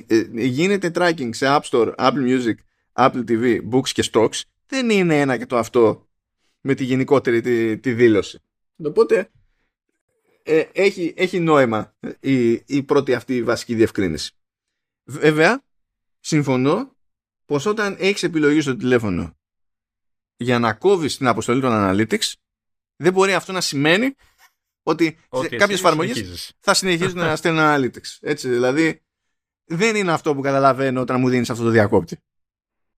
ε, γίνεται tracking σε App Store, Apple Music, Apple TV, Books και Stocks δεν είναι ένα και το αυτό με τη γενικότερη τη, τη δήλωση. Οπότε ε, έχει, έχει νόημα η, η πρώτη αυτή βασική διευκρίνηση. Βέβαια, συμφωνώ πως όταν έχεις επιλογή στο τηλέφωνο για να κόβεις την αποστολή των Analytics δεν μπορεί αυτό να σημαίνει ότι, ότι κάποιες εφαρμογές θα συνεχίζουν να στέλνουν Analytics. Έτσι, δηλαδή δεν είναι αυτό που καταλαβαίνω όταν μου δίνεις αυτό το διακόπτη.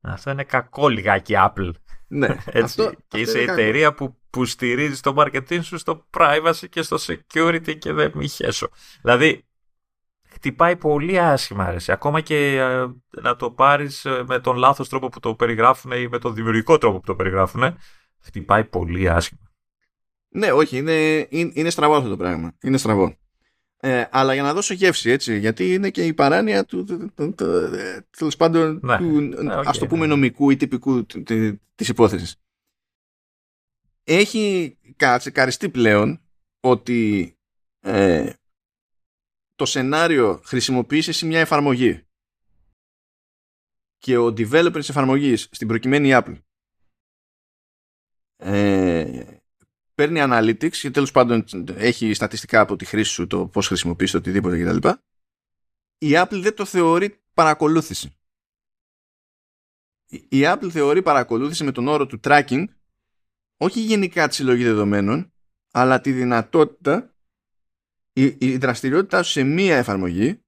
Αυτό είναι κακό λιγάκι Apple. Ναι, Έτσι. Αυτό, και είσαι εταιρεία που, που στηρίζει το marketing σου στο privacy και στο security και δεν μη χέσω. Δηλαδή, χτυπάει πολύ άσχημα αρέσει. Ακόμα και ε, να το πάρεις ε, με τον λάθος τρόπο που το περιγράφουν ή με τον δημιουργικό τρόπο που το περιγράφουν, χτυπάει πολύ άσχημα. Ναι, όχι, είναι, είναι, είναι στραβό αυτό το πράγμα. Είναι στραβό. Ε, αλλά για να δώσω γεύση, έτσι, γιατί είναι και η παράνοια του, τέλος πάντων, ναι, του, ναι, ας το πούμε, ναι. νομικού ή τυπικού της υπόθεσης. Έχει κατσεκαριστεί πλέον ότι ε, το σενάριο χρησιμοποιήσει σε μια εφαρμογή και ο developer της εφαρμογής, στην προκειμένη Apple, ε, παίρνει analytics και τέλος πάντων έχει στατιστικά από τη χρήση σου το πώς χρησιμοποιείς το οτιδήποτε κτλ. Η Apple δεν το θεωρεί παρακολούθηση. Η Apple θεωρεί παρακολούθηση με τον όρο του tracking όχι γενικά τη συλλογή δεδομένων αλλά τη δυνατότητα η, η δραστηριότητά σου σε μία εφαρμογή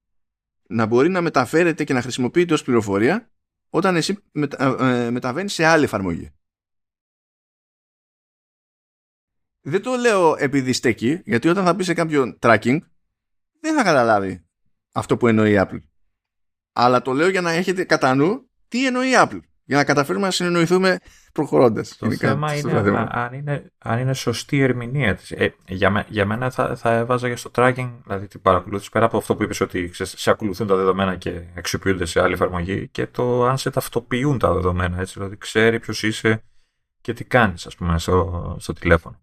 να μπορεί να μεταφέρεται και να χρησιμοποιείται ως πληροφορία όταν εσύ μετα, ε, μεταβαίνεις σε άλλη εφαρμογή. δεν το λέω επειδή στέκει, γιατί όταν θα πει σε κάποιον tracking, δεν θα καταλάβει αυτό που εννοεί η Apple. Αλλά το λέω για να έχετε κατά νου τι εννοεί η Apple. Για να καταφέρουμε να συνεννοηθούμε προχωρώντας. Το θέμα είναι αν, είναι αν είναι σωστή η ερμηνεία της. Ε, για, για μένα θα, θα έβαζα για στο tracking, δηλαδή την παρακολούθηση πέρα από αυτό που είπες ότι ξέρεις, σε ακολουθούν τα δεδομένα και αξιοποιούνται σε άλλη εφαρμογή και το αν σε ταυτοποιούν τα δεδομένα. Έτσι, δηλαδή ξέρει ποιος είσαι και τι κάνεις, ας πούμε, στο, στο τηλέφωνο.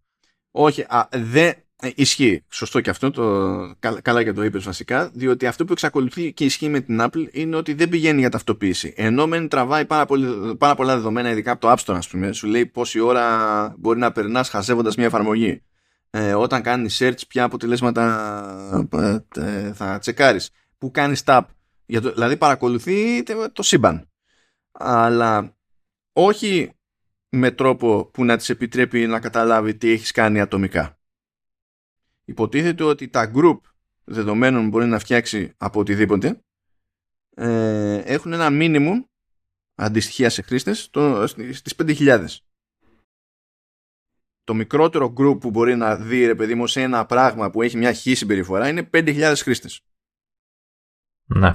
Όχι, α, δεν ε, ισχύει. Σωστό και αυτό, το, καλά και το είπες βασικά, διότι αυτό που εξακολουθεί και ισχύει με την Apple είναι ότι δεν πηγαίνει για ταυτοποίηση. Ενώ μεν τραβάει πάρα, πολύ, πάρα πολλά δεδομένα, ειδικά από το App Store, ας πούμε, σου λέει πόση ώρα μπορεί να περνάς χαζεύοντας μια εφαρμογή. Ε, όταν κάνεις search, ποια αποτελέσματα ε, θα τσεκάρεις. Που κάνεις tap. Για το, δηλαδή παρακολουθεί το σύμπαν. Αλλά όχι με τρόπο που να της επιτρέπει να καταλάβει τι έχεις κάνει ατομικά. Υποτίθεται ότι τα group δεδομένων μπορεί να φτιάξει από οτιδήποτε ε, έχουν ένα minimum αντιστοιχεία σε χρήστες το, στις 5.000. Το μικρότερο group που μπορεί να δει ρε παιδί μου σε ένα πράγμα που έχει μια χή συμπεριφορά είναι 5.000 χρήστες. Ναι.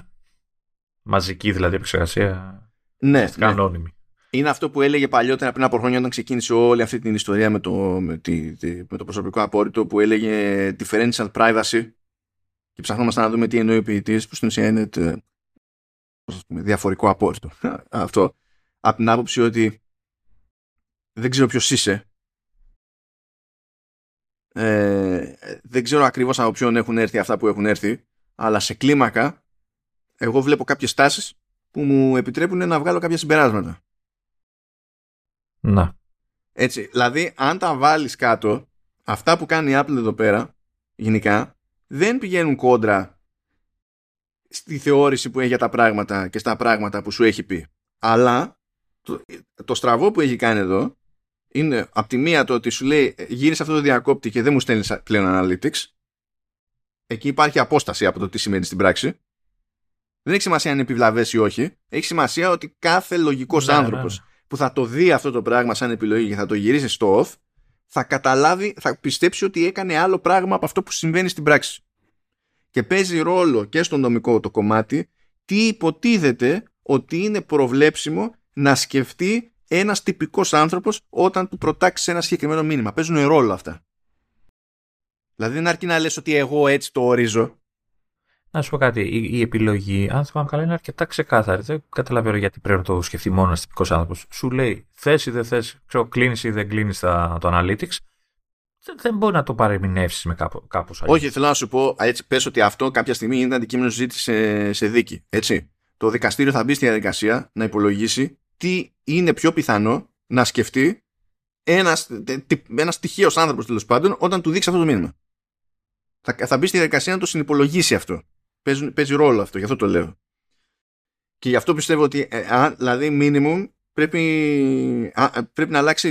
Μαζική δηλαδή επεξεργασία. Ναι. Κανόνιμη. Ναι είναι αυτό που έλεγε παλιότερα πριν από χρόνια όταν ξεκίνησε όλη αυτή την ιστορία με το, με, τη, με το προσωπικό απόρριτο που έλεγε differential privacy και ψαχνόμαστε να δούμε τι εννοεί ο ποιητής που στην ουσία είναι το, διαφορικό απόρριτο. αυτό από την άποψη ότι δεν ξέρω ποιος είσαι ε, δεν ξέρω ακριβώς από ποιον έχουν έρθει αυτά που έχουν έρθει αλλά σε κλίμακα εγώ βλέπω κάποιες τάσεις που μου επιτρέπουν να βγάλω κάποια συμπεράσματα. Να. Έτσι, δηλαδή αν τα βάλεις κάτω, αυτά που κάνει η Apple εδώ πέρα, γενικά, δεν πηγαίνουν κόντρα στη θεώρηση που έχει για τα πράγματα και στα πράγματα που σου έχει πει. Αλλά το, το στραβό που έχει κάνει εδώ είναι από τη μία το ότι σου λέει γύρισε αυτό το διακόπτη και δεν μου στέλνεις πλέον analytics. Εκεί υπάρχει απόσταση από το τι σημαίνει στην πράξη. Δεν έχει σημασία αν είναι επιβλαβές ή όχι. Έχει σημασία ότι κάθε λογικός Ναι, άνθρωπος ναι. Που θα το δει αυτό το πράγμα σαν επιλογή και θα το γυρίσει στο off, θα καταλάβει, θα πιστέψει ότι έκανε άλλο πράγμα από αυτό που συμβαίνει στην πράξη. Και παίζει ρόλο και στο νομικό το κομμάτι τι υποτίθεται ότι είναι προβλέψιμο να σκεφτεί ένας τυπικός άνθρωπος όταν του προτάξει ένα συγκεκριμένο μήνυμα. Παίζουν ρόλο αυτά. Δηλαδή δεν αρκεί να λες ότι εγώ έτσι το ορίζω. Να σου πω κάτι. Η, η επιλογή, αν θυμάμαι καλά, είναι αρκετά ξεκάθαρη. Δεν καταλαβαίνω γιατί πρέπει να το σκεφτεί μόνο ένας τυπικός άνθρωπος. Σου λέει θες ή δεν θες, ξέρω, κλείνεις ή δεν κλείνεις το analytics. Δεν, δεν μπορεί να το παρεμηνεύσεις με κάπω κάπως αλλιώς. Όχι, θέλω να σου πω, έτσι, πες ότι αυτό κάποια στιγμή είναι αντικείμενο συζήτηση σε, σε δίκη. Έτσι. Το δικαστήριο θα μπει στη διαδικασία να υπολογίσει τι είναι πιο πιθανό να σκεφτεί ένας, ένας τυχαίος άνθρωπος τέλος πάντων όταν του δείξει αυτό το μήνυμα. Θα, θα μπει στη διαδικασία να το συνυπολογίσει αυτό. Παίζει, παίζει ρόλο αυτό, γι' αυτό το λέω. Και γι' αυτό πιστεύω ότι ε, αν, δηλαδή minimum πρέπει, α, πρέπει να αλλάξει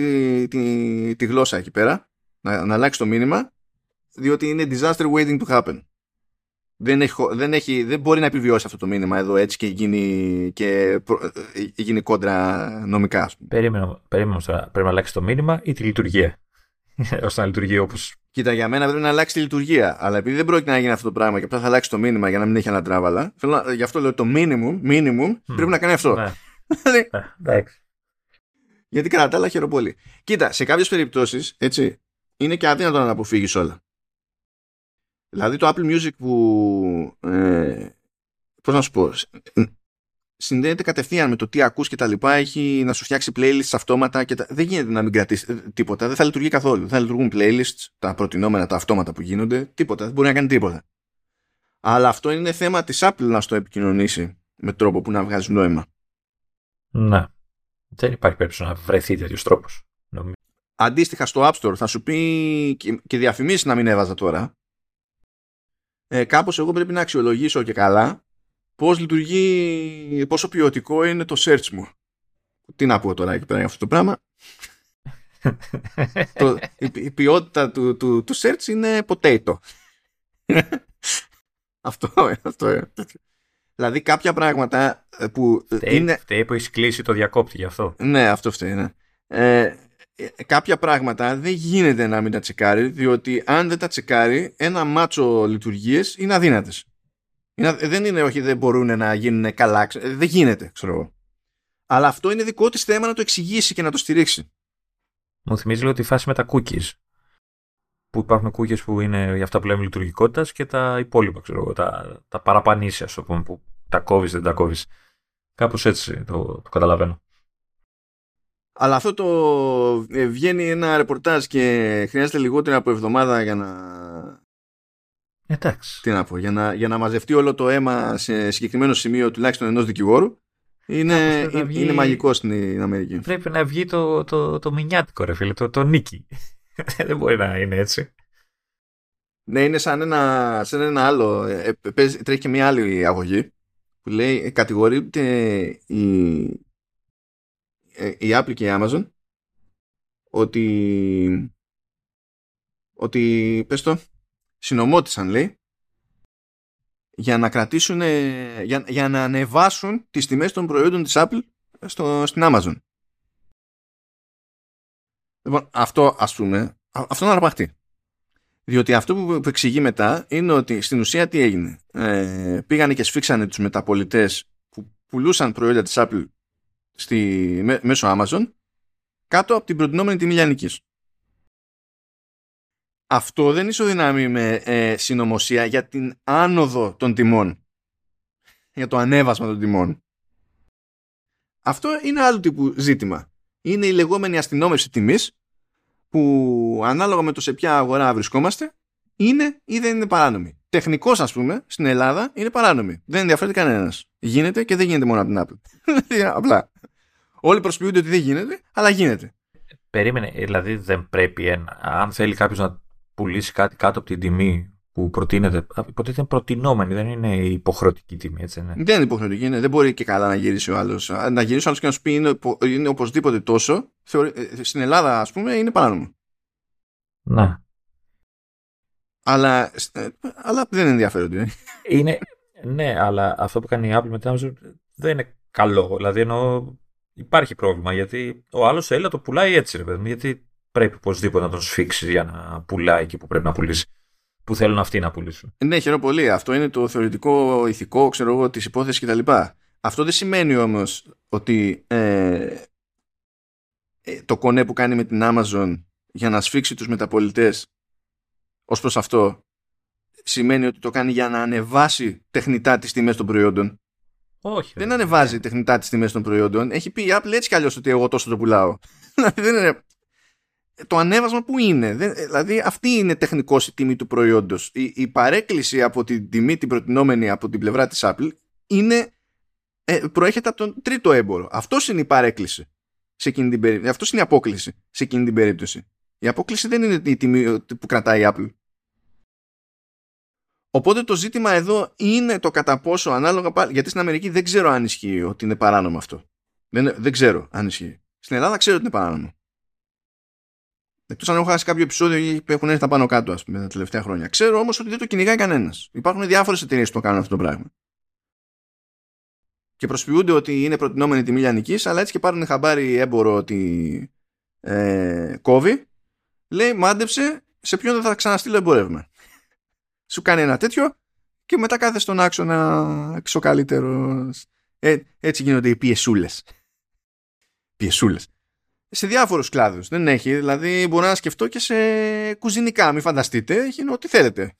τη, τη γλώσσα εκεί πέρα, να, να αλλάξει το μήνυμα διότι είναι disaster waiting to happen. Δεν, έχει, δεν, έχει, δεν μπορεί να επιβιώσει αυτό το μήνυμα εδώ έτσι και γίνει, και προ, ε, γίνει κόντρα νομικά. Ας πούμε. Περίμενε, περίμενε τώρα. Πρέπει να αλλάξει το μήνυμα ή τη λειτουργία. ώστε να λειτουργεί όπω. Κοίτα, για μένα πρέπει να αλλάξει τη λειτουργία. Αλλά επειδή δεν πρόκειται να γίνει αυτό το πράγμα και απλά θα αλλάξει το μήνυμα για να μην έχει ανατράβαλα, θέλω να, γι' αυτό λέω το minimum, minimum πρέπει να κάνει αυτό. Ναι. Δηλαδή, Ε, εντάξει. Γιατί κατά τα άλλα χαίρομαι πολύ. Κοίτα, σε κάποιες περιπτώσεις, έτσι, είναι και αδύνατο να αποφύγεις όλα. Δηλαδή το Apple Music που. Ε, Πώς να σου πω. Συνδέεται κατευθείαν με το τι ακούς και τα λοιπά. Έχει να σου φτιάξει playlists αυτόματα και τα... δεν γίνεται να μην κρατήσεις ε, τίποτα. Δεν θα λειτουργεί καθόλου. Δεν θα λειτουργούν playlists, τα προτινόμενα, τα αυτόματα που γίνονται. Τίποτα. Δεν μπορεί να κάνει τίποτα. Αλλά αυτό είναι θέμα της Apple να στο επικοινωνήσει με τρόπο που να βγάζει νόημα. Ναι. Δεν υπάρχει περίπτωση να βρεθεί τέτοιος τρόπος. αντίστοιχα στο App Store θα σου πει και, και διαφημίσεις να μην έβαζα τώρα ε, κάπως εγώ πρέπει να αξιολογήσω και καλά πώς λειτουργεί πόσο ποιοτικό είναι το search μου. Τι να πω τώρα εκεί πέρα για αυτό το πράγμα. Το, η, η, ποιότητα του, του, του search είναι potato. Αυτό, αυτό δηλαδή κάποια πράγματα που φταίει, είναι φταίει που έχεις κλείσει το διακόπτη γι' αυτό. Ναι αυτό φταίει ναι. ε, κάποια πράγματα δεν γίνεται να μην τα τσεκάρει διότι αν δεν τα τσεκάρει ένα μάτσο λειτουργίες είναι αδύνατες είναι, δεν είναι όχι δεν μπορούν να γίνουν καλά δεν γίνεται ξέρω εγώ. Αλλά αυτό είναι δικό της θέμα να το εξηγήσει και να το στηρίξει. Μου θυμίζει λίγο τη φάση με τα cookies. Που υπάρχουν cookies που είναι για αυτά που λέμε λειτουργικότητας και τα υπόλοιπα ξέρω εγώ τα, τα παραπανήσια ας το πούμε που τα κόβεις δεν τα κόβεις. Κάπως έτσι το, το καταλαβαίνω. Αλλά αυτό το ε, βγαίνει ένα ρεπορτάζ και χρειάζεται λιγότερο από εβδομάδα για να. Εντάξει. Τι να πω, για να, για να μαζευτεί όλο το αίμα σε συγκεκριμένο σημείο τουλάχιστον ενός δικηγόρου. Είναι, είναι, βγει... είναι μαγικό στην Αμερική. Πρέπει να βγει το, το, το, το μηνιάτικο, ρε φίλε, το, το νίκη. Δεν μπορεί να είναι έτσι. Ναι, είναι σαν ένα, σαν ένα άλλο. Ε, παίζει, τρέχει και μια άλλη αγωγή που λέει κατηγορείται η, η Apple και η Amazon ότι ότι πες το συνομότησαν λέει για να κρατήσουν για, για να ανεβάσουν τις τιμές των προϊόντων της Apple στο, στην Amazon. Λοιπόν αυτό ας πούμε αυτό είναι αρπαχτή διότι αυτό που, που εξηγεί μετά είναι ότι στην ουσία τι έγινε. Ε, πήγανε και σφίξανε τους μεταπολιτές που πουλούσαν προϊόντα της Apple στη, μέ, μέσω Amazon κάτω από την προτινόμενη τιμή λιανικής. Αυτό δεν ισοδυναμεί με ε, συνωμοσία για την άνοδο των τιμών. Για το ανέβασμα των τιμών. Αυτό είναι άλλου τύπου ζήτημα. Είναι η λεγόμενη αστυνόμευση τιμής που ανάλογα με το σε ποια αγορά βρισκόμαστε είναι ή δεν είναι παράνομη. τεχνικός ας πούμε στην Ελλάδα είναι παράνομη. Δεν ενδιαφέρεται κανένας. Γίνεται και δεν γίνεται μόνο από την Apple. Δηλαδή, απλά. Όλοι προσποιούνται ότι δεν γίνεται, αλλά γίνεται. Περίμενε, δηλαδή δεν πρέπει ένα, αν θέλει κάποιος να πουλήσει κάτι κάτω από την τιμή που προτείνεται. Υποτίθεται είναι προτινόμενη, δεν είναι υποχρεωτική τιμή, έτσι. Ναι. Δεν είναι υποχρεωτική, είναι. δεν μπορεί και καλά να γυρίσει ο άλλος. Να γυρίσει ο άλλος και να σου πει είναι, είναι οπωσδήποτε τόσο. Θεωρεί, ε, στην Ελλάδα, ας πούμε, είναι παράνομο. Να. Αλλά, ε, αλλά δεν ενδιαφέρονται. Είναι, ναι, αλλά αυτό που κάνει η Apple με την Amazon δεν είναι καλό. Δηλαδή εννοώ υπάρχει πρόβλημα γιατί ο άλλος θέλει να το πουλάει έτσι, ρε παιδί Γιατί πρέπει οπωσδήποτε να τον σφίξεις για να πουλάει εκεί που πρέπει να πουλήσει. Που θέλουν αυτοί να πουλήσουν. Ναι, χαίρομαι πολύ. Αυτό είναι το θεωρητικό ηθικό, ξέρω εγώ, της υπόθεσης κτλ. Αυτό δεν σημαίνει όμως ότι ε, ε, το κονέ που κάνει με την Amazon για να σφίξει τους μεταπολιτές ως προς αυτό σημαίνει ότι το κάνει για να ανεβάσει τεχνητά τις τιμές των προϊόντων. Όχι. Δεν ανεβάζει τεχνητά τις τιμές των προϊόντων. Έχει πει η Apple έτσι κι αλλιώς ότι εγώ τόσο το πουλάω. δεν είναι... Το ανέβασμα που είναι. Δηλαδή αυτή είναι τεχνικό η τιμή του προϊόντος. Η, η παρέκκληση από την τιμή την προτινόμενη από την πλευρά της Apple είναι, ε, προέρχεται από τον τρίτο έμπορο. Αυτό είναι η παρέκκληση. Σε εκείνη την περίπτωση. Αυτός είναι η απόκληση σε εκείνη την περίπτωση. Η απόκληση δεν είναι η τιμή που κρατάει η Apple. Οπότε το ζήτημα εδώ είναι το κατά πόσο ανάλογα πάλι, γιατί στην Αμερική δεν ξέρω αν ισχύει ότι είναι παράνομο αυτό. Δεν, δεν ξέρω αν ισχύει. Στην Ελλάδα ξέρω ότι είναι παράνομο. Εκτός αν έχω χάσει κάποιο επεισόδιο που έχουν έρθει τα πάνω κάτω, ας πούμε, τα τελευταία χρόνια. Ξέρω όμως ότι δεν το κυνηγάει κανένας. Υπάρχουν διάφορες εταιρείες που το κάνουν αυτό το πράγμα. Και προσποιούνται ότι είναι προτινόμενη τιμή λιανικής, αλλά έτσι και πάρουν χαμπάρι έμπορο ότι ε, κόβει λέει μάντεψε σε ποιον δεν θα ξαναστείλω εμπορεύμα. Σου κάνει ένα τέτοιο και μετά κάθε στον άξονα ο καλύτερος. Ε, έτσι γίνονται οι πιεσούλες. Πιεσούλες. Σε διάφορους κλάδους. Δεν έχει. Δηλαδή, μπορώ να σκεφτώ και σε κουζινικά. Μην φανταστείτε. Έχει ό,τι θέλετε.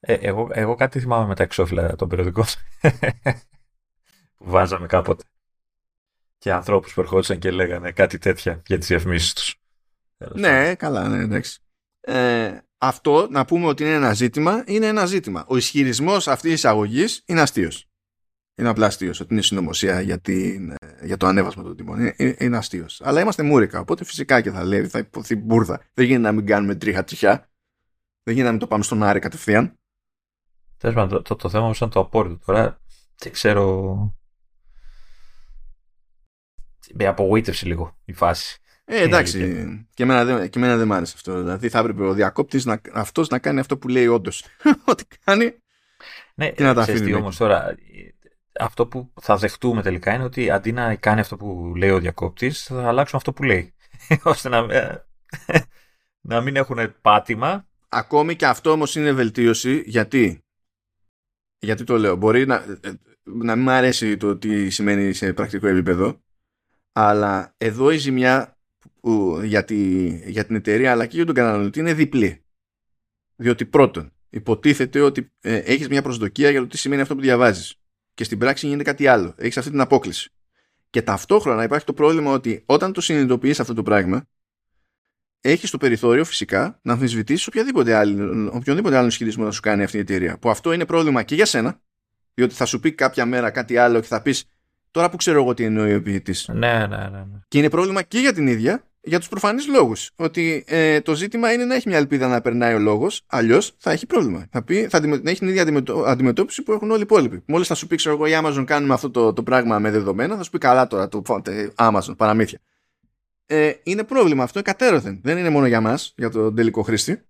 Ε, εγώ, εγώ κάτι θυμάμαι με τα εξώφυλλα των περιοδικών. που βάζαμε κάποτε. Και ανθρώπους που ερχόντουσαν και λέγανε κάτι τέτοια για τις διαφημίσεις τους. Ναι, καλά, ναι, εντάξει. Ε, αυτό να πούμε ότι είναι ένα ζήτημα, είναι ένα ζήτημα. Ο ισχυρισμός αυτής της εισαγωγής είναι αστείος. Είναι απλά αστείος ότι είναι συνωμοσία για, την, για το ανέβασμα των τιμών. Είναι, είναι αστείος. Αλλά είμαστε μούρικα, οπότε φυσικά και θα λέει, θα υποθεί μπουρδα. Δεν γίνεται να μην κάνουμε τρίχα τριχιά. Δεν γίνεται να μην το πάμε στον Άρη κατευθείαν. Τέλος το, το, το, θέμα μου ήταν το απόρριτο. Τώρα δεν ξέρω. Με απογοήτευσε λίγο η φάση. Ε, εντάξει. Και εμένα, δεν, και εμένα δεν μ' άρεσε αυτό. Δηλαδή θα έπρεπε ο διακόπτης να, αυτός να κάνει αυτό που λέει όντως. Ό,τι κάνει. Ναι, και να τα αφήνει. όμως τώρα. Αυτό που θα δεχτούμε τελικά είναι ότι αντί να κάνει αυτό που λέει ο διακόπτης, θα αλλάξουν αυτό που λέει. ώστε να, να μην έχουν πάτημα. Ακόμη και αυτό όμως είναι βελτίωση γιατί; Γιατί το λέω. Μπορεί να, να μην μου αρέσει το τι σημαίνει σε πρακτικό επίπεδο. Αλλά εδώ η ζημιά που για, τη, για την εταιρεία αλλά και για τον καταναλωτή είναι διπλή. Διότι πρώτον, υποτίθεται ότι ε, έχεις μια προσδοκία για το τι σημαίνει αυτό που διαβάζεις. Και στην πράξη γίνεται κάτι άλλο. Έχεις αυτή την απόκληση. Και ταυτόχρονα υπάρχει το πρόβλημα ότι όταν το συνειδητοποιείς αυτό το πράγμα, έχεις το περιθώριο φυσικά να αμφισβητήσεις οποιοδήποτε άλλο, οποιονδήποτε άλλο ισχυρισμό να σου κάνει αυτή η εταιρεία. Που αυτό είναι πρόβλημα και για σένα, διότι θα σου πει κάποια μέρα κάτι άλλο και θα πεις Τώρα που ξέρω εγώ τι εννοεί ο ποιητής. Ναι, ναι, ναι, ναι. Και είναι πρόβλημα και για την ίδια, για τους προφανείς λόγους. Ότι ε, το ζήτημα είναι να έχει μια ελπίδα να περνάει ο λόγος, αλλιώς θα έχει πρόβλημα. Θα, πει, θα έχει την ίδια αντιμετώπιση που έχουν όλοι οι υπόλοιποι. Μόλις θα σου πει, ξέρω εγώ, η Amazon κάνουμε αυτό το, το πράγμα με δεδομένα, θα σου πει καλά τώρα το Amazon, παραμύθια. Ε, είναι πρόβλημα αυτό εκατέρωθεν. Δεν είναι μόνο για μας, για τον τελικό χρήστη.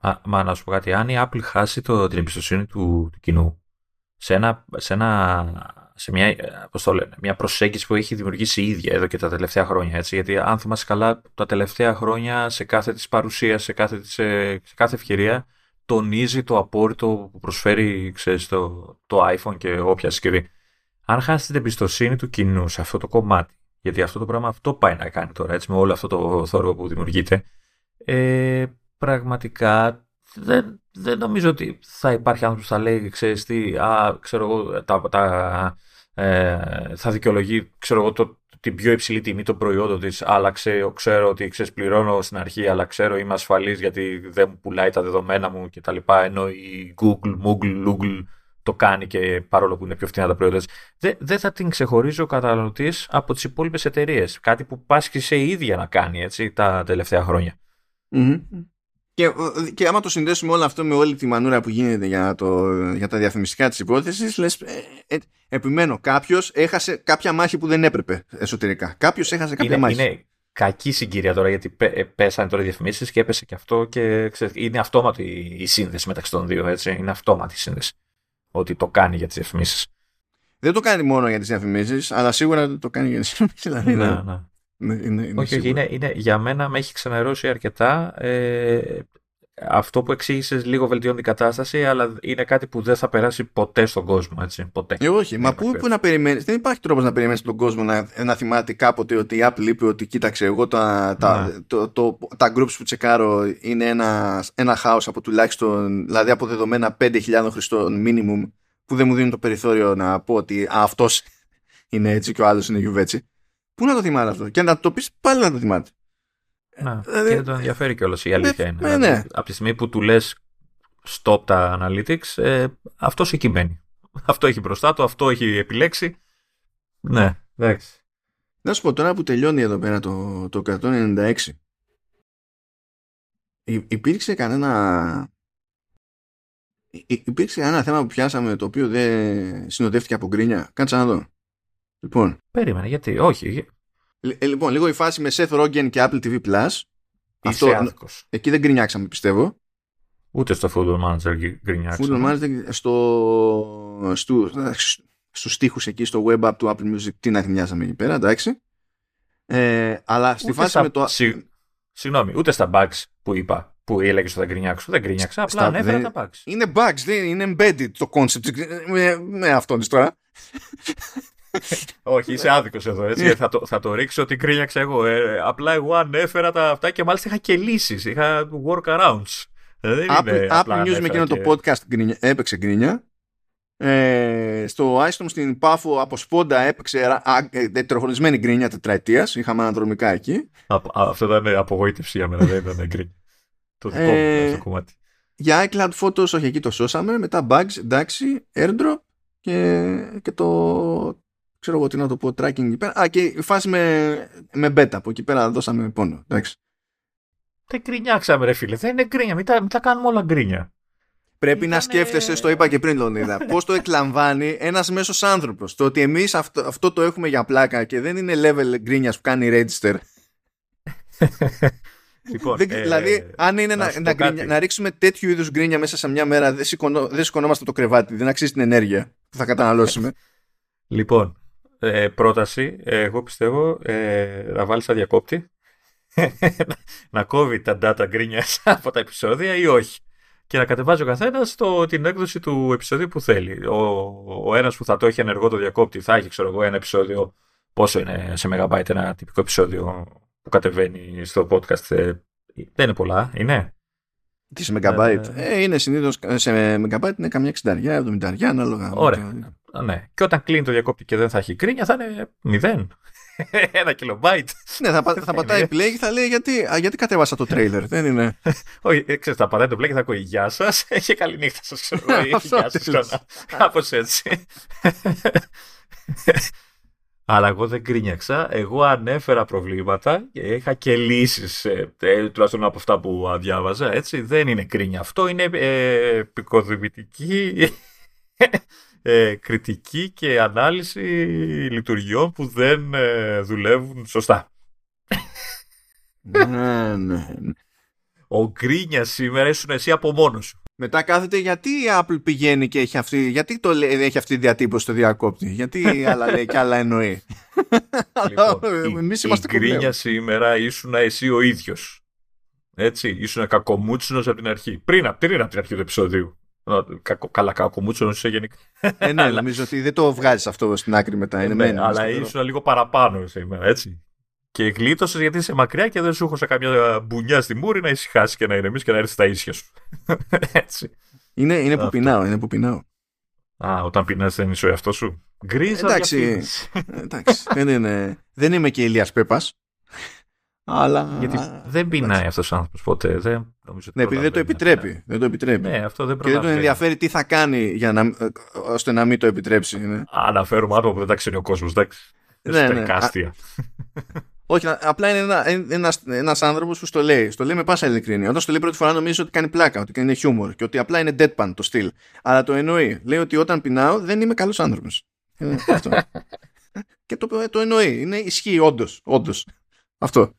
Α, μα να σου πω κάτι, αν η Apple χάσει το, την εμπιστοσύνη του, του κοινού σε ένα, σε ένα σε μια, πώς το λένε, μια προσέγγιση που έχει δημιουργήσει η ίδια εδώ και τα τελευταία χρόνια. Έτσι, γιατί αν θυμάσαι καλά, τα τελευταία χρόνια σε κάθε της παρουσία, σε κάθε, σε, σε κάθε ευκαιρία, τονίζει το απόρριτο που προσφέρει ξέρεις, το, το iPhone και όποια συσκευή. Αν χάσεις την εμπιστοσύνη του κοινού σε αυτό το κομμάτι, γιατί αυτό το πράγμα αυτό πάει να κάνει τώρα, έτσι, με όλο αυτό το θόρυβο που δημιουργείται, ε, πραγματικά δεν, δεν νομίζω ότι θα υπάρχει άνθρωπος που θα λέει, ξέρεις τι, α, ξέρω εγώ, τα, τα, ε, θα δικαιολογεί ξέρω εγώ, το, την πιο υψηλή τιμή των προϊόντων της, αλλά ξέρω, ξέρω ότι ξεσπληρώνω στην αρχή, αλλά ξέρω είμαι ασφαλής γιατί δεν μου πουλάει τα δεδομένα μου κτλ. Ενώ η Google, Google, Google το κάνει και παρόλο που είναι πιο φθηνά τα προϊόντα δεν, δεν θα την ξεχωρίζει ο καταναλωτής από τις υπόλοιπες εταιρείες. Κάτι που πάσχησε η ίδια να κάνει έτσι, τα τελευταία Και, και άμα το συνδέσουμε όλο αυτό με όλη τη μανούρα που γίνεται για, το, για τα διαφημιστικά της υπόθεσης, λες, ε, ε, επιμένω, κάποιος έχασε κάποια μάχη που δεν έπρεπε εσωτερικά. Κάποιος έχασε κάποια είναι, μάχη. Είναι κακή συγκυρία τώρα γιατί ε, πέσανε τώρα οι διαφημίσεις και έπεσε και αυτό και είναι αυτόματη η σύνδεση μεταξύ των δύο, έτσι. Είναι αυτόματη η σύνδεση ότι το κάνει για τις διαφημίσεις. Δεν το κάνει μόνο για τις διαφημίσεις, αλλά σίγουρα το κάνει για τις διαφημίσεις. Δηλαδή, ναι, ναι. Ναι, είναι, είναι όχι, όχι, είναι, είναι, για μένα με έχει ξενερώσει αρκετά. Ε, αυτό που εξήγησες λίγο βελτιώνει την κατάσταση, αλλά είναι κάτι που δεν θα περάσει ποτέ στον κόσμο. Έτσι, ποτέ. Ε, όχι, μα πού, πού να περιμένεις. Δεν υπάρχει τρόπος να περιμένεις τον κόσμο να, να θυμάται κάποτε ότι η Apple είπε ότι κοίταξε, εγώ τα, τα, ναι. το, το, τα groups που τσεκάρω είναι ένα, ένα χάος από τουλάχιστον, δηλαδή από δεδομένα 5.000 χρηστών minimum, που δεν μου δίνουν το περιθώριο να πω ότι αυτός είναι έτσι και ο άλλος είναι γιουβέτσι. Πού να το θυμάται αυτό; Και να το πεις πάλι να το θυμάται. Να, δηλαδή, και δεν τον ενδιαφέρει κιόλας η αλήθεια είναι. Ναι, δηλαδή, ναι. Από τη στιγμή που του λες stop τα analytics, ε, αυτό εκεί μένει. Αυτό έχει μπροστά του, αυτό έχει επιλέξει. Ναι, εντάξει. Να σου πω τώρα που τελειώνει εδώ πέρα το, το 196. υπήρξε κανένα υπήρξε ένα θέμα που πιάσαμε το οποίο δεν συνοδεύτηκε από γκρίνια; Κάτσε να δω. Λοιπόν. Περίμενε, γιατί, όχι. Ε, λοιπόν, λίγο η φάση με Seth Rogen και Apple TV Plus. Αυτό, εκεί δεν γκρινιάξαμε, πιστεύω. Ούτε στο Football Manager γκρινιάξαμε. Football Manager στο, στο, στους στίχους εκεί στο web app του Apple Music τι να γκρινιάσαμε εκεί πέρα, εντάξει. Ε, αλλά στη φάση στα, με το... Συ, συγγνώμη, ούτε στα bugs που είπα που έλεγες ότι θα γκρινιάξω. Δεν γκρινιάξα, απλά ανέφερα τα bugs. Είναι bugs, δεν είναι embedded το concept με, με αυτόν τώρα. Όχι, είσαι άδικος εδώ. Έτσι. θα, το, θα το ρίξω ότι κρίνιαξα εγώ. Ε, απλά εγώ ανέφερα τα αυτά και μάλιστα είχα και λύσεις. Είχα workarounds. Δεν Apple, Apple News με εκείνο το podcast γκρίνια, έπαιξε γκρίνια. Ε, στο iStorm στην Πάφο από σπόντα έπαιξε τεροχρονισμένη γκρίνια τετραετίας. Είχαμε αναδρομικά εκεί. Α, αυτό ήταν απογοήτευση για μένα, δεν ήταν γκρίνια. το δικό μου ε, το κομμάτι. Για iCloud Photos, όχι εκεί το σώσαμε. Μετά bugs, εντάξει, airdrop και, και το, ξέρω εγώ τι να το πω, tracking εκεί πέρα. Α, και η φάση με, με beta που εκεί πέρα δώσαμε πόνο. Εντάξει. Δεν γκρινιάξαμε, ρε φίλε. Δεν είναι γκρίνια. Μην τα, μην τα κάνουμε όλα γκρίνια. Πρέπει να σκέφτεσαι, το είπα και πριν, Λονίδα, πώς το εκλαμβάνει ένας μέσος άνθρωπος. Το ότι εμείς αυτό, αυτό το έχουμε για πλάκα και δεν είναι level γκρίνια που κάνει register. Λοιπόν, δεν, ε, δηλαδή, αν είναι να, να, να, να, ρίξουμε τέτοιου είδους γκρίνια μέσα σε μια μέρα, δεν, σηκωνό, δεν σηκωνόμαστε το κρεβάτι. Δεν αξίζει την ενέργεια που θα καταναλώσουμε. λοιπόν, ε, πρόταση, ε, εγώ πιστεύω ε, να βάλεις τα διακόπτη να κόβει τα data γκρίνιας από τα επεισόδια ή όχι. Και να κατεβάζει ο καθένας την έκδοση του επεισοδίου που θέλει. Ο, ο ένας που θα το έχει ενεργό το διακόπτη θα έχει, ξέρω εγώ, ένα επεισόδιο. Πόσο είναι σε megabyte ένα τυπικό επεισόδιο που κατεβαίνει στο podcast. Ε, δεν είναι πολλά, είναι. Τι σε megabyte. Ε, ε, είναι συνήθως σε megabyte είναι καμιά 60, 70, ανάλογα. Ωραία. Ναι. Και όταν κλείνει το διακόπτη και δεν θα έχει κρίνια, θα είναι μηδέν. Ένα κιλομπάιτ. Ναι, θα, θα πατάει play και θα λέει γιατί, α, γιατί κατέβασα το trailer. δεν είναι; Όχι, ε, ξέρεις, θα πατάει το play και θα ακούει Γεια σας. Έχει καλή νύχτα σας. Ξέρω Γεια σας. Κάπως έτσι. Αλλά εγώ δεν κρίνιαξα. Εγώ ανέφερα προβλήματα και είχα και λύσεις, ε, ε, τουλάχιστον από αυτά που διάβαζα. Έτσι. Δεν είναι κρίνια αυτό. Είναι ε, επικοδημητική ε, κριτική και ανάλυση λειτουργιών που δεν ε, δουλεύουν σωστά. ναι, ναι, ναι. Ο Γκρίνια σήμερα ήσουν εσύ από μόνος σου. Μετά κάθεται γιατί η Apple πηγαίνει και έχει αυτή, γιατί το λέει, έχει αυτή τη διατύπωση στο διακόπτη; Γιατί άλλα λέει και άλλα εννοεί; Λοιπόν, Εμείς η, η Γκρίνια σήμερα ήσουν εσύ ο ίδιος. Έτσι, ήσουν κακομούτσινος από την αρχή. Πριν, πριν από την αρχή του επεισοδίου. Καλά, κακομούτσο είσαι γενικά. Ε, ναι, νομίζω ότι δεν το βγάζεις αυτό στην άκρη μετά. Είναι ναι, αλλά ήσουν λίγο παραπάνω σήμερα, έτσι. Και γλίτωσες γιατί είσαι μακριά και δεν σου έχω σε καμιά μπουνιά στη μούρη να ησυχάσεις και να ηρεμήσει και να έρθεις στα ίσια σου. έτσι. Είναι, είναι που πεινάω, είναι που πεινάω. Α, όταν πεινάς δεν είσαι ο εαυτός σου. Γκρίζα εντάξει, εντάξει δεν, είναι, δεν είμαι και Ηλίας Πέπας. Αλλά... Γιατί δεν πεινάει αυτός ο άνθρωπος ποτέ. Δεν, νομίζω ναι, επειδή δεν το επιτρέπει. Δεν το επιτρέπει. Ναι, αυτό δεν και δεν τον ενδιαφέρει τι θα κάνει για να, ώστε να μην το επιτρέψει. Ναι. Αναφέρουμε άτομα που δεν τα ξέρει ο κόσμος. Εντάξει. Ναι, ναι. Όχι, απλά είναι ένα, ένας, ένας άνθρωπος που στο λέει. Στο λέει με πάσα ειλικρίνεια. Όταν στο λέει πρώτη φορά νομίζει ότι κάνει πλάκα, ότι είναι χιούμορ και ότι απλά είναι deadpan το στυλ. Αλλά το εννοεί. Λέει ότι όταν πεινάω δεν είμαι καλός άνθρωπος. Ε, και το, το εννοεί. Είναι ισχύει όντως. Όντως. Αυτό.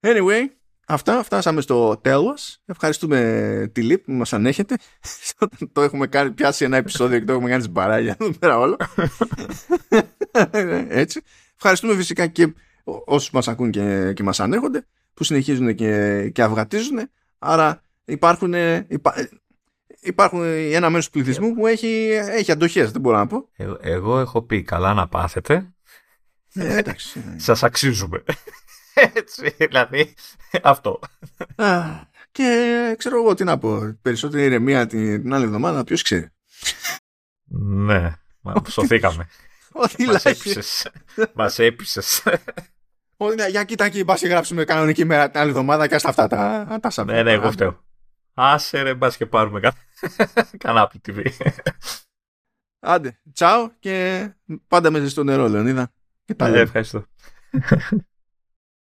Anyway, αυτά. Φτάσαμε στο τέλος. Ευχαριστούμε τη ΛΥΠ που μας ανέχετε. το έχουμε κάνει, πιάσει ένα επεισόδιο και το έχουμε κάνει σμπαράγια εδώ πέρα όλο. Έτσι. Ευχαριστούμε φυσικά και όσους μας ακούν και, και μας ανέχονται που συνεχίζουν και, και αυγατίζουν άρα υπάρχουν, υπά, υπάρχουν ένα μέρος του πληθυσμού που έχει, έχει αντοχές δεν μπορώ να πω ε, εγώ έχω πει καλά να πάθετε ε, εντάξει. σας αξίζουμε έτσι δηλαδή αυτό και ξέρω εγώ τι να πω περισσότερη ηρεμία την, την άλλη εβδομάδα ποιος ξέρει ναι σωθήκαμε Μας έπεισες. Μας έπεισες. για κοίτα εκεί, πας γράψουμε κανονική μέρα την άλλη εβδομάδα και στα αυτά τα, τα Ναι, ναι, εγώ φταίω. Άσε ρε, μπας και πάρουμε κανένα Apple TV. Άντε, τσάω και πάντα με στο νερό, Λεωνίδα. Και τα ε, ευχαριστώ.